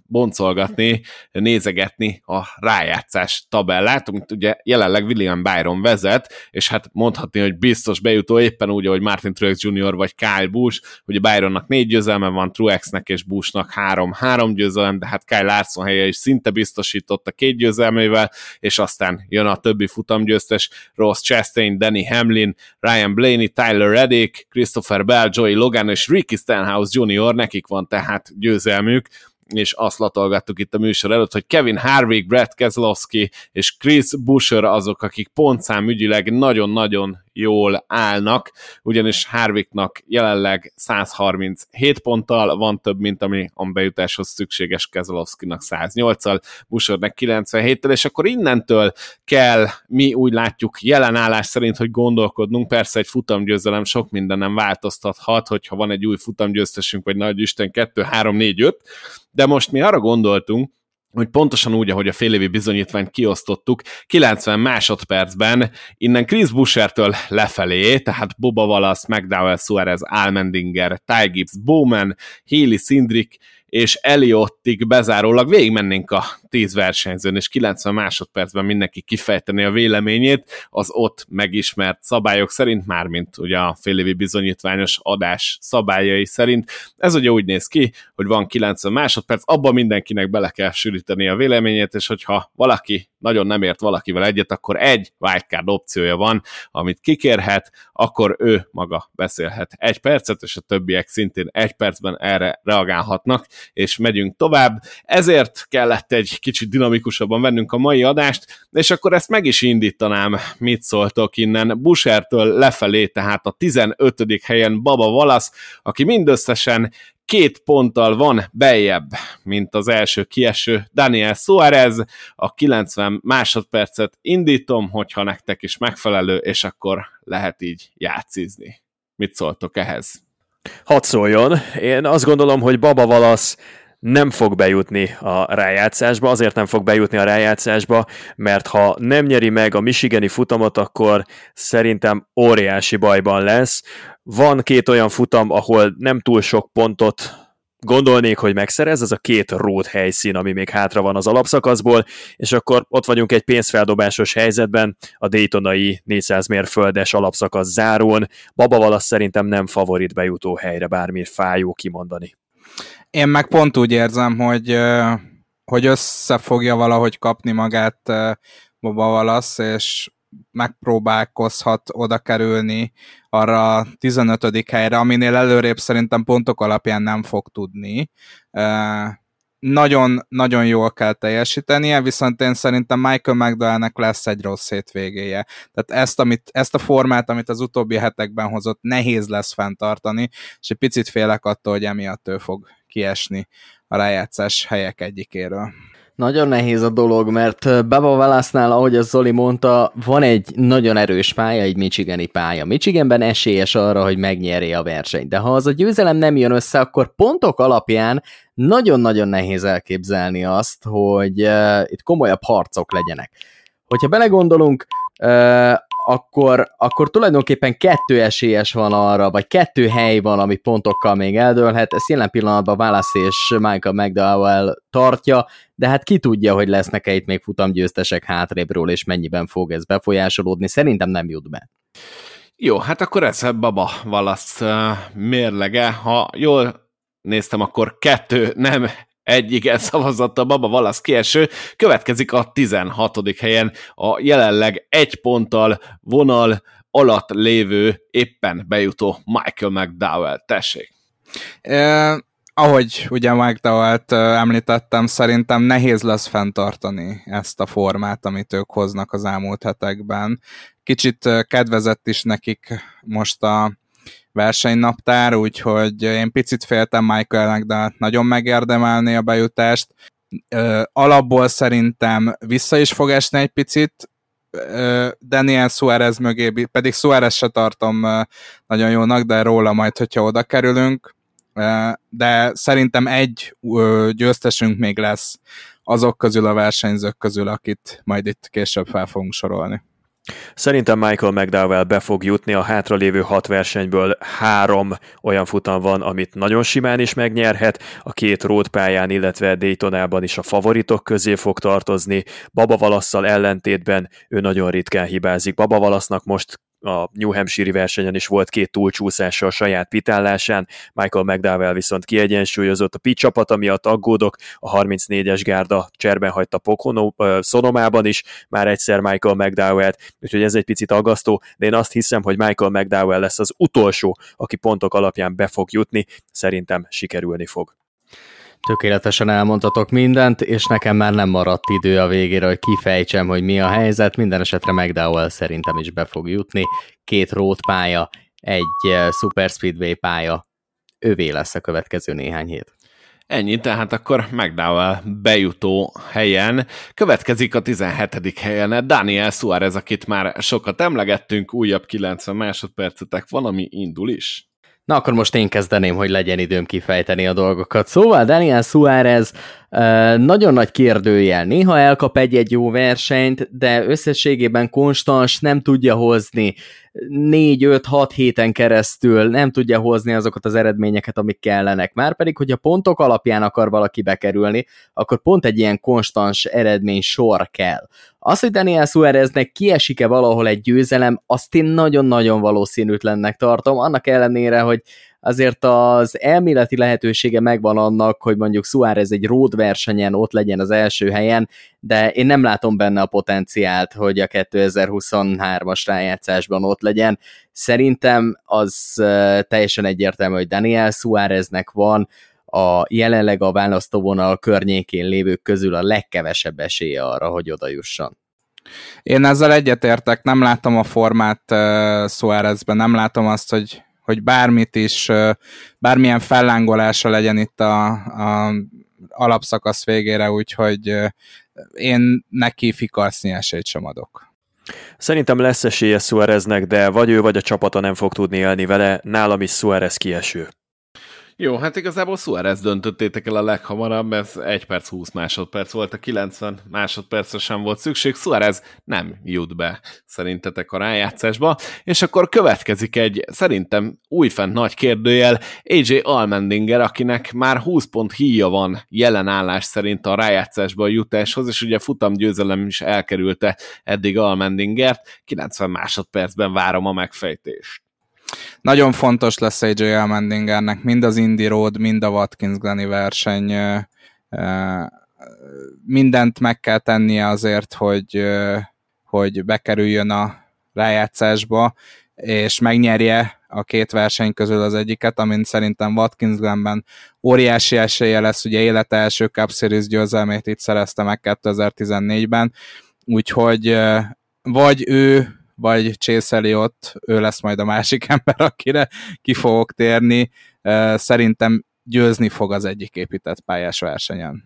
boncolgatni, nézegetni a rájátszás tabellát, amit ugye jelenleg William Byron vezet, és hát mondhatni, hogy biztos bejutó éppen úgy, hogy Martin Truex Jr. vagy Kyle Busch, ugye Byronnak négy győzelme van, Truexnek és Buschnak három, három győzelem, de hát Kyle Larson helye is szinte biztosított a két győzelmével, és aztán jön a többi futamgyőztes, Ross Chastain, Danny Hamlin, Ryan Blaney, Tyler Reddick, Christopher Bell, Joey Logan és Ricky Stenhouse Jr. nekik van tehát győzelmük, és azt latolgattuk itt a műsor előtt, hogy Kevin Harvick, Brett Keselowski és Chris Busher azok, akik pontszámügyileg nagyon-nagyon jól állnak, ugyanis Harvicknak jelenleg 137 ponttal van több, mint ami a bejutáshoz szükséges Keselowskinak 108-al, Bushernek 97-tel, és akkor innentől kell, mi úgy látjuk jelen állás szerint, hogy gondolkodnunk, persze egy futamgyőzelem sok minden nem változtathat, hogyha van egy új futamgyőztesünk, vagy nagy Isten 2, 3, 4, 5, de most mi arra gondoltunk, hogy pontosan úgy, ahogy a félévi bizonyítványt kiosztottuk, 90 másodpercben innen Chris Bushertől lefelé, tehát Boba Wallace, McDowell, Suarez, Almendinger, Ty Gibbs, Bowman, Healy, Sindrick és Eliottig bezárólag végigmennénk a 10 versenyzőn, és 90 másodpercben mindenki kifejteni a véleményét az ott megismert szabályok szerint, mármint ugye a félévi bizonyítványos adás szabályai szerint. Ez ugye úgy néz ki, hogy van 90 másodperc, abban mindenkinek bele kell sűríteni a véleményét, és hogyha valaki nagyon nem ért valakivel egyet, akkor egy wildcard opciója van, amit kikérhet, akkor ő maga beszélhet egy percet, és a többiek szintén egy percben erre reagálhatnak, és megyünk tovább. Ezért kellett egy kicsit dinamikusabban vennünk a mai adást, és akkor ezt meg is indítanám, mit szóltok innen. Bushertől lefelé, tehát a 15. helyen Baba Valasz, aki mindösszesen két ponttal van bejebb, mint az első kieső Daniel Suarez, a 90 másodpercet indítom, hogyha nektek is megfelelő, és akkor lehet így játszizni. Mit szóltok ehhez? Hadd szóljon. Én azt gondolom, hogy Baba Valasz nem fog bejutni a rájátszásba, azért nem fog bejutni a rájátszásba, mert ha nem nyeri meg a Michigani futamot, akkor szerintem óriási bajban lesz. Van két olyan futam, ahol nem túl sok pontot gondolnék, hogy megszerez, ez a két rót helyszín, ami még hátra van az alapszakaszból, és akkor ott vagyunk egy pénzfeldobásos helyzetben, a Daytonai 400 mérföldes alapszakasz zárón. Baba Valasz szerintem nem favorit bejutó helyre, bármi fájó kimondani. Én meg pont úgy érzem, hogy, hogy össze fogja valahogy kapni magát Boba Valasz, és megpróbálkozhat oda kerülni arra a 15. helyre, aminél előrébb szerintem pontok alapján nem fog tudni. Nagyon, nagyon jól kell teljesítenie, viszont én szerintem Michael McDowellnek lesz egy rossz hétvégéje. Tehát ezt, amit, ezt a formát, amit az utóbbi hetekben hozott, nehéz lesz fenntartani, és egy picit félek attól, hogy emiatt ő fog kiesni a rájátszás helyek egyikéről. Nagyon nehéz a dolog, mert Baba Wallace-nál, ahogy a Zoli mondta, van egy nagyon erős pálya, egy Michigani pálya. Michiganben esélyes arra, hogy megnyerje a versenyt, de ha az a győzelem nem jön össze, akkor pontok alapján nagyon-nagyon nehéz elképzelni azt, hogy uh, itt komolyabb harcok legyenek. Hogyha belegondolunk, uh, akkor, akkor tulajdonképpen kettő esélyes van arra, vagy kettő hely van, ami pontokkal még eldőlhet. Ezt jelen pillanatban Wallace és Michael McDowell tartja, de hát ki tudja, hogy lesznek-e itt még futamgyőztesek hátrébről, és mennyiben fog ez befolyásolódni. Szerintem nem jut be. Jó, hát akkor ez Baba Wallace mérlege. Ha jól néztem, akkor kettő nem egy igen szavazattal Baba Valasz kieső, következik a 16. helyen a jelenleg egy ponttal vonal alatt lévő, éppen bejutó Michael McDowell. Tessék! E, ahogy ugye McDowell-t említettem, szerintem nehéz lesz fenntartani ezt a formát, amit ők hoznak az elmúlt hetekben. Kicsit kedvezett is nekik most a versenynaptár, úgyhogy én picit féltem Michaelnek, de nagyon megérdemelni a bejutást. Alapból szerintem vissza is fog esni egy picit, Daniel Suarez mögé, pedig Suarez se tartom nagyon jónak, de róla majd, hogyha oda kerülünk, de szerintem egy győztesünk még lesz azok közül a versenyzők közül, akit majd itt később fel fogunk sorolni. Szerintem Michael McDowell be fog jutni, a hátralévő hat versenyből. Három olyan futam van, amit nagyon simán is megnyerhet, a két rótpályán, illetve Daytonában is a favoritok közé fog tartozni, Baba Valasszal ellentétben ő nagyon ritkán hibázik. Baba Valasznak most a New Hampshire versenyen is volt két túlcsúszása a saját pitállásán, Michael McDowell viszont kiegyensúlyozott. A pit csapata miatt aggódok, a 34-es gárda cserben hagyta Pocono, uh, Szonomában is, már egyszer Michael McDowell-t, úgyhogy ez egy picit aggasztó, de én azt hiszem, hogy Michael McDowell lesz az utolsó, aki pontok alapján be fog jutni, szerintem sikerülni fog. Tökéletesen elmondhatok mindent, és nekem már nem maradt idő a végére, hogy kifejtsem, hogy mi a helyzet. Minden esetre McDowell szerintem is be fog jutni. Két road pálya, egy eh, Super Speedway pálya. Ővé lesz a következő néhány hét. Ennyi, tehát akkor McDowell bejutó helyen. Következik a 17. helyen Daniel Suarez, akit már sokat emlegettünk, újabb 90 másodpercetek van, ami indul is. Na akkor most én kezdeném, hogy legyen időm kifejteni a dolgokat. Szóval Daniel Suárez nagyon nagy kérdőjel. Néha elkap egy-egy jó versenyt, de összességében konstans nem tudja hozni 4-5-6 héten keresztül nem tudja hozni azokat az eredményeket, amik kellenek. Már pedig, hogyha pontok alapján akar valaki bekerülni, akkor pont egy ilyen konstans eredmény sor kell. Az, hogy Daniel Suáreznek kiesik-e valahol egy győzelem, azt én nagyon-nagyon valószínűtlennek tartom, annak ellenére, hogy azért az elméleti lehetősége megvan annak, hogy mondjuk Suárez egy road versenyen ott legyen az első helyen, de én nem látom benne a potenciált, hogy a 2023-as rájátszásban ott legyen. Szerintem az teljesen egyértelmű, hogy Daniel Suáreznek van a jelenleg a választóvonal környékén lévők közül a legkevesebb esélye arra, hogy oda jusson. Én ezzel egyetértek, nem látom a formát uh, Suárezben, nem látom azt, hogy hogy bármit is, bármilyen fellángolása legyen itt a, a alapszakasz végére, úgyhogy én neki fikaszni esélyt sem adok. Szerintem lesz esélye Suáreznek, de vagy ő, vagy a csapata nem fog tudni élni vele, nálam is Suárez kieső. Jó, hát igazából Suarez döntöttétek el a leghamarabb, ez 1 perc 20 másodperc volt, a 90 másodpercre sem volt szükség, Suarez nem jut be szerintetek a rájátszásba, és akkor következik egy szerintem újfent nagy kérdőjel AJ Almendinger, akinek már 20 pont híja van jelen állás szerint a rájátszásba a jutáshoz, és ugye futam győzelem is elkerülte eddig Almendingert, 90 másodpercben várom a megfejtést. Nagyon fontos lesz AJ Almendingernek, mind az Indy Road, mind a Watkins Glenny verseny mindent meg kell tennie azért, hogy, hogy bekerüljön a rájátszásba, és megnyerje a két verseny közül az egyiket, amint szerintem Watkins Glenben óriási esélye lesz, ugye élete első Cup Series győzelmét itt szerezte meg 2014-ben, úgyhogy vagy ő vagy Chase Elliott, ő lesz majd a másik <laughs> ember, akire ki fogok térni. Szerintem győzni fog az egyik épített pályás versenyen.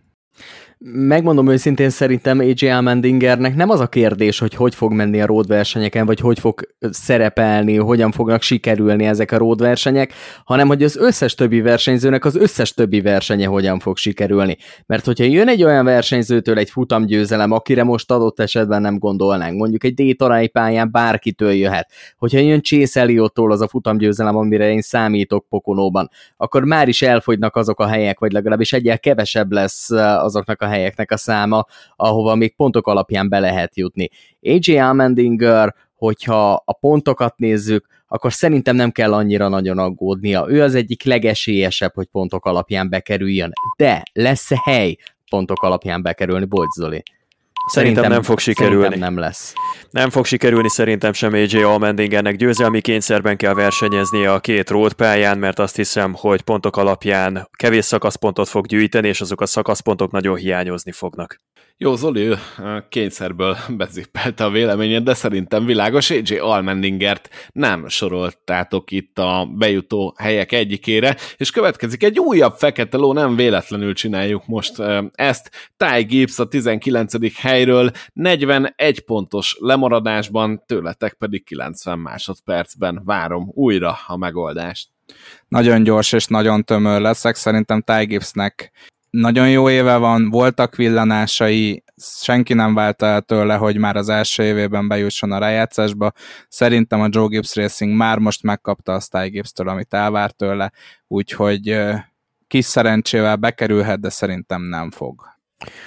Megmondom őszintén, szerintem AJ Almendingernek nem az a kérdés, hogy hogy fog menni a road versenyeken, vagy hogy fog szerepelni, hogyan fognak sikerülni ezek a road versenyek, hanem hogy az összes többi versenyzőnek az összes többi versenye hogyan fog sikerülni. Mert hogyha jön egy olyan versenyzőtől egy futamgyőzelem, akire most adott esetben nem gondolnánk, mondjuk egy Daytonai pályán bárkitől jöhet, hogyha jön Chase Elliottól az a futamgyőzelem, amire én számítok Pokonóban, akkor már is elfogynak azok a helyek, vagy legalábbis egyel kevesebb lesz azoknak a helyeknek a száma, ahova még pontok alapján be lehet jutni. AJ Almendinger, hogyha a pontokat nézzük, akkor szerintem nem kell annyira nagyon aggódnia. Ő az egyik legesélyesebb, hogy pontok alapján bekerüljön. De lesz-e hely pontok alapján bekerülni, Bocs Zoli? Szerintem, szerintem nem fog sikerülni. Szerintem nem lesz. Nem fog sikerülni szerintem sem AJ Allmendingernek győzelmi kényszerben kell versenyeznie a két road pályán, mert azt hiszem, hogy pontok alapján kevés szakaszpontot fog gyűjteni, és azok a szakaszpontok nagyon hiányozni fognak. Jó, Zoli kényszerből <laughs> bezippelte a véleményed, de szerintem világos. AJ Almendingert nem soroltátok itt a bejutó helyek egyikére, és következik egy újabb fekete ló, nem véletlenül csináljuk most ezt. Ty Gibbs a 19. helyről 41 pontos lemaradásban, tőletek pedig 90 másodpercben várom újra a megoldást. Nagyon gyors és nagyon tömör leszek, szerintem Ty Gibbsnek nagyon jó éve van, voltak villanásai, senki nem válta el tőle, hogy már az első évében bejusson a rájátszásba. Szerintem a Joe Gibbs Racing már most megkapta a Ty Gibbs-től, amit elvárt tőle, úgyhogy kis szerencsével bekerülhet, de szerintem nem fog.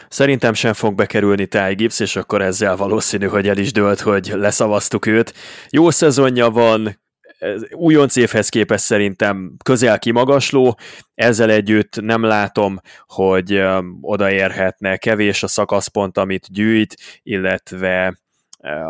Szerintem sem fog bekerülni Ty Gibbs, és akkor ezzel valószínű, hogy el is dőlt, hogy leszavaztuk őt. Jó szezonja van, újonc évhez képest szerintem közel kimagasló, ezzel együtt nem látom, hogy odaérhetne kevés a szakaszpont, amit gyűjt, illetve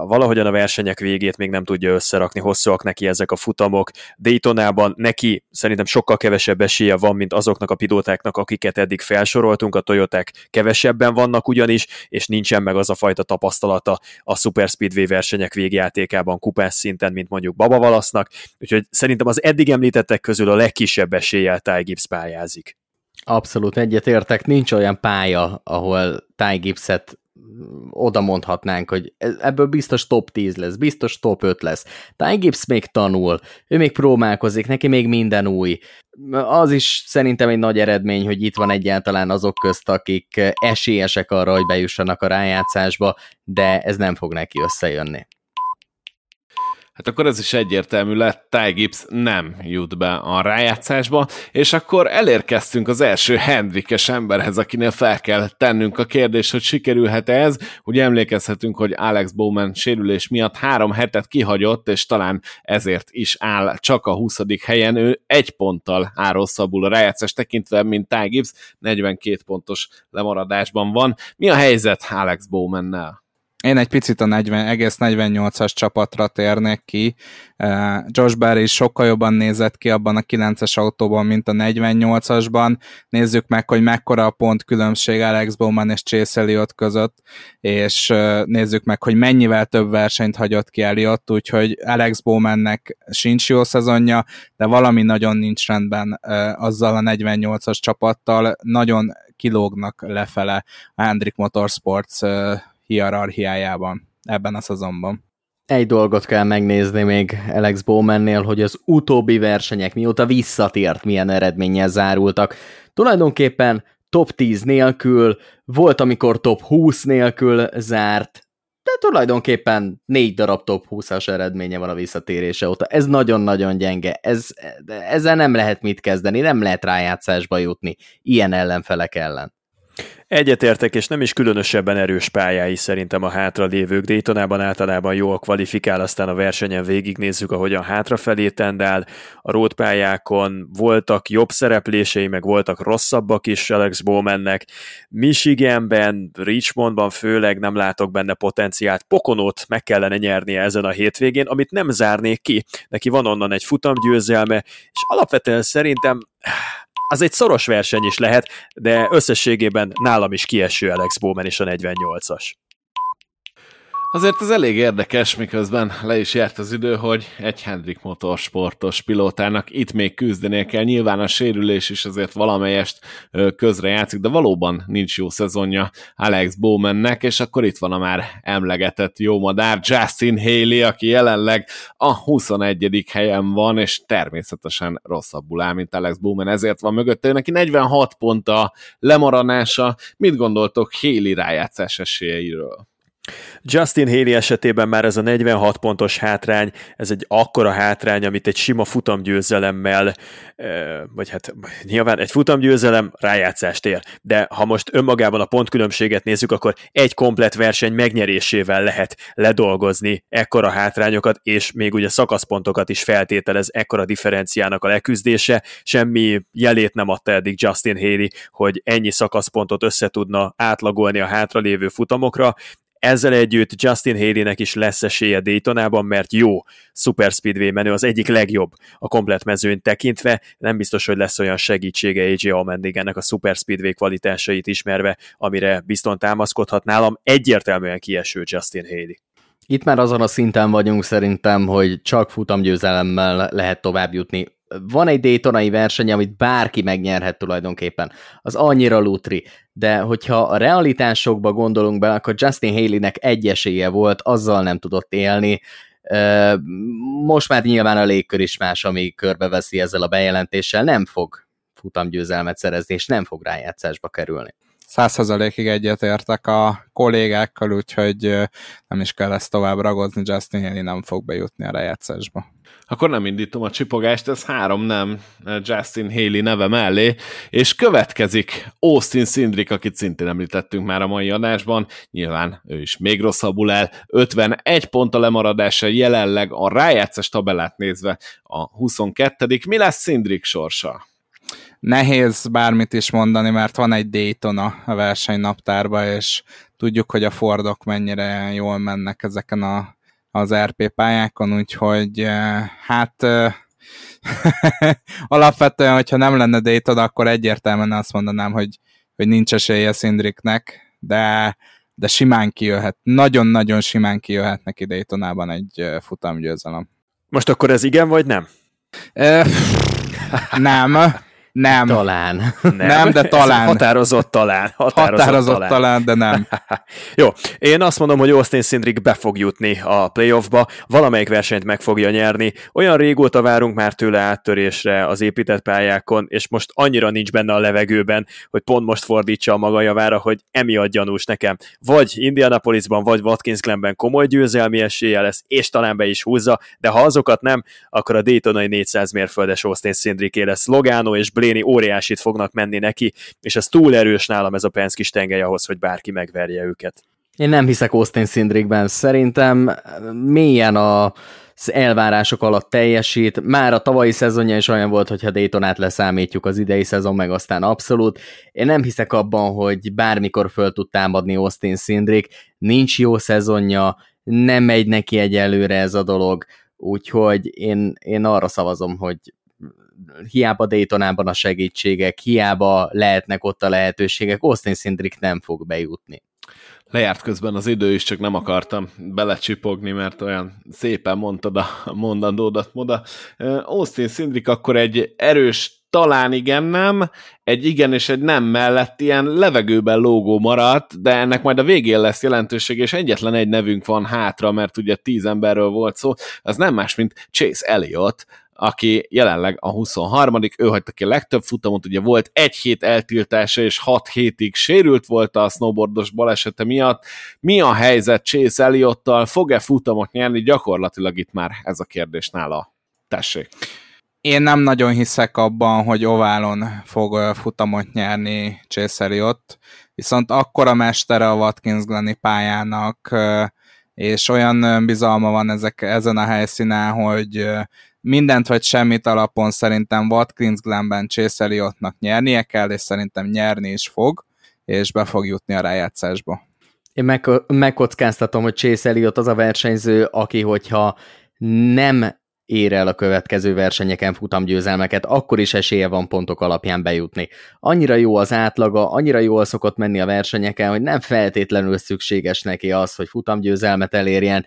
valahogyan a versenyek végét még nem tudja összerakni, hosszúak neki ezek a futamok. Daytonában neki szerintem sokkal kevesebb esélye van, mint azoknak a pilótáknak, akiket eddig felsoroltunk, a Toyoták kevesebben vannak ugyanis, és nincsen meg az a fajta tapasztalata a Super Speedway versenyek végjátékában kupás szinten, mint mondjuk Baba Valasznak, úgyhogy szerintem az eddig említettek közül a legkisebb eséllyel Ty Gibbs pályázik. Abszolút egyetértek, nincs olyan pálya, ahol Ty Gibbs-et oda mondhatnánk, hogy ebből biztos top 10 lesz, biztos top 5 lesz. Ty Gibbs még tanul, ő még próbálkozik, neki még minden új. Az is szerintem egy nagy eredmény, hogy itt van egyáltalán azok közt, akik esélyesek arra, hogy bejussanak a rájátszásba, de ez nem fog neki összejönni. Hát akkor ez is egyértelmű lett, Ty Gibbs nem jut be a rájátszásba, és akkor elérkeztünk az első Hendrikes emberhez, akinél fel kell tennünk a kérdést, hogy sikerülhet -e ez. Ugye emlékezhetünk, hogy Alex Bowman sérülés miatt három hetet kihagyott, és talán ezért is áll csak a 20. helyen. Ő egy ponttal áll rosszabbul a rájátszás tekintve, mint Ty Gibbs, 42 pontos lemaradásban van. Mi a helyzet Alex Bowmannel? Én egy picit a 40, egész 48-as csapatra térnék ki. Uh, Josh Barry is sokkal jobban nézett ki abban a 9-es autóban, mint a 48-asban. Nézzük meg, hogy mekkora a pont különbség Alex Bowman és Chase Elliott között, és uh, nézzük meg, hogy mennyivel több versenyt hagyott ki Elliott, úgyhogy Alex Bowmannek sincs jó szezonja, de valami nagyon nincs rendben uh, azzal a 48-as csapattal. Nagyon kilógnak lefele a Hendrik Motorsports hierarchiájában ebben a szezonban. Egy dolgot kell megnézni még Alex Bowmannél, hogy az utóbbi versenyek mióta visszatért, milyen eredménnyel zárultak. Tulajdonképpen top 10 nélkül, volt amikor top 20 nélkül zárt, de tulajdonképpen négy darab top 20-as eredménye van a visszatérése óta. Ez nagyon-nagyon gyenge. Ez, ezzel nem lehet mit kezdeni, nem lehet rájátszásba jutni ilyen ellenfelek ellen. Egyetértek, és nem is különösebben erős pályái szerintem a hátralévők. Daytonában általában jól kvalifikál, aztán a versenyen végignézzük, ahogyan hátrafelé tendál. A road pályákon voltak jobb szereplései, meg voltak rosszabbak is Alex Bowmannek. Michiganben, Richmondban főleg nem látok benne potenciált. Pokonót meg kellene nyernie ezen a hétvégén, amit nem zárnék ki. Neki van onnan egy futamgyőzelme, és alapvetően szerintem az egy szoros verseny is lehet, de összességében nálam is kieső Alex Bowman és a 48-as. Azért ez elég érdekes, miközben le is járt az idő, hogy egy Hendrik motorsportos pilótának itt még küzdenie kell. Nyilván a sérülés is azért valamelyest közre játszik, de valóban nincs jó szezonja Alex Bowmannek, és akkor itt van a már emlegetett jó madár Justin Haley, aki jelenleg a 21. helyen van, és természetesen rosszabbul áll, mint Alex Bowman, ezért van mögötte. Neki 46 pont a lemaradása. Mit gondoltok Haley rájátszás esélyeiről? Justin Haley esetében már ez a 46 pontos hátrány, ez egy akkora hátrány, amit egy sima futamgyőzelemmel, vagy hát nyilván egy futamgyőzelem rájátszást ér, de ha most önmagában a pontkülönbséget nézzük, akkor egy komplet verseny megnyerésével lehet ledolgozni ekkora hátrányokat, és még ugye szakaszpontokat is feltételez ekkora differenciának a leküzdése, semmi jelét nem adta eddig Justin Haley, hogy ennyi szakaszpontot össze tudna átlagolni a hátralévő futamokra, ezzel együtt Justin Haley-nek is lesz esélye Daytonában, mert jó Super Speedway menő, az egyik legjobb a komplet mezőn tekintve, nem biztos, hogy lesz olyan segítsége AJ Allmendigennek a Super Speedway kvalitásait ismerve, amire bizton támaszkodhat nálam, egyértelműen kieső Justin Haley. Itt már azon a szinten vagyunk szerintem, hogy csak futamgyőzelemmel lehet tovább jutni van egy Daytonai verseny, amit bárki megnyerhet tulajdonképpen. Az annyira lutri. De hogyha a realitásokba gondolunk be, akkor Justin Haley-nek egy esélye volt, azzal nem tudott élni. Most már nyilván a légkör is más, ami körbeveszi ezzel a bejelentéssel, nem fog futamgyőzelmet szerezni, és nem fog rájátszásba kerülni százszerzalékig egyetértek a kollégákkal, úgyhogy nem is kell ezt tovább ragozni, Justin Haley nem fog bejutni a rejátszásba. Akkor nem indítom a csipogást, ez három nem Justin Haley neve mellé, és következik Austin Szindrik, akit szintén említettünk már a mai adásban, nyilván ő is még rosszabbul el, 51 pont a lemaradása jelenleg a rájátszás tabellát nézve a 22 Mi lesz Szindrik sorsa? Nehéz bármit is mondani, mert van egy Daytona a versenynaptárban, és tudjuk, hogy a Fordok mennyire jól mennek ezeken a, az RP pályákon, úgyhogy eh, hát eh, <laughs> alapvetően, hogyha nem lenne Daytona, akkor egyértelműen azt mondanám, hogy, hogy nincs esélye Szindriknek, de, de simán kijöhet, nagyon-nagyon simán kijöhet neki Daytonában egy eh, futamgyőzelem. Most akkor ez igen, vagy nem? <laughs> nem. Nem. Talán. Nem, nem de talán. Határozott talán. Határozott, Határozott talán. talán, de nem. <laughs> Jó, én azt mondom, hogy Austin Cindric be fog jutni a playoffba, valamelyik versenyt meg fogja nyerni. Olyan régóta várunk már tőle áttörésre az épített pályákon, és most annyira nincs benne a levegőben, hogy pont most fordítsa a maga javára, hogy emiatt gyanús nekem. Vagy Indianapolisban, vagy Watkins Glenben komoly győzelmi esélye lesz, és talán be is húzza, de ha azokat nem, akkor a Daytonai 400 mérföldes Austin Cindricé lesz Logano és Blake Bléni óriásit fognak menni neki, és ez túl erős nálam ez a Penske tengely ahhoz, hogy bárki megverje őket. Én nem hiszek Austin Szindrikben. Szerintem mélyen a az elvárások alatt teljesít. Már a tavalyi szezonja is olyan volt, hogyha Daytonát leszámítjuk az idei szezon, meg aztán abszolút. Én nem hiszek abban, hogy bármikor föl tud támadni Austin Szindrik. Nincs jó szezonja, nem megy neki egyelőre ez a dolog, úgyhogy én, én arra szavazom, hogy hiába Daytonában a segítségek, hiába lehetnek ott a lehetőségek, Austin Szindrik nem fog bejutni. Lejárt közben az idő is, csak nem akartam belecsipogni, mert olyan szépen mondtad a mondandódat moda. Austin Szindrik akkor egy erős talán igen nem, egy igen és egy nem mellett ilyen levegőben lógó maradt, de ennek majd a végén lesz jelentőség, és egyetlen egy nevünk van hátra, mert ugye tíz emberről volt szó, az nem más, mint Chase Elliott, aki jelenleg a 23 ő hagyta ki a legtöbb futamot, ugye volt egy hét eltiltása, és hat hétig sérült volt a snowboardos balesete miatt. Mi a helyzet Chase Elliottal? Fog-e futamot nyerni? Gyakorlatilag itt már ez a kérdés nála. Tessék. Én nem nagyon hiszek abban, hogy oválon fog futamot nyerni Chase Elliott, viszont akkora mestere a Watkins Glenny pályának, és olyan bizalma van ezek, ezen a helyszínen, hogy mindent vagy semmit alapon szerintem Watkins Glenben Chase Elliottnak nyernie kell, és szerintem nyerni is fog, és be fog jutni a rájátszásba. Én meg, megkockáztatom, hogy Chase Elliott az a versenyző, aki hogyha nem ér el a következő versenyeken futamgyőzelmeket, akkor is esélye van pontok alapján bejutni. Annyira jó az átlaga, annyira jól szokott menni a versenyeken, hogy nem feltétlenül szükséges neki az, hogy futamgyőzelmet elérjen.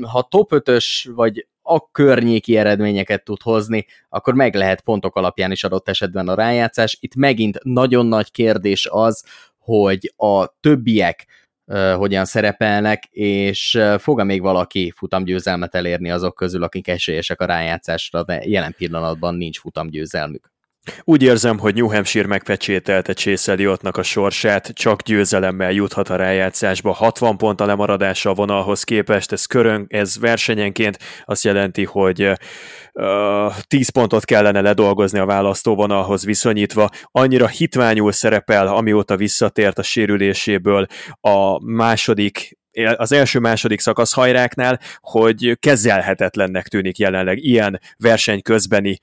Ha top 5-ös vagy a környéki eredményeket tud hozni, akkor meg lehet pontok alapján is adott esetben a rájátszás. Itt megint nagyon nagy kérdés az, hogy a többiek hogyan szerepelnek, és uh, fog-e még valaki futamgyőzelmet elérni azok közül, akik esélyesek a rájátszásra, de jelen pillanatban nincs futamgyőzelmük. Úgy érzem, hogy New Hampshire megpecsételte Chase Elliottnak a sorsát, csak győzelemmel juthat a rájátszásba, 60 pont a lemaradása a vonalhoz képest, ez körön, ez versenyenként azt jelenti, hogy uh, 10 pontot kellene ledolgozni a választóvonalhoz viszonyítva, annyira hitványul szerepel, amióta visszatért a sérüléséből a második az első-második szakasz hajráknál, hogy kezelhetetlennek tűnik jelenleg ilyen verseny közbeni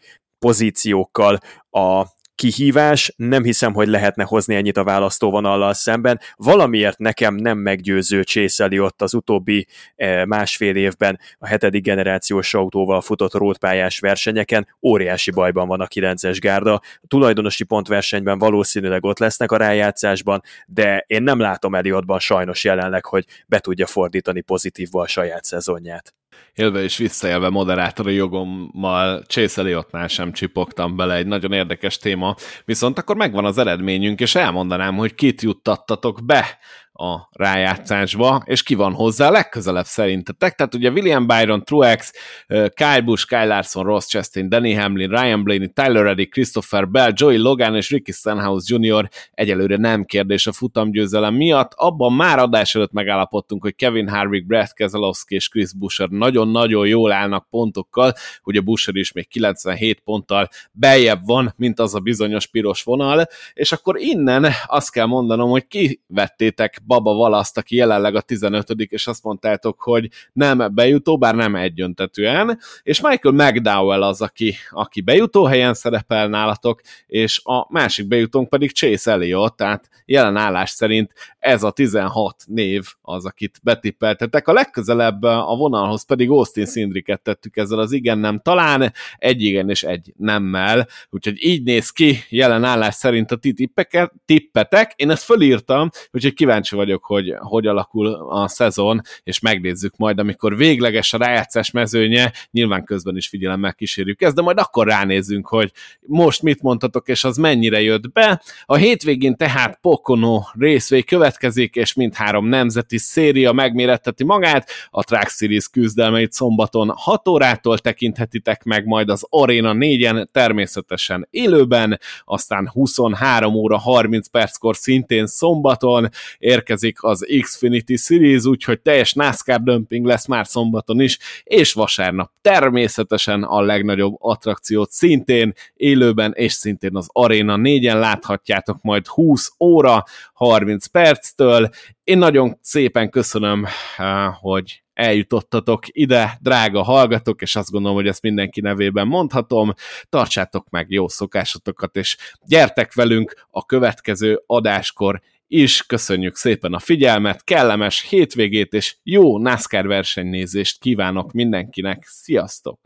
pozíciókkal a kihívás, nem hiszem, hogy lehetne hozni ennyit a választóvonallal szemben. Valamiért nekem nem meggyőző Chase ott az utóbbi eh, másfél évben a hetedik generációs autóval futott rótpályás versenyeken. Óriási bajban van a 9-es gárda. A tulajdonosi pontversenyben valószínűleg ott lesznek a rájátszásban, de én nem látom Eliottban sajnos jelenleg, hogy be tudja fordítani pozitívba a saját szezonját élve és visszaélve moderátori jogommal Chase Elliottnál sem csipogtam bele, egy nagyon érdekes téma, viszont akkor megvan az eredményünk, és elmondanám, hogy kit juttattatok be a rájátszásba, és ki van hozzá a legközelebb szerintetek. Tehát ugye William Byron, Truex, Kyle Busch, Kyle Larson, Ross Chastain, Danny Hamlin, Ryan Blaney, Tyler Reddick, Christopher Bell, Joey Logan és Ricky Stenhouse Jr. egyelőre nem kérdés a futamgyőzelem miatt. Abban már adás előtt megállapodtunk, hogy Kevin Harvick, Brad Keselowski és Chris Busher nagyon-nagyon jól állnak pontokkal, ugye Busher is még 97 ponttal beljebb van, mint az a bizonyos piros vonal, és akkor innen azt kell mondanom, hogy kivettétek Baba Valaszt, aki jelenleg a 15 és azt mondtátok, hogy nem bejutó, bár nem egyöntetően, és Michael McDowell az, aki, aki bejutó helyen szerepel nálatok, és a másik bejutónk pedig Chase Elliott, tehát jelen állás szerint ez a 16 név az, akit betippeltetek. A legközelebb a vonalhoz pedig Austin Szindriket tettük ezzel az igen nem talán, egy igen és egy nemmel, úgyhogy így néz ki jelen állás szerint a ti tippeket, tippetek. Én ezt fölírtam, úgyhogy kíváncsi vagyok, hogy hogy alakul a szezon, és megnézzük majd, amikor végleges a rájátszás mezőnye, nyilván közben is figyelemmel kísérjük ezt, de majd akkor ránézzünk, hogy most mit mondhatok, és az mennyire jött be. A hétvégén tehát Pocono részvég következik, és mindhárom nemzeti széria megméretteti magát, a Track Series küzdelmeit szombaton 6 órától tekinthetitek meg, majd az Arena 4-en természetesen élőben, aztán 23 óra 30 perckor szintén szombaton ér érkezik az Xfinity Series, úgyhogy teljes NASCAR dömping lesz már szombaton is, és vasárnap természetesen a legnagyobb attrakciót szintén élőben, és szintén az Arena 4-en láthatjátok majd 20 óra 30 perctől. Én nagyon szépen köszönöm, eh, hogy eljutottatok ide, drága hallgatók, és azt gondolom, hogy ezt mindenki nevében mondhatom. Tartsátok meg jó szokásotokat, és gyertek velünk a következő adáskor is. Köszönjük szépen a figyelmet, kellemes hétvégét és jó NASCAR versenynézést kívánok mindenkinek. Sziasztok!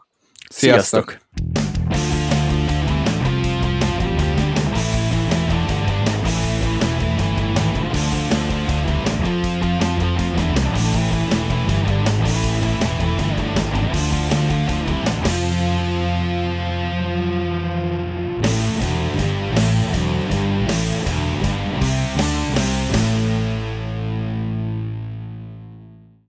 Sziasztok! Sziasztok.